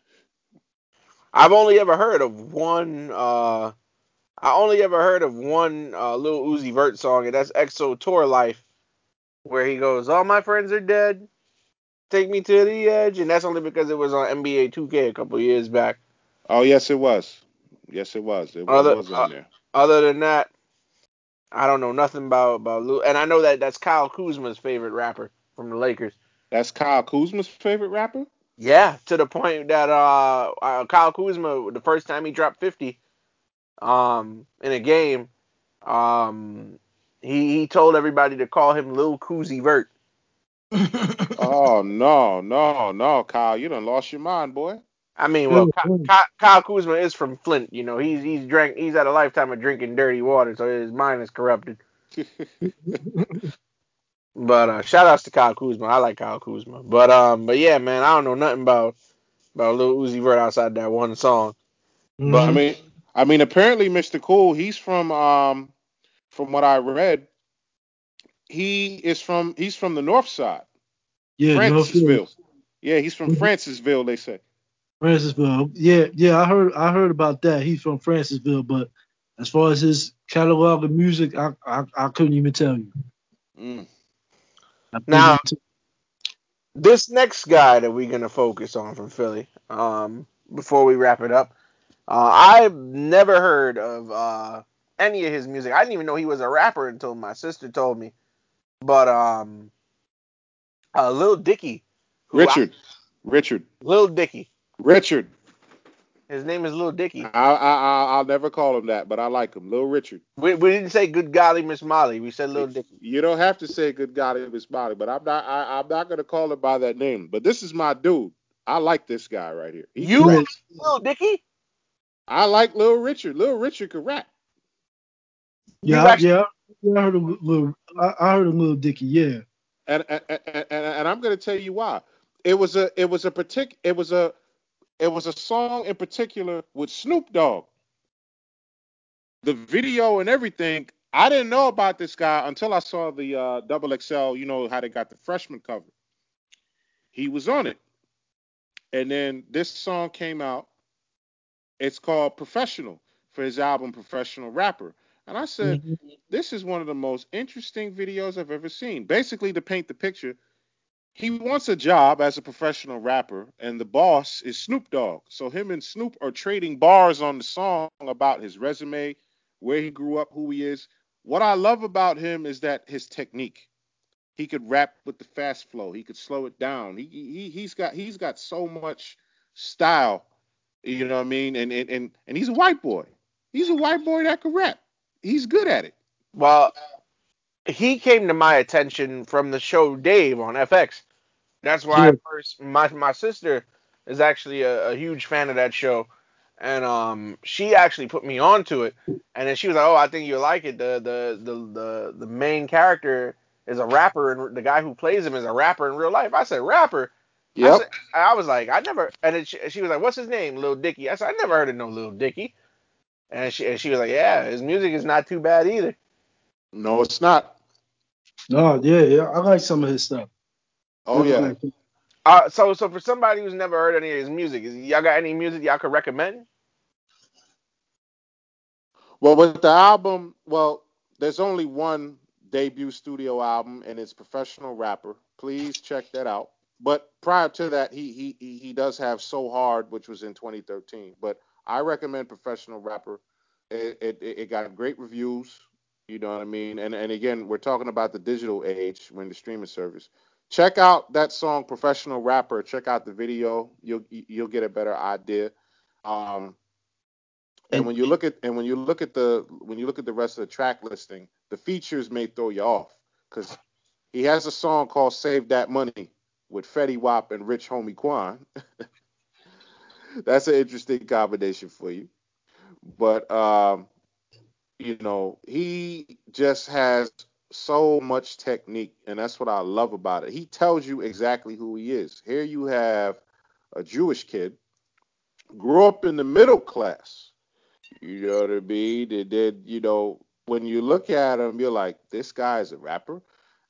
A: I've only ever heard of one. uh I only ever heard of one uh, Lil Uzi Vert song, and that's XO Tour Life, where he goes, "All my friends are dead, take me to the edge," and that's only because it was on NBA 2K a couple years back.
B: Oh yes, it was. Yes, it was. It
A: Other-
B: was on there.
A: Other than that, I don't know nothing about about Lil, and I know that that's Kyle Kuzma's favorite rapper from the Lakers.
B: That's Kyle Kuzma's favorite rapper.
A: Yeah, to the point that uh, uh Kyle Kuzma, the first time he dropped 50 um in a game, um he he told everybody to call him Lil Kuzi Vert.
B: Oh no, no, no, Kyle, you done lost your mind, boy.
A: I mean, well,
C: Yeah,
A: Ky-
C: yeah.
A: Ky- Kyle Kuzma is from Flint, you know. He's he's drank he's had a lifetime of drinking dirty water, so his mind is corrupted. But uh shout outs to Kyle Kuzma. I like Kyle Kuzma. But um but yeah, man, I don't know nothing about about Lil Uzi Vert outside that one song.
B: But I mean, I mean, apparently, Mr. Cool, he's from um, from what I read, he is from he's from the North Side,
C: yeah,
B: Francisville. Yeah, he's from
C: Mhm.
B: Francisville. They say.
C: Francisville. Yeah, yeah, I heard, I heard about that. He's from Francisville, but as far as his catalog of music, I, I, I couldn't even tell you.
B: Mm.
A: Now- this next guy that we're gonna focus on from Philly, um, before we wrap it up, uh, I've never heard of uh, any of his music. I didn't even know he was a rapper until my sister told me. But um, uh, Lil Dicky, who I-
B: Richard, Richard,
A: Lil Dicky,
B: Richard.
A: his name is Lil Dicky.
B: I, I, I, I'll never call him that, but I like him, Little Richard.
A: We, we didn't say good golly Miss Molly. We said Lil Dicky.
B: You don't have to say good Golly Miss Molly, but I'm not. I, I'm not gonna call him by that name. But this is my dude. I like this guy right here. He
A: You like Lil Dicky?
B: I like Little Richard. Little Richard can rap.
C: Yeah, I-
A: actually-
C: yeah, yeah, I heard a little, I, I heard a little Dicky. Yeah,
B: and and, and, and I'm going to tell you why. It was a it was a partic it was a it was a song in particular with Snoop Dogg. The video and everything, I didn't know about this guy until I saw the uh, double XL. You know how they got the freshman cover. He was on it, and then this song came out. It's called Professional for his album Professional Rapper. And I said,
C: Mhm.
B: this is one of the most interesting videos I've ever seen. Basically, to paint the picture, he wants a job as a professional rapper, and the boss is Snoop Dogg. So him and Snoop are trading bars on the song about his resume, where he grew up, who he is. What I love about him is that his technique. He could rap with the fast flow. He could slow it down. He, he he's got he's got so much style. You know what I mean? And and and, and he's a white boy. He's a white boy that can rap. He's good at it.
A: Well, he came to my attention from the show Dave on FX. That's why
C: Yeah.
A: I first my my sister is actually a, a huge fan of that show, and um she actually put me onto it, and then she was like, oh I think you'll like it. The the the the the main character is a rapper, and the guy who plays him is a rapper in real life. I said rapper. I, said, I was like, I never, and she, she was like, "What's his name, Lil Dicky?" I said, "I never heard of no Lil Dicky," and she, and she was like, "Yeah, his music is not too bad either."
B: No, it's not.
C: No, yeah, yeah. I like some of his stuff.
B: Oh yeah.
A: Uh, so, so for somebody who's never heard any of his music, is y'all got any music y'all could recommend?
B: Well, with the album, well, there's only one debut studio album, and it's Professional Rapper. Please check that out. But prior to that, he he he he does have So Hard, which was in 2013. But I recommend Professional Rapper. It it, it got great reviews. You know what I mean? And and again, we're talking about the digital age when the streaming service. Check out that song, Professional Rapper. Check out the video. You'll you'll get a better idea. Um, and when you look at and when you look at the when you look at the rest of the track listing, the features may throw you off because he has a song called "Save That Money" with Fetty Wap and Rich Homie Quan. That's an interesting combination for you. But um, you know, he just has so much technique, and that's what I love about it. He tells you exactly who he is. Here you have a Jewish kid, grew up in the middle class. You know what I mean? And then, you know, when you look at him, you're like, this guy is a rapper.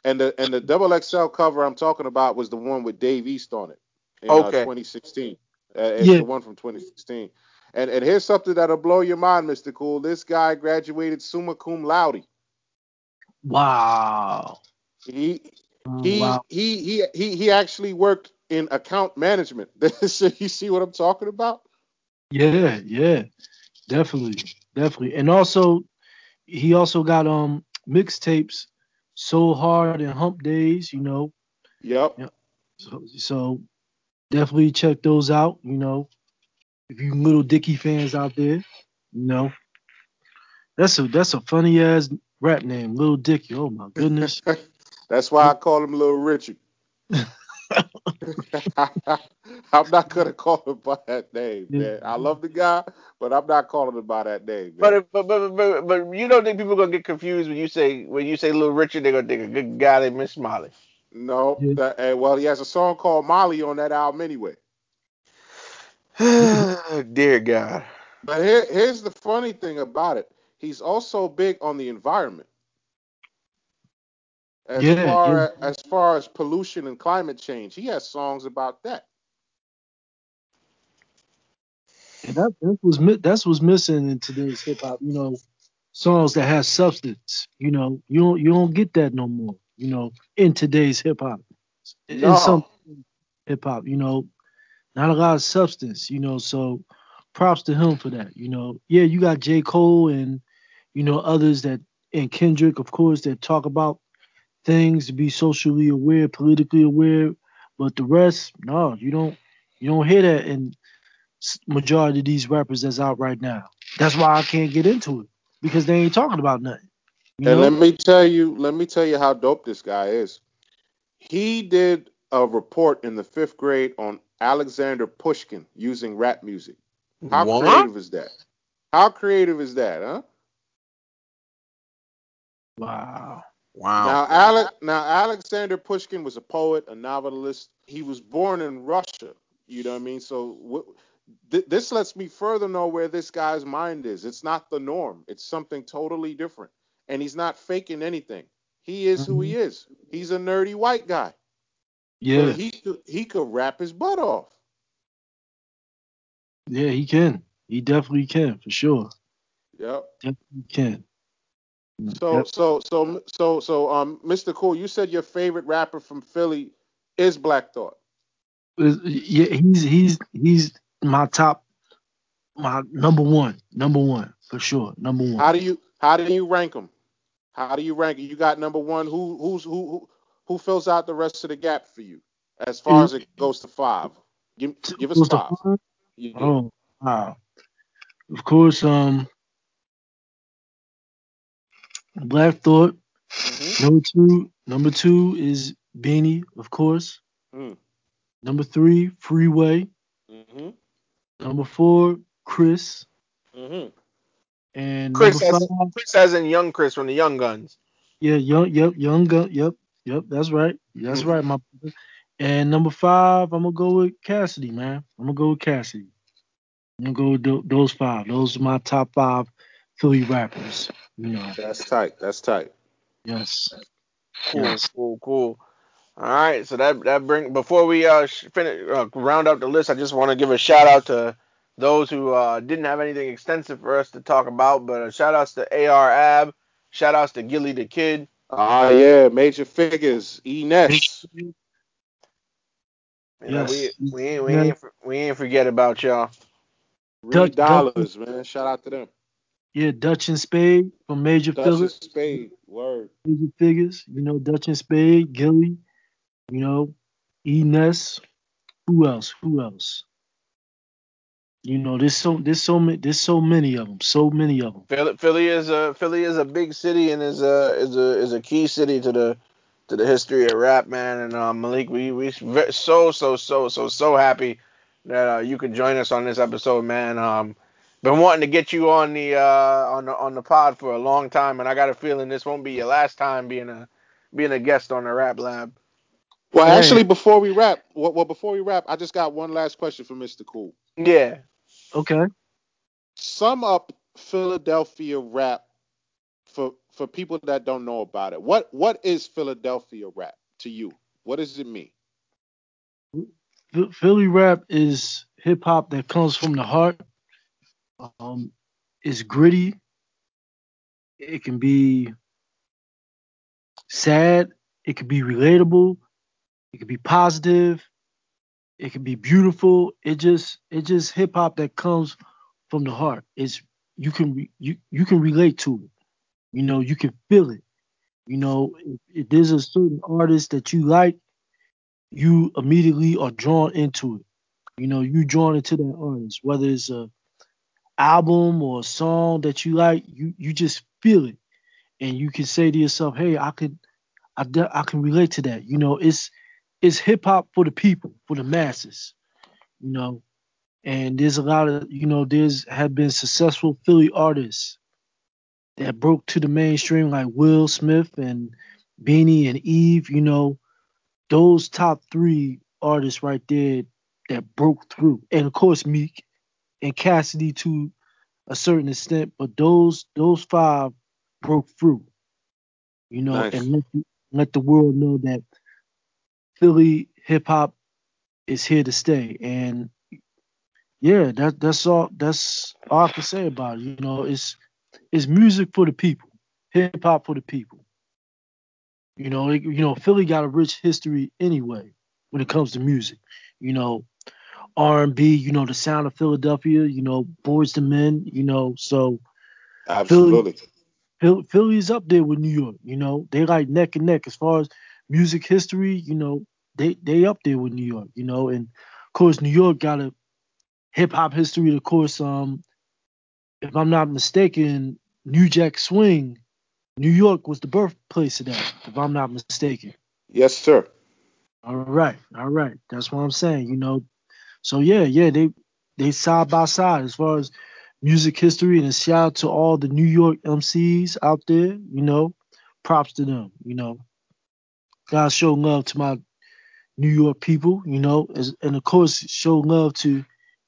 B: And the and the double XL cover I'm talking about was the one with Dave East on it in uh, 2016. Uh, it's
C: Yeah.
B: the one from 2016. And and here's something that'll blow your mind, Mr. Cool. This guy graduated summa cum laude.
C: Wow.
B: He
C: Oh,
B: he
C: wow.
B: he he he he actually worked in account management. so you see what I'm talking about?
C: Yeah, yeah. Definitely. Definitely. And also he also got um mixtapes so hard and hump days, you know.
B: Yep.
C: Yeah. So, so definitely check those out, you know. If you little Dicky fans out there, you know. That's a that's a funny ass rap name, Little Dicky. Oh my goodness.
B: That's why I call him Little Richard. I'm not gonna call him by that name, man. I love the guy, but I'm not calling him by that name, man.
A: But, but but but but you don't think people gonna get confused when you say when you say Little Richard, they're gonna think a good guy named Miss Molly.
B: No, that, eh, well, he has a song called Molly on that album anyway.
A: Dear God.
B: But here, here's the funny thing about it. He's also big on the environment. As
C: Yeah,
B: far
C: yeah.
B: as, as far as pollution and climate change, he has songs about that.
C: And that, that was that's what's missing in today's hip hop. You know, songs that have substance. You know, you don't you don't get that no more. You know, in today's hip hop, in
B: No.
C: some hip hop, you know, not a lot of substance. You know, so props to him for that. You know, yeah, you got J Cole and you know others that and Kendrick, of course, that talk about things to be socially aware, politically aware, but the rest, no, you don't you don't hear that in majority of these rappers that's out right now. That's why I can't get into it because they ain't talking about nothing. You
B: And let me tell you, let me tell you how dope this guy is. He did a report in the fifth grade on Alexander Pushkin using rap music. How
A: What?
B: creative is that? How creative is that, huh?
C: wow.
A: Wow.
B: Now, Alec, now Alexander Pushkin was a poet, a novelist. He was born in Russia. You know what I mean? So, what, th- this lets me further know where this guy's mind is. It's not the norm. It's something totally different, and he's not faking anything. He is who he is. He's a nerdy white guy.
C: Yeah,
B: he could he could rap his butt off.
C: yeah, he can. He definitely can for sure.
B: Yep.
C: Definitely can.
B: So
C: Yep.
B: so so so so um Mr. Cool, you said your favorite rapper from Philly is Black Thought.
C: Yeah, he's he's he's my top, my number one, number one for sure, number one.
B: How do you how do you rank him? How do you rank it? You got number one. Who who's who who, fills out the rest of the gap for you as far as it goes to five? Give give us five. Yeah.
C: Oh wow! Of course, um, Black Thought.
B: Mhm.
C: Number two, number two is Beanie, of course.
B: Mm.
C: Number three, Freeway.
B: Mhm.
C: Number four, Chris.
B: Mhm.
C: And
A: Chris
C: number
A: as,
C: five,
A: Chris as in young Chris from the Young Gunz.
C: yeah, young, yep, young gun, yep, yep, that's right, that's right, my. brother. And number five, I'm gonna go with Cassidy, man. I'm gonna go with Cassidy. I'm gonna go with tho- those five. Those are my top five Philly rappers. You know,
B: That's tight. That's tight.
C: yes.
A: Cool,
C: Yes.
A: cool, cool. All right, so that that bring before we uh finish uh, round out the list, I just want to give a shout out to those who uh didn't have anything extensive for us to talk about, but uh, shout outs to AR Ab, shout outs to Gillie the Kid.
B: Ah yeah, major figures. E Ness.
A: You know,
C: Yes.
A: we we ain't we
C: Yeah.
A: ain't we ain't forget about y'all.
B: Three
C: Dutch-
B: dollars, man. Shout out to them.
C: Yeah, Dutch and Spade from Major
B: Dutch
C: Philly.
B: and Spade. Word.
C: Major figures. You know, Dutch and Spade, Gillie. You know, E Ness. Who else? Who else? You know, there's so there's so many there's so many of them. So many of them.
A: Philly, Philly is a Philly is a big city and is a is a is a key city to the to the history of rap, man. And uh, Malik, we we so so so so so happy that uh, you could join us on this episode, man. Um, been wanting to get you on the uh on the on the pod for a long time, and I got a feeling this won't be your last time being a being a guest on the Rap Lab.
B: Well,
C: Hey.
B: actually, before we wrap, well, well, before we wrap, I just got one last question for Mr. Cool.
A: Yeah.
C: Okay.
B: Sum up Philadelphia rap for for people that don't know about it. What what is Philadelphia rap to you? What does it mean?
C: Ph- Philly rap is hip hop that comes from the heart. Um, it's gritty. It can be sad. It can be relatable. It can be positive. It can be beautiful. It just it just hip hop that comes from the heart. It's you can you you can relate to it. You know you can feel it. You know if, if there's a certain artist that you like, you immediately are drawn into it. You know, you drawn into that artist, whether it's a album or a song that you like, you you just feel it, and you can say to yourself, "Hey, I could, I, I can relate to that." You know, it's it's hip hop for the people, for the masses. You know, and there's a lot of you know, there's have been successful Philly artists that broke to the mainstream, like Will Smith and Beanie and Eve. You know, those top three artists right there that broke through, and of course Meek and Cassidy to a certain extent, but those those five broke through, you know,
B: Nice.
C: and let the, let the world know that Philly hip hop is here to stay, and yeah, that that's all that's all I can say about it. You know, it's it's music for the people, hip hop for the people. You know, it, you know, Philly got a rich history anyway when it comes to music. You know, R&B, you know, the sound of Philadelphia, you know, Boyz II Men, you know, so
B: Absolutely.
C: Phil- Philly's up there with New York, you know. They like neck and neck as far as music history, you know, they they up there with New York, you know, and of course New York got a hip hop history, of course, um if I'm not mistaken, New Jack Swing, New York was the birthplace of that, if I'm not mistaken.
B: Yes, sir.
C: All right, all right. That's what I'm saying, you know. So yeah, yeah, they they side by side as far as music history and a shout out to all the New York MCs out there, you know. Props to them, you know. Gotta show love to my New York people, you know, as, and of course show love to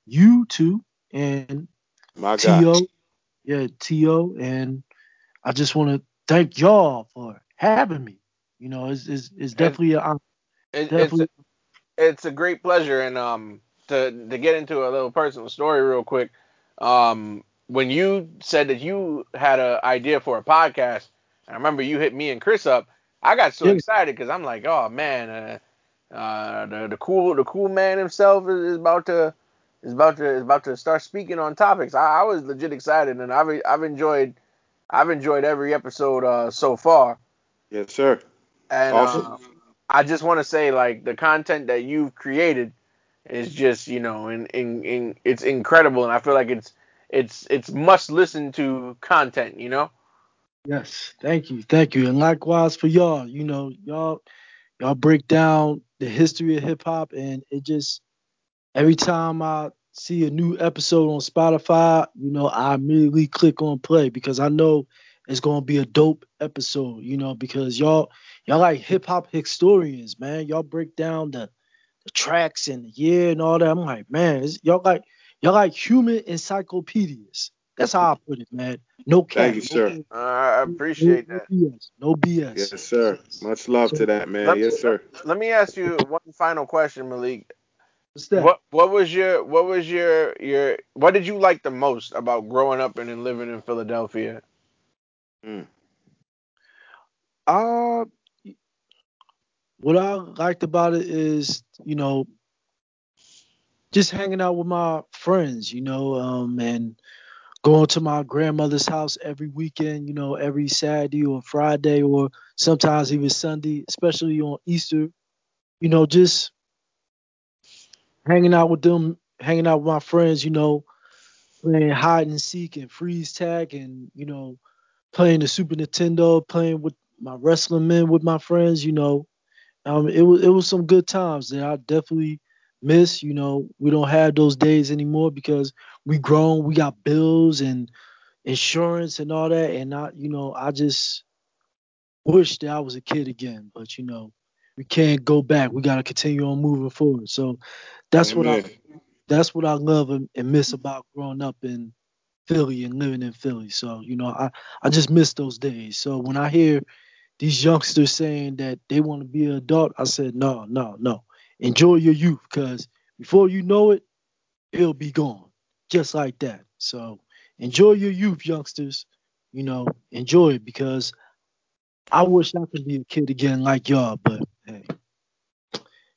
C: you too, and
B: My
C: To, yeah, To, and I just want to thank y'all for having me. You know, it's it's, it's definitely an honor.
A: It, it's
C: Definitely,
A: it's a great pleasure and um to to get into a little personal story real quick um when you said that you had an idea for a podcast i remember you hit me and chris up i got so excited because i'm like oh man uh, uh the, the cool the cool man himself is, is about to is about to is about to start speaking on topics i, I was legit excited and i've i've enjoyed i've enjoyed every episode uh so far
B: Yes, sir.
A: and
B: Awesome.
A: uh, I just want to say, like, the content that you've created is just, you know, in, in, in it's incredible, and I feel like it's it's it's must listen to content, you know.
C: Yes, thank you, thank you, and likewise for y'all. You know, y'all y'all break down the history of hip hop, and it just every time I see a new episode on Spotify, you know, I immediately click on play because I know it's gonna be a dope episode. You know, because y'all y'all like hip hop historians, man. Y'all break down the the tracks and the year and all that. I'm like, man, y'all like y'all like human encyclopedias. That's how I put it, man. No cap.
B: Thank you, sir.
C: cap,
A: Uh, I appreciate
C: no,
A: that.
C: No BS. No BS.
B: Yes, sir. Much love
C: So-
B: to that, man.
A: Let me,
B: Yes, sir.
A: let me ask you one final question, Malik.
C: What's that?
A: What what was your what was your your what did you like the most about growing up and then living in Philadelphia?
B: Mm.
C: Uh, what I liked about it is, you know, just hanging out with my friends, you know, um, and going to my grandmother's house every weekend, you know, every Saturday or Friday or sometimes even Sunday, especially on Easter, you know, just hanging out with them, hanging out with my friends, you know, playing hide and seek and freeze tag and, you know, playing the Super Nintendo, playing with my wrestling men with my friends, you know. Um, it was it was some good times that I definitely miss. You know, we don't have those days anymore because we grown, we got bills and insurance and all that, and I, you know, I just wish that I was a kid again. But you know, we can't go back. We got to continue on moving forward. So that's what I that's what I love and, and miss about growing up in Philly and living in Philly. So you know, I I just miss those days. So when I hear these youngsters saying that they want to be an adult, I said, no, no, no. Enjoy your youth because before you know it, it'll be gone. Just like that. So enjoy your youth, youngsters. You know, enjoy it because I wish I could be a kid again like y'all, but hey,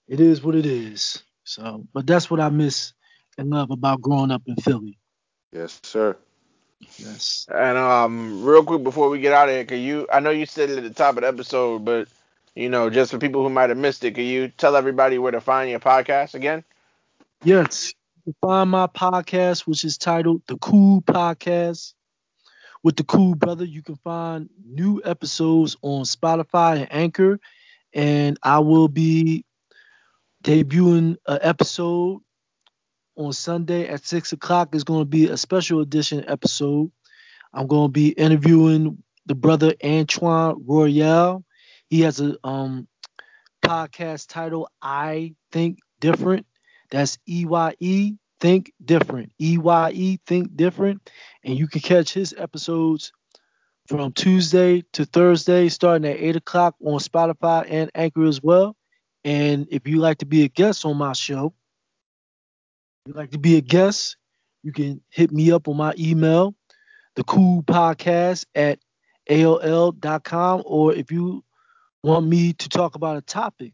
C: it is what it is. So, but that's what I miss and love about growing up in Philly.
B: Yes, sir.
C: Yes.
A: And um, real quick before we get out of here, can you? I know you said it at the top of the episode, but you know, just for people who might have missed it, can you tell everybody where to find your podcast again?
C: Yes. Find my podcast, which is titled The Cool Podcast with the Cool Brother. You can find new episodes on Spotify and Anchor. And I will be debuting an episode on Sunday at 6 o'clock. It's going to be a special edition episode. I'm going to be interviewing the brother Antoine Royale. He has a um, podcast title, I Think Different. That's E Y E Think Different. E Y E Think Different. And you can catch his episodes from Tuesday to Thursday, starting at 8 o'clock on Spotify and Anchor as well. And if you like to be a guest on my show, if you'd like to be a guest, you can hit me up on my email, the cool podcast at AOL.com, or if you want me to talk about a topic,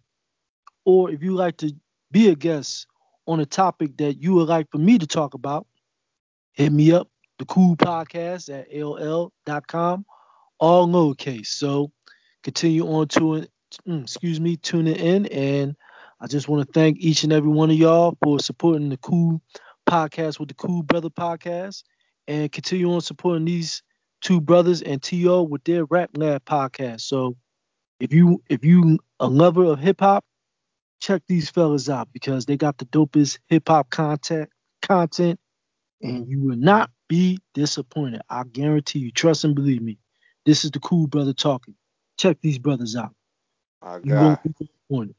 C: or if you like to be a guest on a topic that you would like for me to talk about, hit me up, the cool podcast at AOL.com, all lowercase. So continue on to it, mm, excuse me, tuning in. And I just want to thank each and every one of y'all for supporting the cool podcast with the Cool Brother podcast and continue on supporting these two brothers and T.O with their Rap Lab podcast. So if you if you a lover of hip hop, check these fellas out because they got the dopest hip hop content content and you will not be disappointed. I guarantee you. Trust and believe me. This is the cool brother talking. Check these brothers out.
B: My
C: You
B: God.
C: won't be disappointed.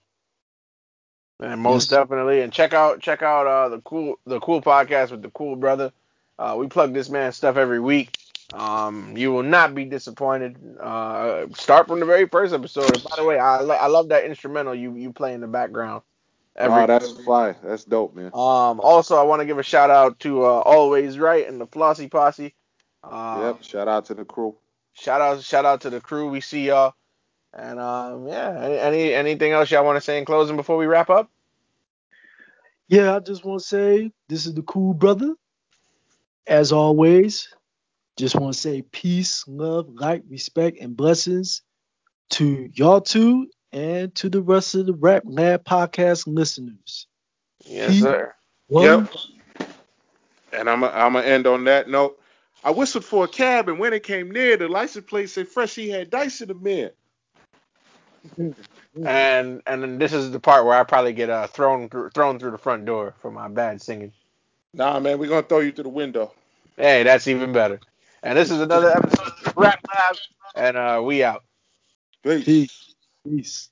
A: And most
C: Yes.
A: definitely, and check out check out uh, the cool the cool podcast with the cool brother. Uh, we plug this man's stuff every week. Um, you will not be disappointed. Uh, start from the very first episode. And by the way, I lo- I love that instrumental you you play in the background.
B: oh, that's fly. That's dope, man.
A: um. Also, I want to give a shout out to uh, Always Right and the Flossy Posse. Uh,
B: yep. Shout out to the crew.
A: Shout out shout out to the crew. We see y'all. And um, yeah. Any, any anything else y'all want to say in closing before we wrap up?
C: Yeah, I just want to say this is the cool brother. As always, just want to say peace, love, light, respect, and blessings to y'all two and to the rest of the Rap Lab podcast listeners.
A: Yes,
C: Peace.
A: sir.
C: One,
B: Yep. And I'm I'm gonna end on that note. I whistled for a cab, and when it came near, the license plate said fresh. He had dice in the mirror.
A: And and then this is the part where I probably get uh thrown through thrown through the front door for my bad singing.
B: Nah, man, we're gonna throw you through the window.
A: Hey, that's even better. And this is another episode of Rap Lab, and uh, we out.
B: Peace.
C: Peace. Peace.